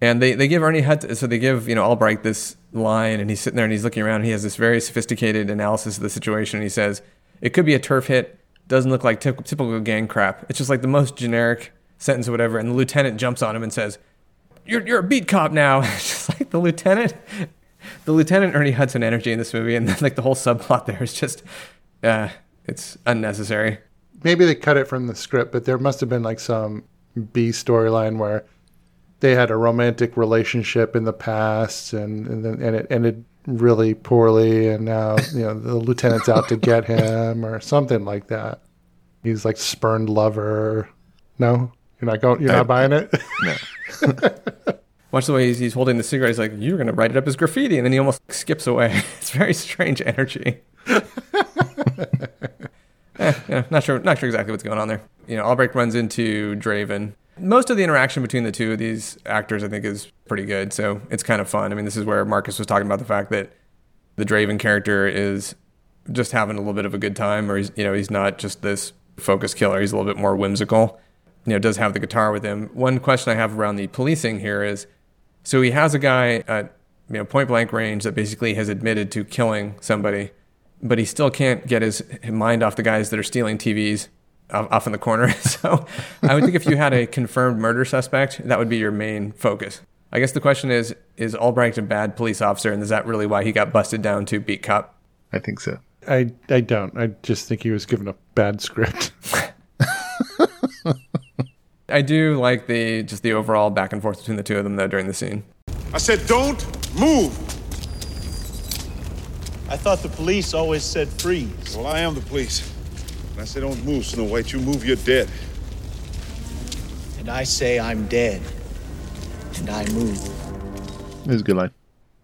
And they, they give Ernie Hudson, so they give, you know, Albrecht this line, and he's sitting there and he's looking around. And he has this very sophisticated analysis of the situation. And he says, It could be a turf hit, doesn't look like typ- typical gang crap. It's just like the most generic sentence or whatever. And the lieutenant jumps on him and says, You're, you're a beat cop now. Just like the lieutenant, the lieutenant Ernie Hudson energy in this movie. And then, like the whole subplot there is just, uh, it's unnecessary. Maybe they cut it from the script, but there must have been like some B storyline where they had a romantic relationship in the past and and, then, and it ended really poorly and now you know the lieutenant's out to get him or something like that he's like spurned lover no you're not going you're not buying it no Watch the way he's, he's holding the cigarette. He's like, "You're gonna write it up as graffiti," and then he almost skips away. It's very strange energy. eh, not sure, not sure exactly what's going on there. You know, Albrecht runs into Draven. Most of the interaction between the two of these actors, I think, is pretty good. So it's kind of fun. I mean, this is where Marcus was talking about the fact that the Draven character is just having a little bit of a good time, or he's, you know, he's not just this focus killer. He's a little bit more whimsical. You know, does have the guitar with him. One question I have around the policing here is, so he has a guy at you know point blank range that basically has admitted to killing somebody, but he still can't get his mind off the guys that are stealing TVs off in the corner. So I would think if you had a confirmed murder suspect, that would be your main focus. I guess the question is: Is Albrecht a bad police officer, and is that really why he got busted down to beat cop? I think so. I, I don't. I just think he was given a bad script. I do like the just the overall back and forth between the two of them though during the scene. I said, don't move. I thought the police always said freeze. Well, I am the police. And I say, don't move, Snow White. You move, you're dead. And I say I'm dead. And I move. It was a good line.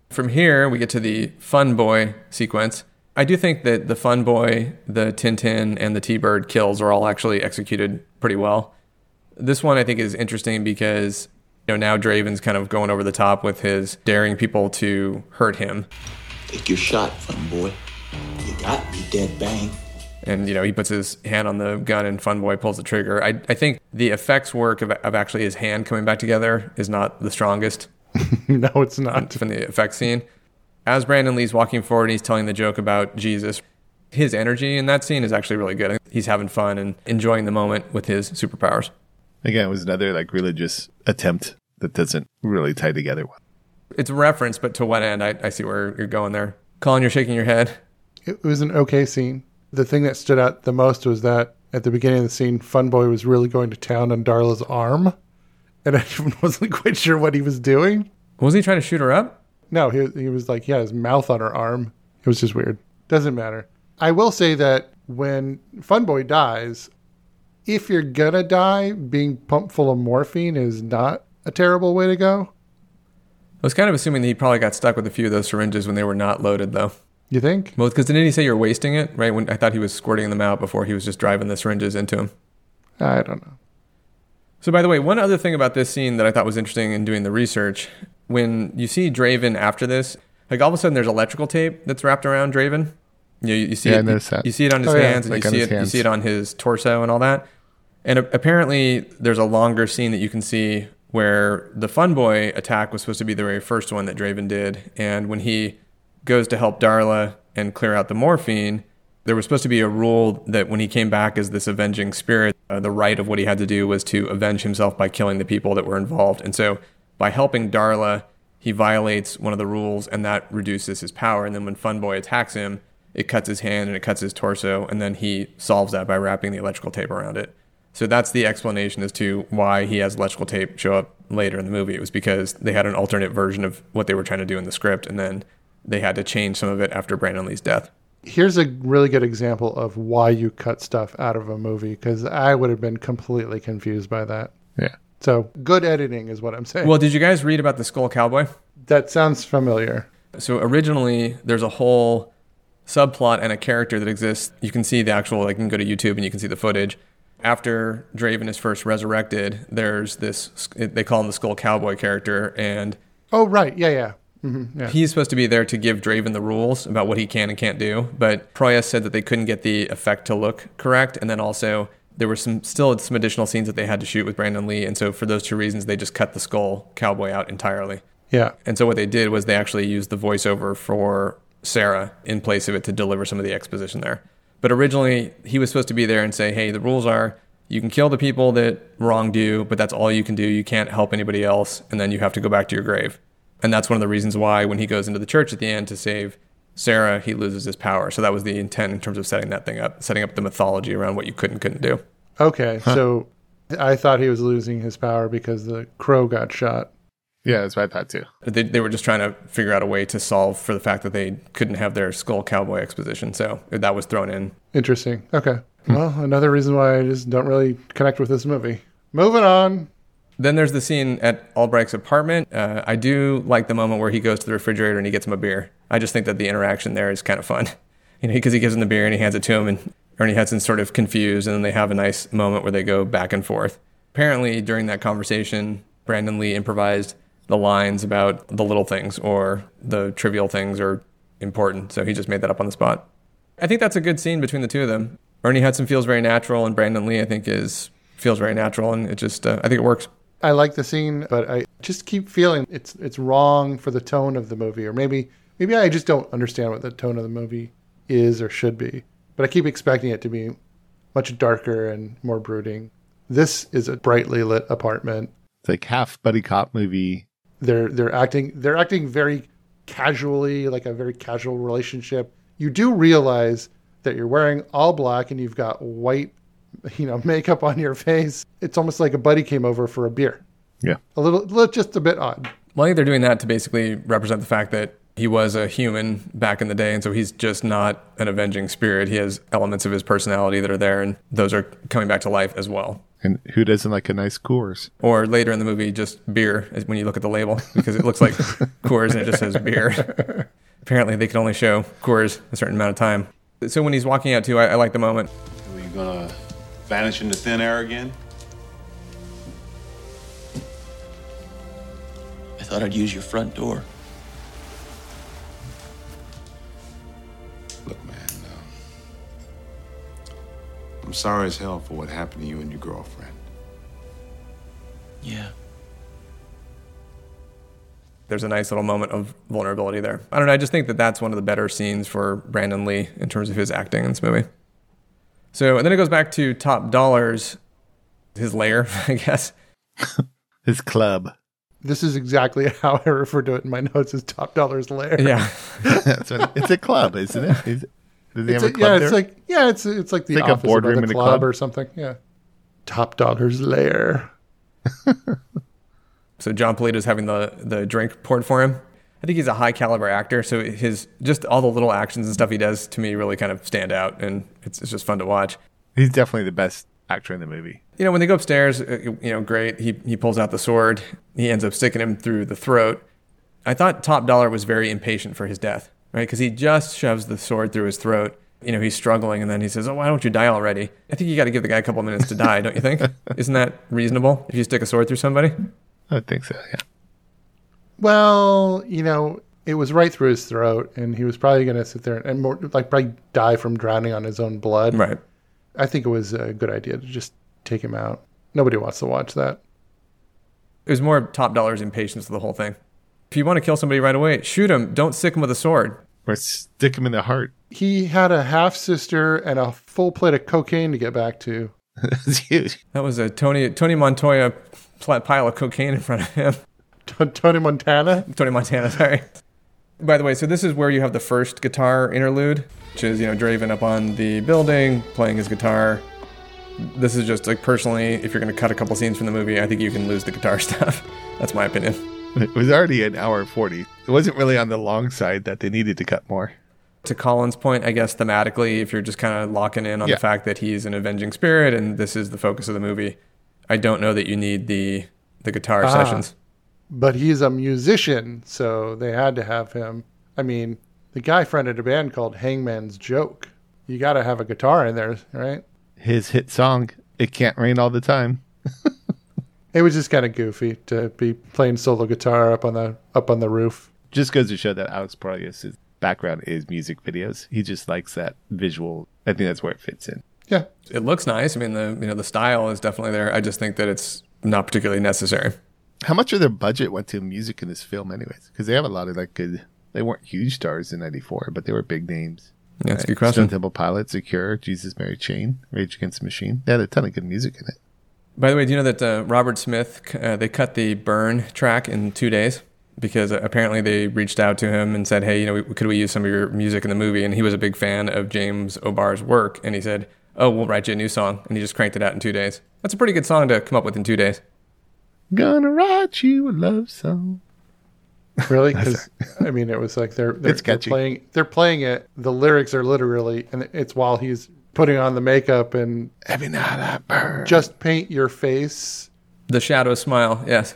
From here, we get to the Fun Boy sequence. I do think that the Fun Boy, the Tintin, and the T Bird kills are all actually executed pretty well. This one I think is interesting because you know now Draven's kind of going over the top with his daring people to hurt him. Take your shot, fun boy. You got me dead bang. And you know he puts his hand on the gun and Fun Boy pulls the trigger. I, I think the effects work of, of actually his hand coming back together is not the strongest. no, it's not. From the effects scene. As Brandon Lee's walking forward and he's telling the joke about Jesus, his energy in that scene is actually really good. He's having fun and enjoying the moment with his superpowers. Again, it was another like religious attempt that doesn't really tie together well. It's a reference, but to what end? I, I see where you're going there. Colin, you're shaking your head. It was an okay scene. The thing that stood out the most was that at the beginning of the scene, Fun Boy was really going to town on Darla's arm, and I wasn't quite sure what he was doing. Wasn't he trying to shoot her up? No, he he was like, yeah, his mouth on her arm. It was just weird. Doesn't matter. I will say that when Fun Boy dies, if you're gonna die, being pumped full of morphine is not a terrible way to go. I was kind of assuming that he probably got stuck with a few of those syringes when they were not loaded, though. You think? Well, because didn't he say you're wasting it, right? When I thought he was squirting them out before he was just driving the syringes into him. I don't know. So, by the way, one other thing about this scene that I thought was interesting in doing the research, when you see Draven after this, like all of a sudden there's electrical tape that's wrapped around Draven. You, you see Yeah, it, you see it on his Oh, yeah, hands, and like you see it, you see it on his torso and all that. And a- apparently, there's a longer scene that you can see where the Fun Boy attack was supposed to be the very first one that Draven did, and when he goes to help Darla and clear out the morphine, there was supposed to be a rule that when he came back as this avenging spirit, uh, the right of what he had to do was to avenge himself by killing the people that were involved. And so, by helping Darla, he violates one of the rules, and that reduces his power. And then when Funboy attacks him, it cuts his hand and it cuts his torso, and then he solves that by wrapping the electrical tape around it. So that's the explanation as to why he has electrical tape show up later in the movie. It was because they had an alternate version of what they were trying to do in the script, and then they had to change some of it after Brandon Lee's death. Here's a really good example of why you cut stuff out of a movie because I would have been completely confused by that. Yeah. So good editing is what I'm saying. Well, did you guys read about the Skull Cowboy? that sounds familiar. So originally, there's a whole subplot and a character that exists. You can see the actual, like, you can go to YouTube and you can see the footage. After Draven is first resurrected, there's this, they call him the Skull Cowboy character, and Oh right, yeah, yeah. Mhm, yeah. He's supposed to be there to give Draven the rules about what he can and can't do, but Proyas said that they couldn't get the effect to look correct, and then also there were some still some additional scenes that they had to shoot with Brandon Lee, and so for those two reasons, they just cut the skull cowboy out entirely. Yeah. And so what they did was they actually used the voiceover for Sarah in place of it to deliver some of the exposition there. But originally, he was supposed to be there and say, "Hey, the rules are you can kill the people that wronged you, but that's all you can do. You can't help anybody else, and then you have to go back to your grave." And that's one of the reasons why when he goes into the church at the end to save Sarah, he loses his power. So that was the intent in terms of setting that thing up, setting up the mythology around what you could and couldn't do. Okay, so I thought he was losing his power because the crow got shot. Yeah, that's what I thought too. They, they were just trying to figure out a way to solve for the fact that they couldn't have their skull cowboy exposition. So that was thrown in. Interesting. Okay. Hmm. Well, another reason why I just don't really connect with this movie. Moving on. Then there's the scene at Albrecht's apartment. Uh, I do like the moment where he goes to the refrigerator and he gets him a beer. I just think that the interaction there is kind of fun, you know, because he gives him the beer and he hands it to him, and Ernie Hudson's sort of confused, and then they have a nice moment where they go back and forth. Apparently, during that conversation, Brandon Lee improvised the lines about the little things or the trivial things are important, so he just made that up on the spot. I think that's a good scene between the two of them. Ernie Hudson feels very natural, and Brandon Lee, I think, is feels very natural, and it just uh, I think it works. I like the scene, but I just keep feeling it's it's wrong for the tone of the movie, or maybe maybe I just don't understand what the tone of the movie is or should be. But I keep expecting it to be much darker and more brooding. This is a brightly lit apartment. It's like half buddy cop movie. They're they're acting they're acting very casually, like a very casual relationship. You do realize that you're wearing all black and you've got white, you know, makeup on your face. It's almost like a buddy came over for a beer. Yeah. A little, little just a bit odd. Well, I think they're doing that to basically represent the fact that he was a human back in the day, and so he's just not an avenging spirit. He has elements of his personality that are there, and those are coming back to life as well. And who doesn't like a nice Coors? Or later in the movie, just beer when you look at the label because it looks like Coors and it just says beer. Apparently, they can only show Coors a certain amount of time. So when he's walking out too, I, I like the moment. Are you gonna vanish into thin air again? I thought I'd use your front door. Look, man, uh, I'm sorry as hell for what happened to you and your girlfriend. Yeah. There's a nice little moment of vulnerability there. I don't know. I just think that that's one of the better scenes for Brandon Lee in terms of his acting in this movie. So, and then it goes back to Top Dollars, his lair, I guess. His club. This is exactly how I refer to it in my notes as Top Dollar's Lair. Yeah. It's a club, isn't it? Is, does he It's have a- a club yeah, there? it's like yeah, it's it's like the It's like a office boardroom in the a club, club? or something. Yeah. Top Dollar's Lair. So Jon Polito's having the the drink poured for him. I think he's a high caliber actor, so his just all the little actions and stuff he does to me really kind of stand out, and it's, it's just fun to watch. He's definitely the best actor in the movie. You know, when they go upstairs, uh, you know, great. He he pulls out the sword. He ends up sticking him through the throat. I thought Top Dollar was very impatient for his death, right? Because he just shoves the sword through his throat. You know, he's struggling, and then he says, "Oh, why don't you die already?" I think you got to give the guy a couple of minutes to die, don't you think? Isn't that reasonable if you stick a sword through somebody? I think so. Yeah. Well, you know, it was right through his throat, and he was probably going to sit there and more like probably die from drowning on his own blood. Right. I think it was a good idea to just take him out. Nobody wants to watch that. It was more Top Dollar's impatience of the whole thing. If you want to kill somebody right away, shoot him. Don't stick him with a sword. Or stick him in the heart. He had a half sister and a full plate of cocaine to get back to. That's huge. That was a Tony Tony Montoya pl- pile of cocaine in front of him. Tony Montana. Tony Montana. Sorry. By the way, so this is where you have the first guitar interlude, which is you know Draven up on the building playing his guitar. This is just like personally, if you're going to cut a couple scenes from the movie, I think you can lose the guitar stuff. That's my opinion. It was already an hour and 40. It wasn't really on the long side that they needed to cut more. to Colin's point, I guess thematically, if you're just kind of locking in on Yeah. the fact that he's an avenging spirit and this is the focus of the movie, I don't know that you need the the guitar Ah. sessions. But he's a musician, so they had to have him. I mean, the guy fronted a band called Hangman's Joke. You got to have a guitar in there, right? His hit song, It Can't Rain All the Time. It was just kind of goofy to be playing solo guitar up on the up on the roof. Just goes to show that Alex Proyas' background is music videos. He just likes that visual. I think that's where it fits in. Yeah. It looks nice. I mean, the you know the style is definitely there. I just think that it's not particularly necessary. How much of their budget went to music in this film, anyways? Because they have a lot of like good. They weren't huge stars in '94, but they were big names. Yeah, that's a good question. Stone Temple Pilots, Secure, Jesus Mary Chain, Rage Against the Machine. They had a ton of good music in it. By the way, do you know that uh, Robert Smith uh, they cut the Burn track in two days because apparently they reached out to him and said, "Hey, you know, could we use some of your music in the movie?" And he was a big fan of James O'Barr's work, and he said, "Oh, we'll write you a new song," and he just cranked it out in two days. That's a pretty good song to come up with in two days. Gonna write you a love song. Really? Because I mean, it was like they're they're, It's they're playing they're playing it. The lyrics are literally, and it's while he's putting on the makeup and every night I burn. Just paint your face. The shadow smile, yes.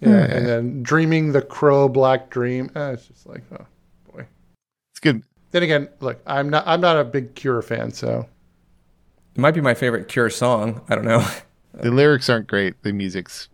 Yeah, Yeah. and then dreaming the crow black dream. Uh, it's just like, oh boy. It's good. Then again, look, I'm not I'm not a big Cure fan, so It might be my favorite Cure song. I don't know. The lyrics aren't great. The music's good.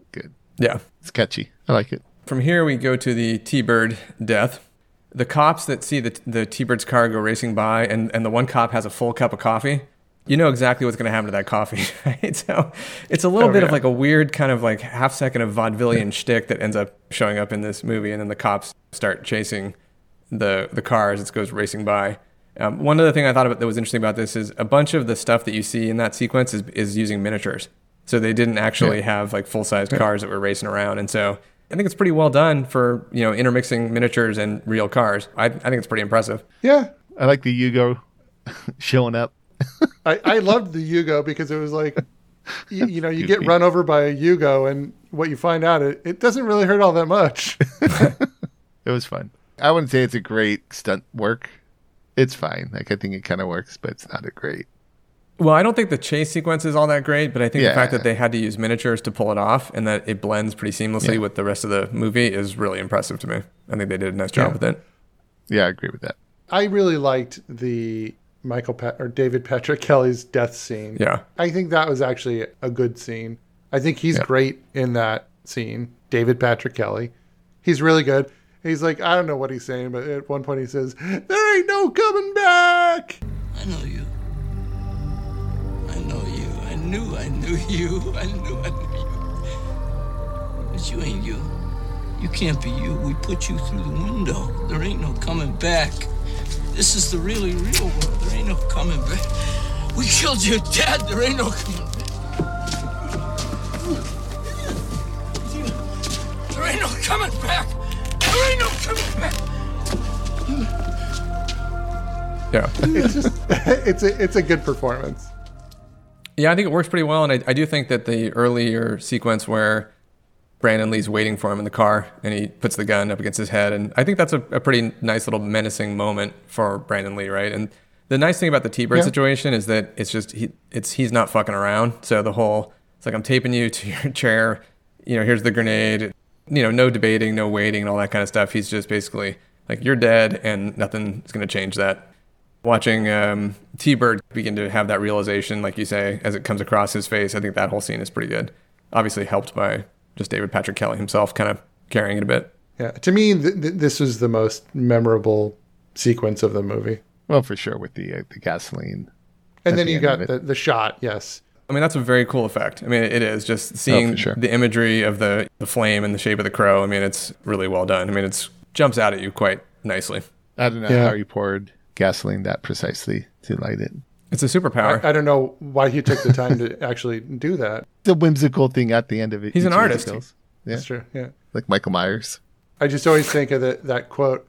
Yeah. It's catchy. I like it. From here, we go to the T-Bird death. The cops that see the, the T-Bird's car go racing by, and, and the one cop has a full cup of coffee, you know exactly what's going to happen to that coffee, right? So it's a little Oh, bit of like a weird kind of like half second of vaudevillian shtick that ends up showing up in this movie, and then the cops start chasing the the car as it goes racing by. Um, one other thing I thought about that was interesting about this is a bunch of the stuff that you see in that sequence is, is using miniatures. So they didn't actually Yeah. have like full sized cars that were racing around, and so I think it's pretty well done for you know intermixing miniatures and real cars. I, I think it's pretty impressive. yeah. I like the Yugo showing up. I, I loved the Yugo because it was like, you, you know, you get run over by a Yugo, and what you find out, it, it doesn't really hurt all that much. It was fun. I wouldn't say it's a great stunt work. It's fine. Like I think it kind of works, but it's not a great. Well, I don't think the chase sequence is all that great, but I think the fact Yeah. that they had to use miniatures to pull it off and that it blends pretty seamlessly Yeah. with the rest of the movie is really impressive to me. I think they did a nice job Yeah. with it. Yeah, I agree with that. I really liked the Michael Pat or David Patrick Kelly's death scene. Yeah. I think that was actually a good scene. I think he's Yeah. great in that scene. David Patrick Kelly. He's really good. He's like, I don't know what he's saying, but at one point he says, There ain't no coming back. I know you. Knew I knew you. I knew I knew you. But you ain't you. You can't be you. We put you through the window. There ain't no coming back. This is the really real world. There ain't no coming back. We killed your dad. There ain't no coming back. There ain't no coming back. There ain't no coming back. Yeah. It's just it's a it's a good performance. Yeah, I think it works pretty well, and I, I do think that the earlier sequence where Brandon Lee's waiting for him in the car and he puts the gun up against his head, and I think that's a, a pretty nice little menacing moment for Brandon Lee, right? And the nice thing about the T-Bird Yeah. situation is that it's just he, it's he's not fucking around. So the whole it's like I'm taping you to your chair, you know, here's the grenade, you know, no debating, no waiting, and all that kind of stuff. He's just basically like you're dead, and nothing's going to change that watching um, T-Bird begin to have that realization, like you say, as it comes across his face, I think that whole scene is pretty good. Obviously helped by just David Patrick Kelly himself kind of carrying it a bit. Yeah, to me, th- th- this was the most memorable sequence of the movie. Well, for sure with the uh, the gasoline. And then the you got the, the shot. Yes, I mean, that's a very cool effect. I mean, it is just seeing sure. the imagery of the, the flame and the shape of the crow. I mean, it's really well done. I mean, it jumps out at you quite nicely. I don't know Yeah. how you poured gasoline that precisely to light it. It's a superpower. I, I don't know why he took the time to actually do that. The whimsical thing at the end of it. He's an each of his artist. Yeah, That's true. Yeah, like Michael Myers. I just always think of the, that quote.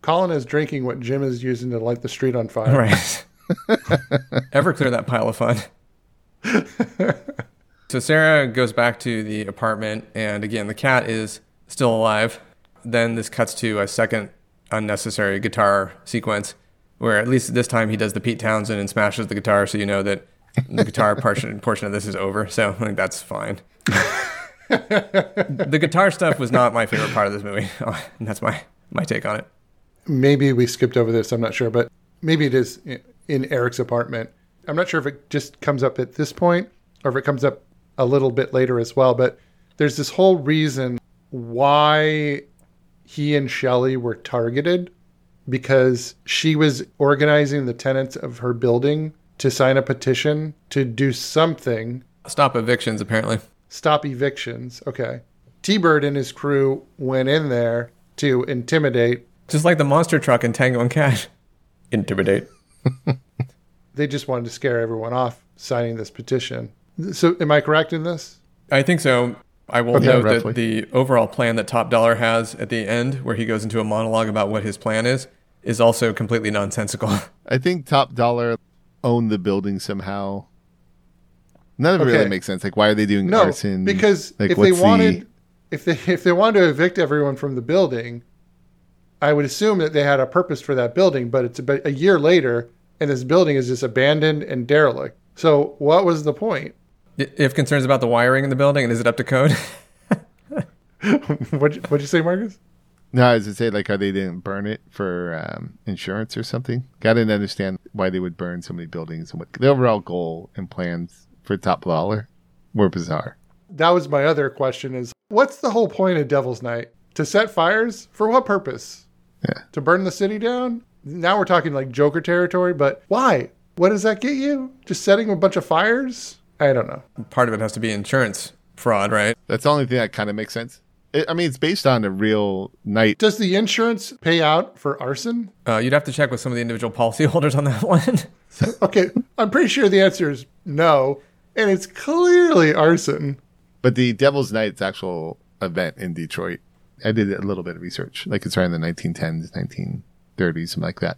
Colin is drinking what Jim is using to light the street on fire. Right. Everclear that pile of fun. so Sarah goes back to the apartment, and again, the cat is still alive. Then this cuts to a second unnecessary guitar sequence where, at least this time, he does the Pete Townshend and smashes the guitar, so you know that the guitar portion, portion of this is over. So I think that's fine. the guitar stuff was not my favorite part of this movie. and that's my, my take on it. Maybe we skipped over this. I'm not sure, but maybe it is in Eric's apartment. I'm not sure if it just comes up at this point or if it comes up a little bit later as well. But there's this whole reason why he and Shelley were targeted because she was organizing the tenants of her building to sign a petition to do something. Stop evictions, apparently. Stop evictions. Okay. T Bird and his crew went in there to intimidate. Just like the monster truck in Tango and Cash. Intimidate. they just wanted to scare everyone off signing this petition. So, am I correct in this? I think so. I will Okay, note roughly. that the overall plan that Top Dollar has at the end, where he goes into a monologue about what his plan is, is also completely nonsensical. I think Top Dollar owned the building somehow. None of it Okay. really makes sense. Like, why are they doing No, arson? because like, if they what's the- wanted, if they if they wanted to evict everyone from the building, I would assume that they had a purpose for that building. But it's about a year later, and this building is just abandoned and derelict. So, what was the point? I- If concerns about the wiring in the building, and is it up to code? what what'd you say, Marcus? No, as I was to say, like, how they didn't burn it for um, insurance or something. I didn't understand why they would burn so many buildings and what the overall goal and plans for Top Dollar were bizarre. That was my other question: is what's the whole point of Devil's Night? To set fires for what purpose? Yeah. To burn the city down? Now we're talking like Joker territory, but why? What does that get you? Just setting a bunch of fires? I don't know. Part of it has to be insurance fraud, right? That's the only thing that kind of makes sense. It, I mean, it's based on a real night. Does the insurance pay out for arson? Uh, you'd have to check with some of the individual policyholders on that one. Okay, I'm pretty sure the answer is no, and it's clearly arson. But the Devil's Night's actual event in Detroit, I did a little bit of research. Like it's around the 1910s, 1930s, something like that.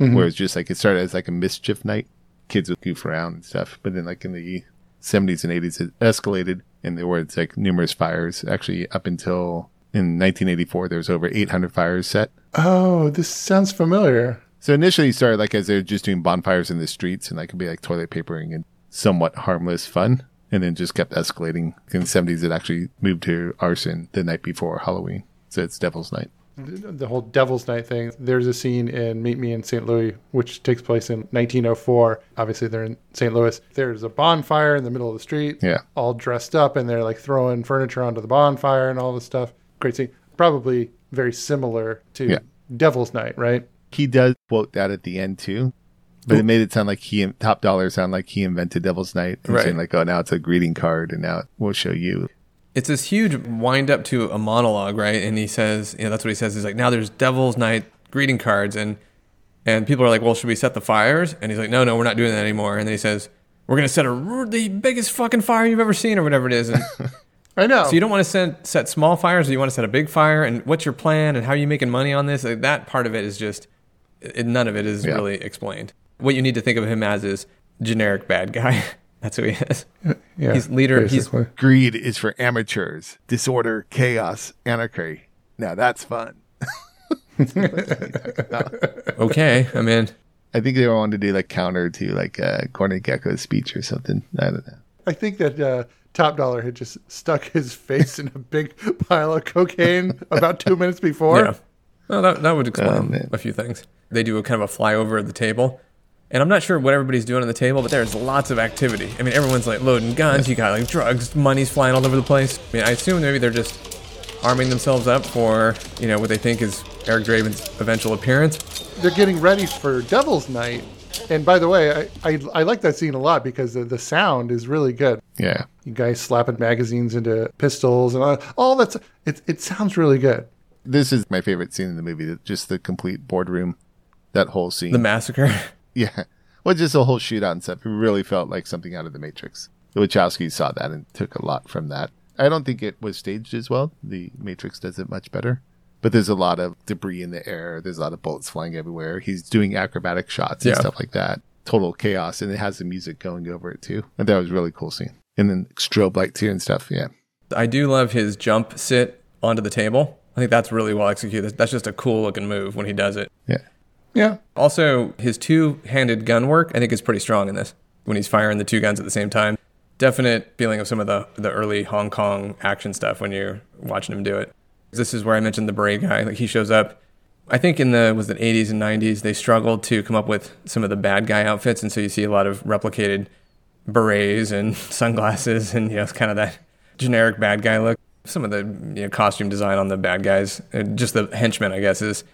Mhm. Where it's just like it started as like a mischief night. Kids would goof around and stuff. But then like in the 70s and 80s, it escalated and there were like numerous fires. Actually, up until in 1984, there was over 800 fires set. Oh, this sounds familiar. So initially it started like as they're just doing bonfires in the streets and like could be like toilet papering and somewhat harmless fun. And then just kept escalating. In the 70s, it actually moved to arson the night before Halloween. So it's Devil's Night. The whole Devil's Night thing. There's a scene in Meet Me in St. Louis, which takes place in 1904. Obviously, they're in St. Louis. There's a bonfire in the middle of the street. Yeah. All dressed up, and they're like throwing furniture onto the bonfire and all this stuff. Great scene. Probably very similar to Yeah. Devil's Night, right? He does quote that at the end too. But it made it sound like he, Top Dollar sound like he invented Devil's Night. And Right. saying like, oh, now it's a greeting card and now we'll show you. It's this huge wind up to a monologue, right? And he says, you know, that's what he says. He's like, now there's Devil's Night greeting cards, and and people are like, well, should we set the fires? And he's like, no, no, we're not doing that anymore. And then he says, we're gonna set a the biggest fucking fire you've ever seen, or whatever it is. And I know. so you don't want to set set small fires, or you want to set a big fire? And what's your plan? And how are you making money on this? Like, that part of it is just none of it is Yeah. really explained. What you need to think of him as is generic bad guy. That's who he is. Yeah, he's leader. He's basically. Greed is for amateurs. Disorder, chaos, anarchy. Now that's fun. okay. I mean, I think they wanted to do like counter to like uh, Gordon Gekko's speech or something. I don't know. I think that uh, Top Dollar had just stuck his face in a big pile of cocaine about two minutes before. Yeah. Well, that, that would Oh, explain man. a few things. They do a kind of a flyover of the table. And I'm not sure what everybody's doing on the table, but there's lots of activity. I mean, everyone's like loading guns. You got like drugs, money's flying all over the place. I mean, I assume maybe they're just arming themselves up for, you know, what they think is Eric Draven's eventual appearance. They're getting ready for Devil's Night. And by the way, I, I, I like that scene a lot because the, the sound is really good. Yeah. You guys slapping magazines into pistols and all, all that's it, it sounds really good. This is my favorite scene in the movie. Just the complete boardroom, that whole scene. The massacre. Yeah. Well, just the whole shootout and stuff. It really felt like something out of the Matrix. The Wachowskis saw that and took a lot from that. I don't think it was staged as well. The Matrix does it much better. But there's a lot of debris in the air. There's a lot of bullets flying everywhere. He's doing acrobatic shots and Yeah. stuff like that. Total chaos. And it has the music going over it too. And that was a really cool scene. And then strobe light too and stuff. Yeah. I do love his jump sit onto the table. I think that's really well executed. That's just a cool looking move when he does it. Yeah. Yeah. Also, his two handed gun work, I think, is pretty strong in this when he's firing the two guns at the same time. Definite feeling of some of the, the early Hong Kong action stuff when you're watching him do it. This is where I mentioned the beret guy. Like he shows up. I think in the was it 80s and 90s they struggled to come up with some of the bad guy outfits, and so you see a lot of replicated berets and sunglasses, and you know kind of that generic bad guy look. Some of the you know, costume design on the bad guys, uh, just the henchmen, I guess, is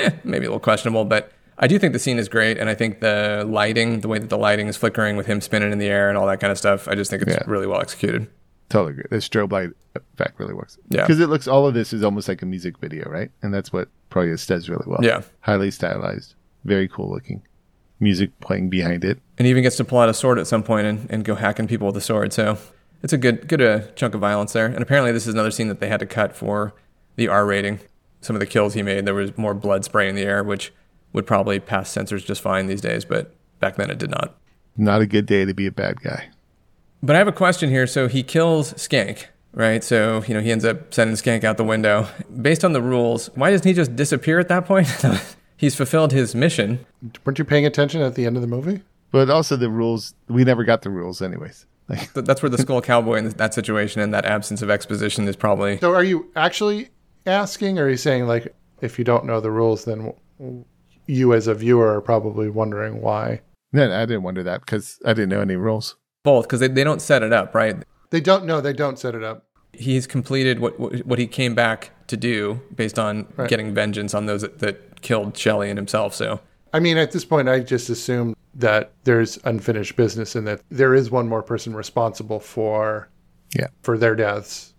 eh, maybe a little questionable. But I do think the scene is great, and I think the lighting, the way that the lighting is flickering with him spinning in the air and all that kind of stuff, I just think it's Yeah. really well executed. Totally agree. The strobe light effect really works. Yeah. Because it looks, all of this is almost like a music video, right? And that's what Proyas does really well. Yeah. Highly stylized. Very cool looking. Music playing behind it. And he even gets to pull out a sword at some point and, and go hacking people with a sword. So it's a good good uh, chunk of violence there. And apparently, this is another scene that they had to cut for the R rating. Some of the kills he made, there was more blood spray in the air, which would probably pass censors just fine these days, but back then it did not. Not a good day to be a bad guy. But I have a question here. So he kills Skank, right? So, you know, he ends up sending Skank out the window. Based on the rules, why doesn't he just disappear at that point? He's fulfilled his mission. Weren't you paying attention at the end of the movie? But also the rules, we never got the rules anyways. Like, That's where the Skull Cowboy in that situation and that absence of exposition is probably. So are you actually asking, or are you saying like, if you don't know the rules, then you as a viewer are probably wondering why? no, I didn't wonder that because I didn't know any rules. Both, because they, they don't set it up, right? They don't know. They don't set it up. He's completed what what what he came back to do based on Right. getting vengeance on those that, that killed Shelley and himself. So I mean, at this point, I just assume that there's unfinished business and that there is one more person responsible for Yeah. for their deaths,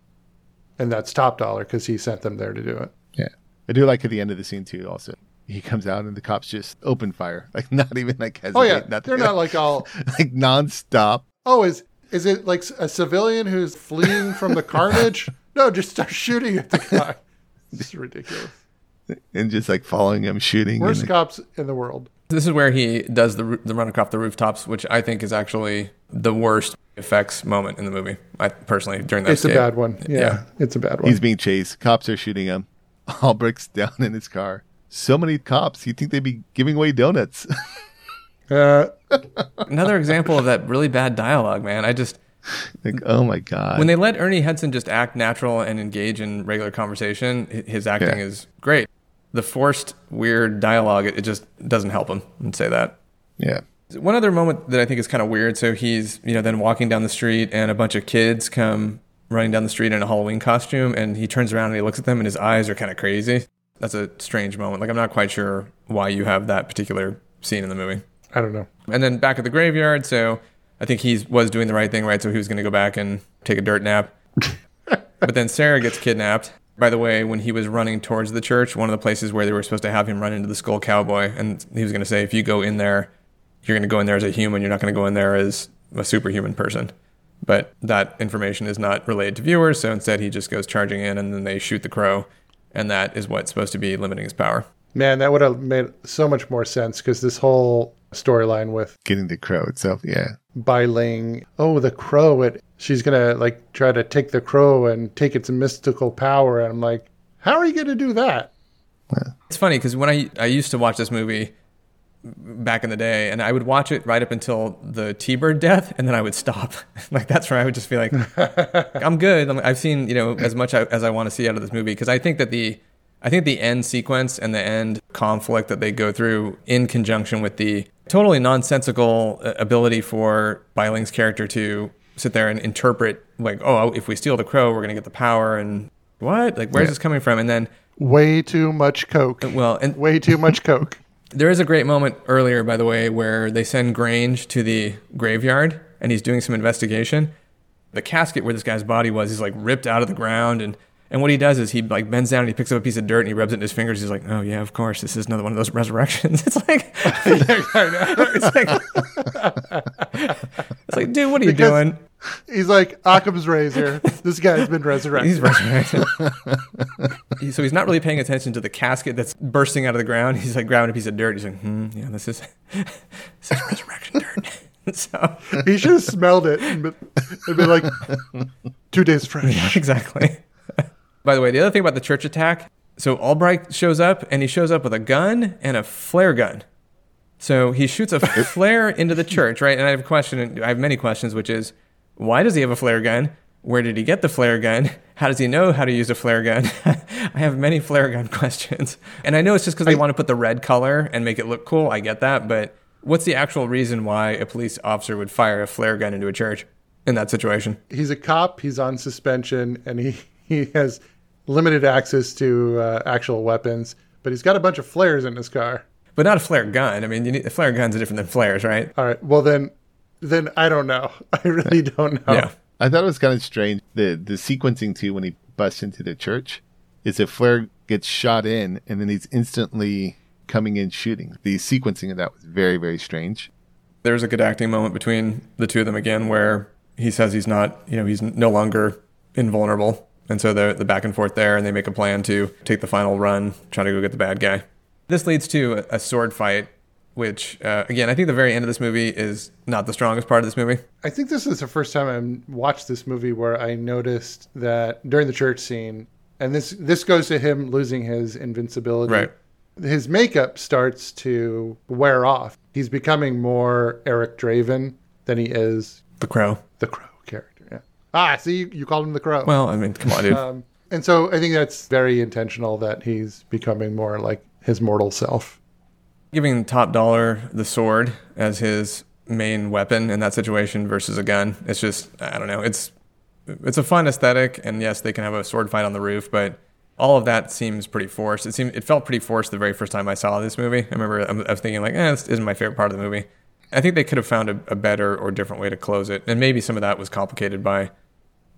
and that's Top Dollar because he sent them there to do it. Yeah. I do like at the end of the scene too, also. He comes out and the cops just open fire. Like, not even like hesitate. Oh yeah, nothing. they're not like all. like nonstop. Oh, is is it like a civilian who's fleeing from the carnage? No, just start shooting at the guy. It's ridiculous. And just like following him, shooting. Worst cops in the world. This is where he does the the run across the rooftops, which I think is actually the worst effects moment in the movie. I personally during that. It's a bad one. Yeah, it's a bad one. He's being chased. Cops are shooting him. Albrecht's down in his car. So many cops. You'd think they'd be giving away donuts. Uh, Another example of that really bad dialogue, man. I just like, oh my God. when they let Ernie Hudson just act natural and engage in regular conversation, his acting Yeah. is great. The forced, weird dialogue, it, it just doesn't help him. And say that. yeah. One other moment that I think is kind of weird. So he's, you know, then walking down the street and a bunch of kids come running down the street in a Halloween costume and he turns around and he looks at them and his eyes are kind of crazy. That's a strange moment. Like I'm not quite sure why you have that particular scene in the movie. I don't know. And then back at the graveyard, so I think he was doing the right thing, right? So he was going to go back and take a dirt nap. but then Sarah gets kidnapped. By the way, when he was running towards the church, one of the places where they were supposed to have him run into the skull cowboy, and he was going to say, if you go in there, you're going to go in there as a human. You're not going to go in there as a superhuman person. But that information is not relayed to viewers, so instead he just goes charging in, and then they shoot the crow, and that is what's supposed to be limiting his power. Man, that would have made so much more sense because this whole storyline with Getting the crow itself. Yeah. Bai Ling, oh, the crow, it, she's going to like try to take the crow and take its mystical power. And I'm like, how are you going to do that? It's funny because when I I used to watch this movie back in the day, and I would watch it right up until the T-bird death, and then I would stop. like that's where I would just be like, I'm good. I'm, I've seen you know as much as I want to see out of this movie because I think that the I think the end sequence and the end conflict that they go through in conjunction with the totally nonsensical uh, ability for Bai Ling's character to sit there and interpret like, oh, if we steal the crow, we're gonna get the power, and what? Like, where's Yeah. this coming from? And then Way too much Coke. well, and Way too much Coke. there is a great moment earlier, by the way, where they send Grange to the graveyard and he's doing some investigation. The casket where this guy's body was is like ripped out of the ground and and what he does is he like bends down and he picks up a piece of dirt and he rubs it in his fingers. He's like, "Oh yeah, of course, this is another one of those resurrections." It's like, it's like, it's like, dude, what are you Because doing? He's like Occam's razor. This guy's been resurrected. He's resurrected. So he's not really paying attention to the casket that's bursting out of the ground. He's like grabbing a piece of dirt. He's like, hmm, yeah, this is this is resurrection dirt. so he should have smelled it and been, and been like, two days fresh. Yeah, exactly. By the way, the other thing about the church attack, so Albrecht shows up and he shows up with a gun and a flare gun. So he shoots a flare into the church, right? And I have a question, I have many questions, which is why does he have a flare gun? Where did he get the flare gun? How does he know how to use a flare gun? I have many flare gun questions. And I know it's just because they want to put the red color and make it look cool. I get that. But what's the actual reason why a police officer would fire a flare gun into a church in that situation? He's a cop. He's on suspension, and he he has limited access to uh, actual weapons, but he's got a bunch of flares in his car. But not a flare gun. I mean, you need, flare guns are different than flares, right? All right. Well, then, then I don't know. I really don't know. Yeah. I thought it was kind of strange. The the sequencing too when he busts into the church is if flare gets shot in and then he's instantly coming in shooting. The sequencing of that was very very strange. There's a good acting moment between the two of them again where he says he's not, you know, he's no longer invulnerable. And so the the back and forth there and they make a plan to take the final run, try to go get the bad guy. This leads to a, a sword fight which uh, again, I think the very end of this movie is not the strongest part of this movie. I think this is the first time I watched this movie where I noticed that during the church scene, and this this goes to him losing his invincibility. Right. His makeup starts to wear off. He's becoming more Eric Draven than he is the Crow. The Crow. Ah, see, you, called him the Crow. Well, I mean, come on, dude. Um, and so I think that's very intentional that he's becoming more like his mortal self giving top dollar the sword as his main weapon in that situation versus a gun. It's just I don't know. It's it's a fun aesthetic, and yes, they can have a sword fight on the roof, but all of that seems pretty forced. It seemed it felt pretty forced the very first time I saw this movie. I remember I was thinking like, eh, this isn't my favorite part of the movie. I think they could have found a, a better or different way to close it, and maybe some of that was complicated by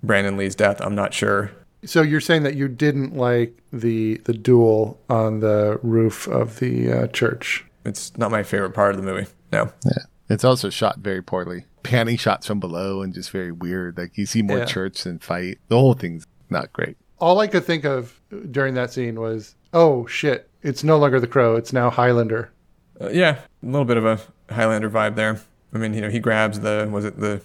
Brandon Lee's death. I'm not sure. So you're saying that you didn't like the the duel on the roof of the uh, church? It's not my favorite part of the movie. No. Yeah. It's also shot very poorly. Panning shots from below and just very weird. Like you see more Yeah. church than fight. The whole thing's not great. All I could think of during that scene was, oh shit, it's no longer the Crow, it's now Highlander. Uh, yeah, a little bit of a Highlander vibe there. I mean, you know, he grabs the was it the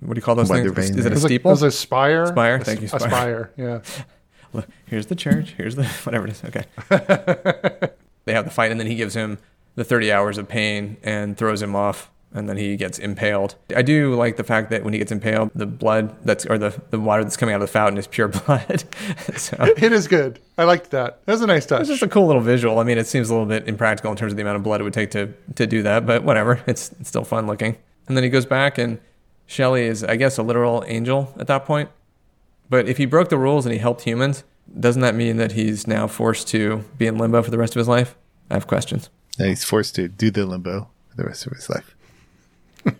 what do you call those Weather things? vane Is it a It was, a, it was a spire. Spire. A Thank you. s- A spire. Yeah. Look, Here's the church. Here's the whatever it is. Okay. they have the fight, and then he gives him the 30 hours of pain and throws him off, and then he gets impaled. I do like the fact that when he gets impaled, the blood that's or the the water that's coming out of the fountain is pure blood. so It is good. I liked that. That was a nice touch. it's just a cool little visual. I mean, it seems a little bit impractical in terms of the amount of blood it would take to to do that, but whatever. It's, it's still fun looking. And then he goes back, and Shelley is, I guess, a literal angel at that point. But if he broke the rules and he helped humans, doesn't that mean that he's now forced to be in limbo for the rest of his life? I have questions. And he's forced to do the limbo for the rest of his life.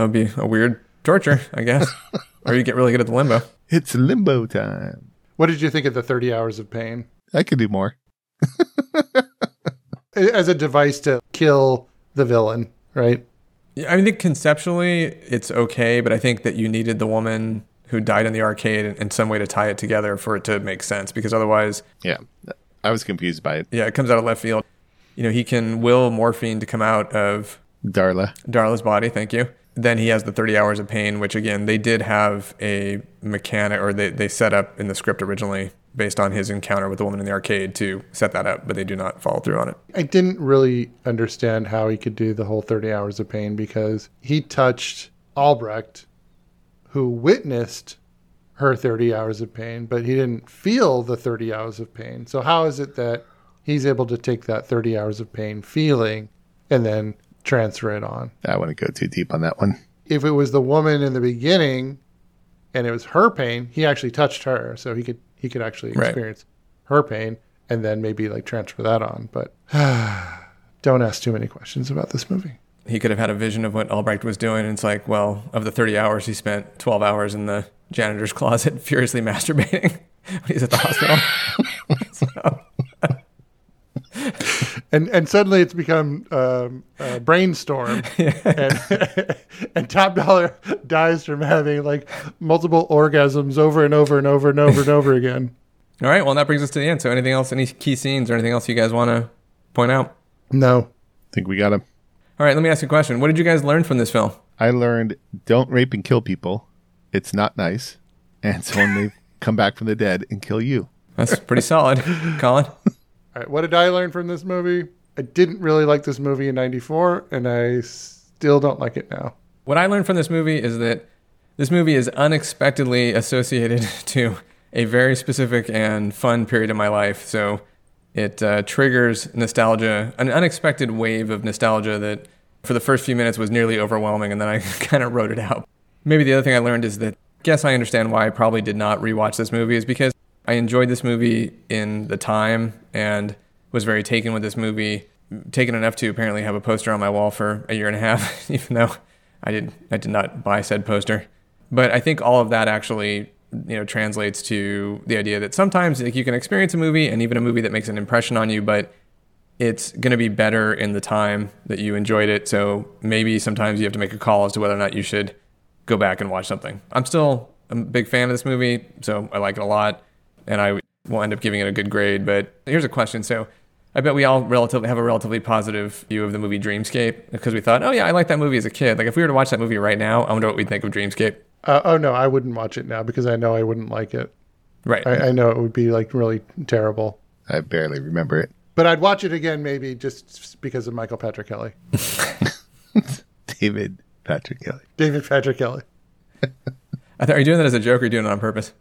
That would be a weird torture, I guess. or you get really good at the limbo. It's limbo time. What did you think of the 30 hours of pain? I could do more. As a device to kill the villain, right? Yeah, I think conceptually it's okay, but I think that you needed the woman who died in the arcade in- in some way to tie it together for it to make sense because otherwise, Yeah. I was confused by it. yeah, it comes out of left field. You know, he can will morphine to come out of Darla. Darla's body, thank you. Then he has the 30 hours of pain, which again, they did have a mechanic or they, they set up in the script originally based on his encounter with the woman in the arcade to set that up, but they do not follow through on it. I didn't really understand how he could do the whole 30 hours of pain because he touched Albrecht, who witnessed her 30 hours of pain, but he didn't feel the 30 hours of pain. So, how is it that he's able to take that 30 hours of pain feeling and then transfer it on? I wouldn't go too deep on that one. If it was the woman in the beginning and it was her pain, he actually touched her. So, he could, he could actually Right. experience her pain and then maybe like transfer that on. But don't ask too many questions about this movie. He could have had a vision of what Albrecht was doing, and it's like, well, of the 30 hours, he spent 12 hours in the janitor's closet furiously masturbating when he's at the hospital. So- and and suddenly it's become um, a brainstorm, and, and Top Dollar dies from having like multiple orgasms over and over and over and over and over again. All right, well, that brings us to the end. So, anything else, any key scenes or anything else you guys want to point out? No, I think we got him. All right, let me ask you a question. What did you guys learn from this film? I learned don't rape and kill people. It's not nice. And someone may come back from the dead and kill you. That's pretty solid, Colin. All right, what did I learn from this movie? I didn't really like this movie in '94, and I still don't like it now. What I learned from this movie is that this movie is unexpectedly associated to a very specific and fun period of my life. So it uh, triggers nostalgia, an unexpected wave of nostalgia that for the first few minutes was nearly overwhelming, and then I kind of wrote it out. Maybe the other thing I learned is that guess I understand why I probably did not rewatch this movie is because I enjoyed this movie in the time and was very taken with this movie. Taken enough to apparently have a poster on my wall for a year and a half, even though I did I did not buy said poster. But I think all of that actually you know translates to the idea that sometimes like, you can experience a movie and even a movie that makes an impression on you, but it's going to be better in the time that you enjoyed it. So maybe sometimes you have to make a call as to whether or not you should go back and watch something. I'm still a big fan of this movie, so I like it a lot, and I will end up giving it a good grade. But here's a question: so I bet we all relatively have a relatively positive view of the movie Dreamscape because we thought, oh yeah, I liked that movie as a kid. Like if we were to watch that movie right now, I wonder what we'd think of Dreamscape. Uh, oh no, I wouldn't watch it now because I know I wouldn't like it. Right. I, I know it would be like really terrible. I barely remember it. But I'd watch it again maybe just because of Michael Patrick Kelly. David Patrick Kelly. David Patrick Kelly. Are you doing that as a joke or are you doing it on purpose?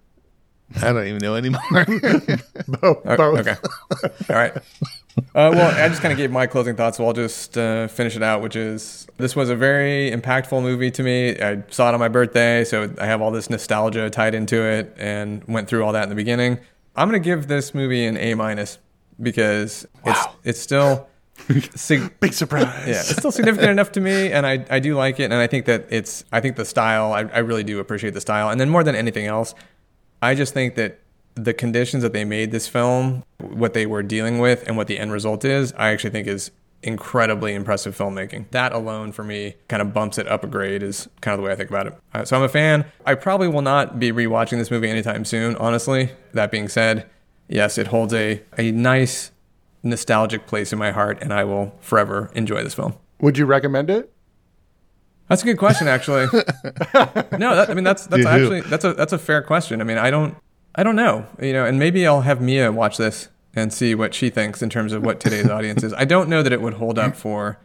I don't even know anymore. both. Oh, both. Okay. All right. Uh, well, I just kind of gave my closing thoughts, so I'll just uh, finish it out, which is this was a very impactful movie to me. I saw it on my birthday, so I have all this nostalgia tied into it and went through all that in the beginning. I'm going to give this movie an A minus because it's it's still sig- Big surprise. yeah, it's still significant enough to me, and I, I do like it, and I think that it's I think the style I, I really do appreciate the style, and then more than anything else, I just think that the conditions that they made this film, what they were dealing with, and what the end result is, I actually think is incredibly impressive filmmaking. That alone for me kind of bumps it up a grade is kind of the way I think about it. Uh, so I'm a fan. I probably will not be rewatching this movie anytime soon, honestly. That being said, yes, it holds a, a nice nostalgic place in my heart and I will forever enjoy this film. Would you recommend it? That's a good question, actually. no, that, I mean that's that's You do. actually that's a that's a fair question. I mean, I don't I don't know, you know, and maybe I'll have Mia watch this and see what she thinks in terms of what today's audience is. I don't know that it would hold up for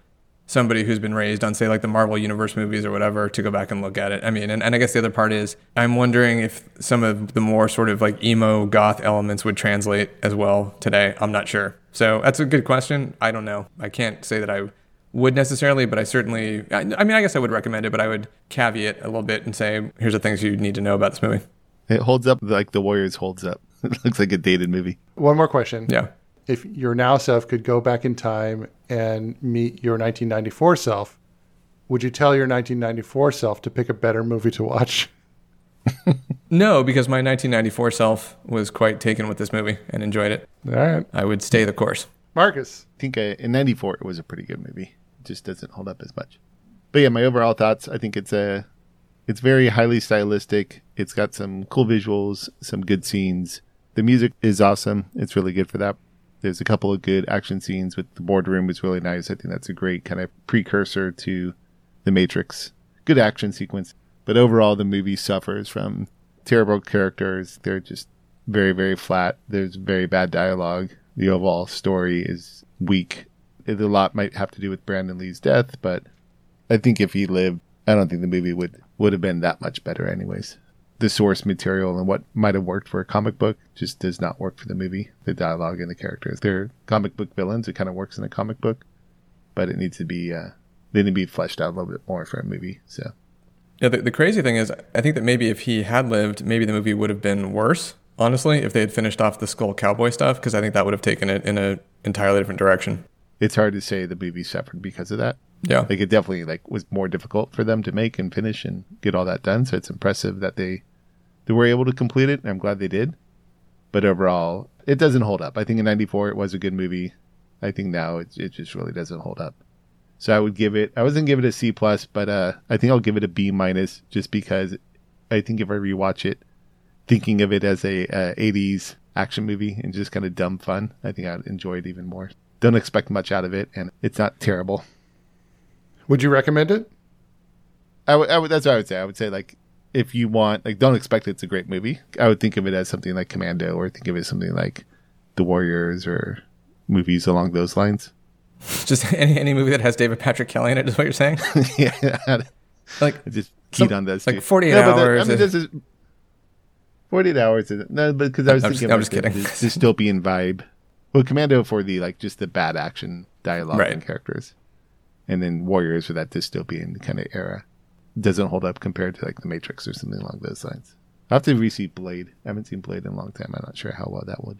somebody who's been raised on say like the Marvel Universe movies or whatever to go back and look at it. I mean, and, and I guess the other part is I'm wondering if some of the more sort of like emo goth elements would translate as well today. I'm not sure. So that's a good question. I don't know. I can't say that I would necessarily, but I certainly, I, I mean, I guess I would recommend it, but I would caveat a little bit and say, here's the things you need to know about this movie. It holds up like the Warriors holds up. It looks like a dated movie. One more question. Yeah. If your now self could go back in time and meet your 1994 self, would you tell your 1994 self to pick a better movie to watch? No, because my 1994 self was quite taken with this movie and enjoyed it. All right. I would stay the course. Marcus. I think uh, in '94 it was a pretty good movie. Just doesn't hold up as much. But yeah, my overall thoughts. I think it's a, it's very highly stylistic. It's got some cool visuals, some good scenes. The music is awesome. It's really good for that. There's a couple of good action scenes with the boardroom was really nice. I think that's a great kind of precursor to the Matrix. Good action sequence. But overall, the movie suffers from terrible characters. They're just very, very flat. There's very bad dialogue. The overall story is weak. A lot might have to do with Brandon Lee's death, but I think if he lived, I don't think the movie would would have been that much better, anyways. The source material and what might have worked for a comic book just does not work for the movie. The dialogue and the characters, they're comic book villains. It kind of works in a comic book, but it needs to be uh, they need to be fleshed out a little bit more for a movie. So Yeah, the, the crazy thing is, I think that maybe if he had lived, maybe the movie would have been worse. Honestly, if they had finished off the Skull Cowboy stuff, because I think that would have taken it in an entirely different direction. It's hard to say the movie suffered because of that. Yeah. Like it definitely like was more difficult for them to make and finish and get all that done. So it's impressive that they they were able to complete it. and I'm glad they did. But overall, it doesn't hold up. I think in '94 it was a good movie. I think now it it just really doesn't hold up. So I would give it. I wasn't give it a C plus, but uh, I think I'll give it a B minus just because I think if I rewatch it, thinking of it as a uh, '80s action movie and just kind of dumb fun, I think I'd enjoy it even more. Don't expect much out of it, and it's not terrible. Would you recommend it? I would, I would, that's what I would say. I would say like if you want, like, don't expect it's a great movie. I would think of it as something like Commando, or think of it as something like The Warriors, or movies along those lines. Just any, any movie that has David Patrick Kelly in it is what you're saying? yeah, like just keyed some- on those. like two. 48 No, but that- hours I mean, is- this is forty-eight hours. Is, no, but because I was I'm just- thinking, I'm like, just kidding. the, the dystopian vibe. Well, Commando for the like just the bad action dialogue Right. and characters, and then Warriors for that dystopian kind of era. doesn't hold up compared to like The Matrix or something along those lines. I have to re-see Blade. I haven't seen Blade in a long time. I'm not sure how well that would.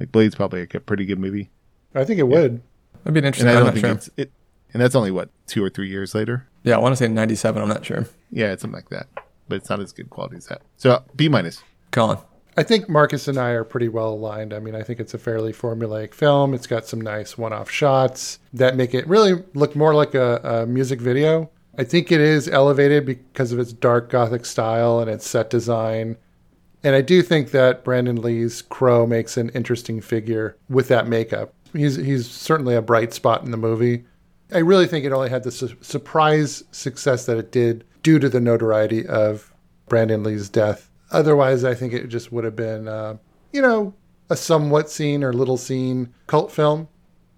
Like Blade's probably like a pretty good movie. I think it would. That'd be an interesting. And I I'm don't not think sure. it's it. And that's only what two or three years later. Yeah, I want to say 97. I'm not sure. Yeah, it's something like that. But it's not as good quality as that. So B minus. Colin. I think Marcus and I are pretty well aligned. I mean, I think it's a fairly formulaic film. It's got some nice one off shots that make it really look more like a, a music video. I think it is elevated because of its dark gothic style and its set design. And I do think that Brandon Lee's Crow makes an interesting figure with that makeup. He's he's certainly a bright spot in the movie. I really think it only had the su- surprise success that it did due to the notoriety of Brandon Lee's death. Otherwise, I think it just would have been, uh, you know, a somewhat seen or little seen cult film,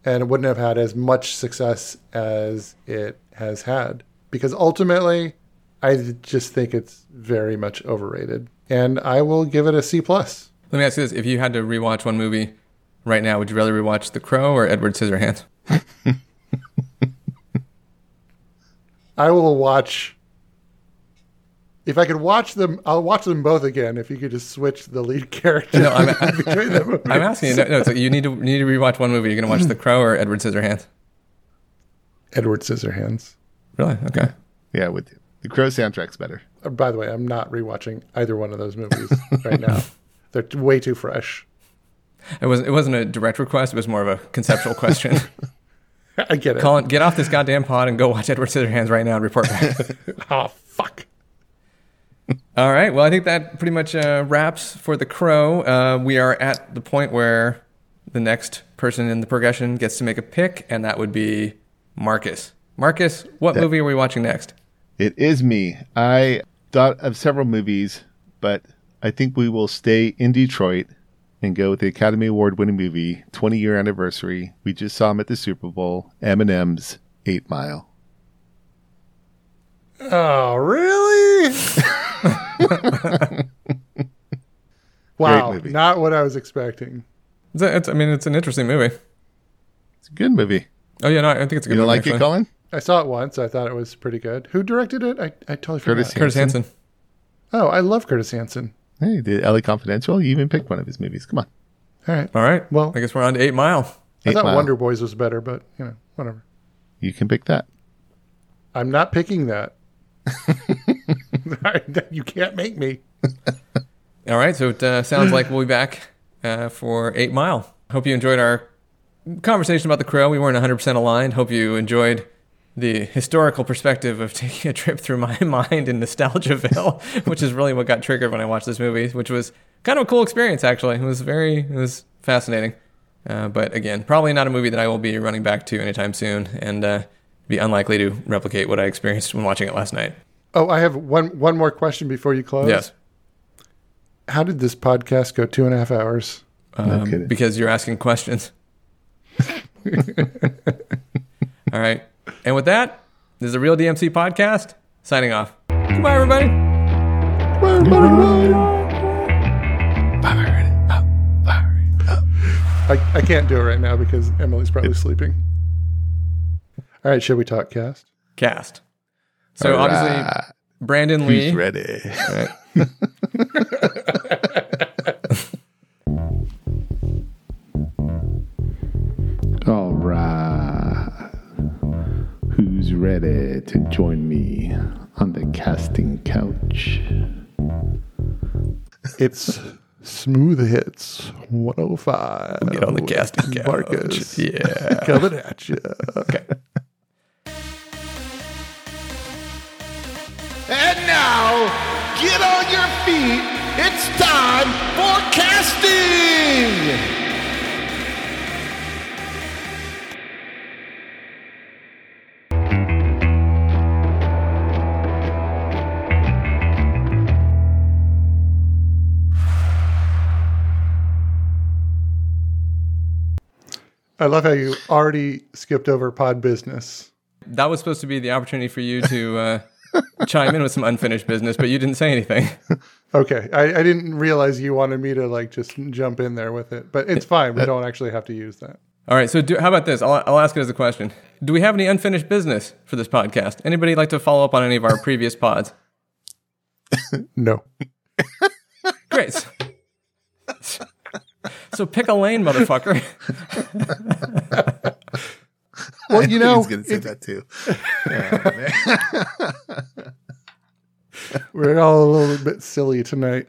and it wouldn't have had as much success as it has had. Because ultimately, I just think it's very much overrated, and I will give it a C plus. Let me ask you this: If you had to rewatch one movie right now, would you rather rewatch The Crow or Edward Scissorhands? I will watch. If I could watch them, I'll watch them both again. If you could just switch the lead character No, I'm, between them. I'm asking you. No, no so you need to you need to rewatch one movie. You're gonna watch The Crow or Edward Scissorhands. Edward Scissorhands. Really? Okay. Yeah, with you. The Crow soundtrack's better. Uh, By the way, I'm not rewatching either one of those movies right now. They're t- way too fresh. It was it wasn't a direct request. It was more of a conceptual question. I get it. Colin, get off this goddamn pod and go watch Edward Scissorhands right now and report back. oh fuck. All right. Well, I think that pretty much uh, wraps for the crow. Uh, we are at the point where the next person in the progression gets to make a pick, and that would be Marcus. Marcus, what That- movie are we watching next? It is me. I thought of several movies, but I think we will stay in Detroit and go with the Academy Award winning movie, 20 year anniversary. We just saw him at the Super Bowl, Eminem's Eight Mile. Oh, really? wow. movie. Not what I was expecting. It's, a, it's I mean, it's an interesting movie. It's a good movie. Oh yeah, no, I think it's a good. You don't movie, like it. Colin? I saw it once. I thought it was pretty good. Who directed it? I, I totally forgot. Curtis Curtis Hanson. Oh, I love Curtis Hanson. Hey, the LA Confidential. You even picked one of his movies. Come on. All right. All right. Well, I guess we're on to Eight Mile. I thought Mile. Wonder Boys was better, but you know, whatever. You can pick that. I'm not picking that. you can't make me. All right. So it uh, sounds like we'll be back uh, for Eight Mile. Hope you enjoyed our conversation about the crow. We weren't 100% aligned. Hope you enjoyed the historical perspective of taking a trip through my mind in Nostalgiaville, which is really what got triggered when I watched this movie, which was kind of a cool experience, actually. It was very, it was fascinating. Uh, but again, probably not a movie that I will be running back to anytime soon and uh, be unlikely to replicate what I experienced when watching it last night. Oh, I have one one more question before you close. Yes. How did this podcast go two and a half hours? Um, because you're asking questions. All right. And with that, this is a Real DMC podcast signing off. Goodbye, everybody. I, I can't do it right now because Emily's probably sleeping. All right, should we talk cast? Cast. So All obviously, right. Brandon Who's Lee. ready? Right. All right. Who's ready to join me on the casting couch? It's Smooth Hits 105. Get on the casting couch. Marcus. Yeah. Coming at you. Okay. And now, get on your feet. It's time for casting. I love how you already skipped over pod business. That was supposed to be the opportunity for you to uh, chime in with some unfinished business, but you didn't say anything. Okay, I, I didn't realize you wanted me to like just jump in there with it, but it's fine. We don't actually have to use that. All right. So do, how about this? I'll, I'll ask it as a question. Do we have any unfinished business for this podcast? Anybody like to follow up on any of our previous pods? No. Great. So pick a lane, motherfucker. Well, you know, he's gonna say if- that too. Oh, We're all a little bit silly tonight.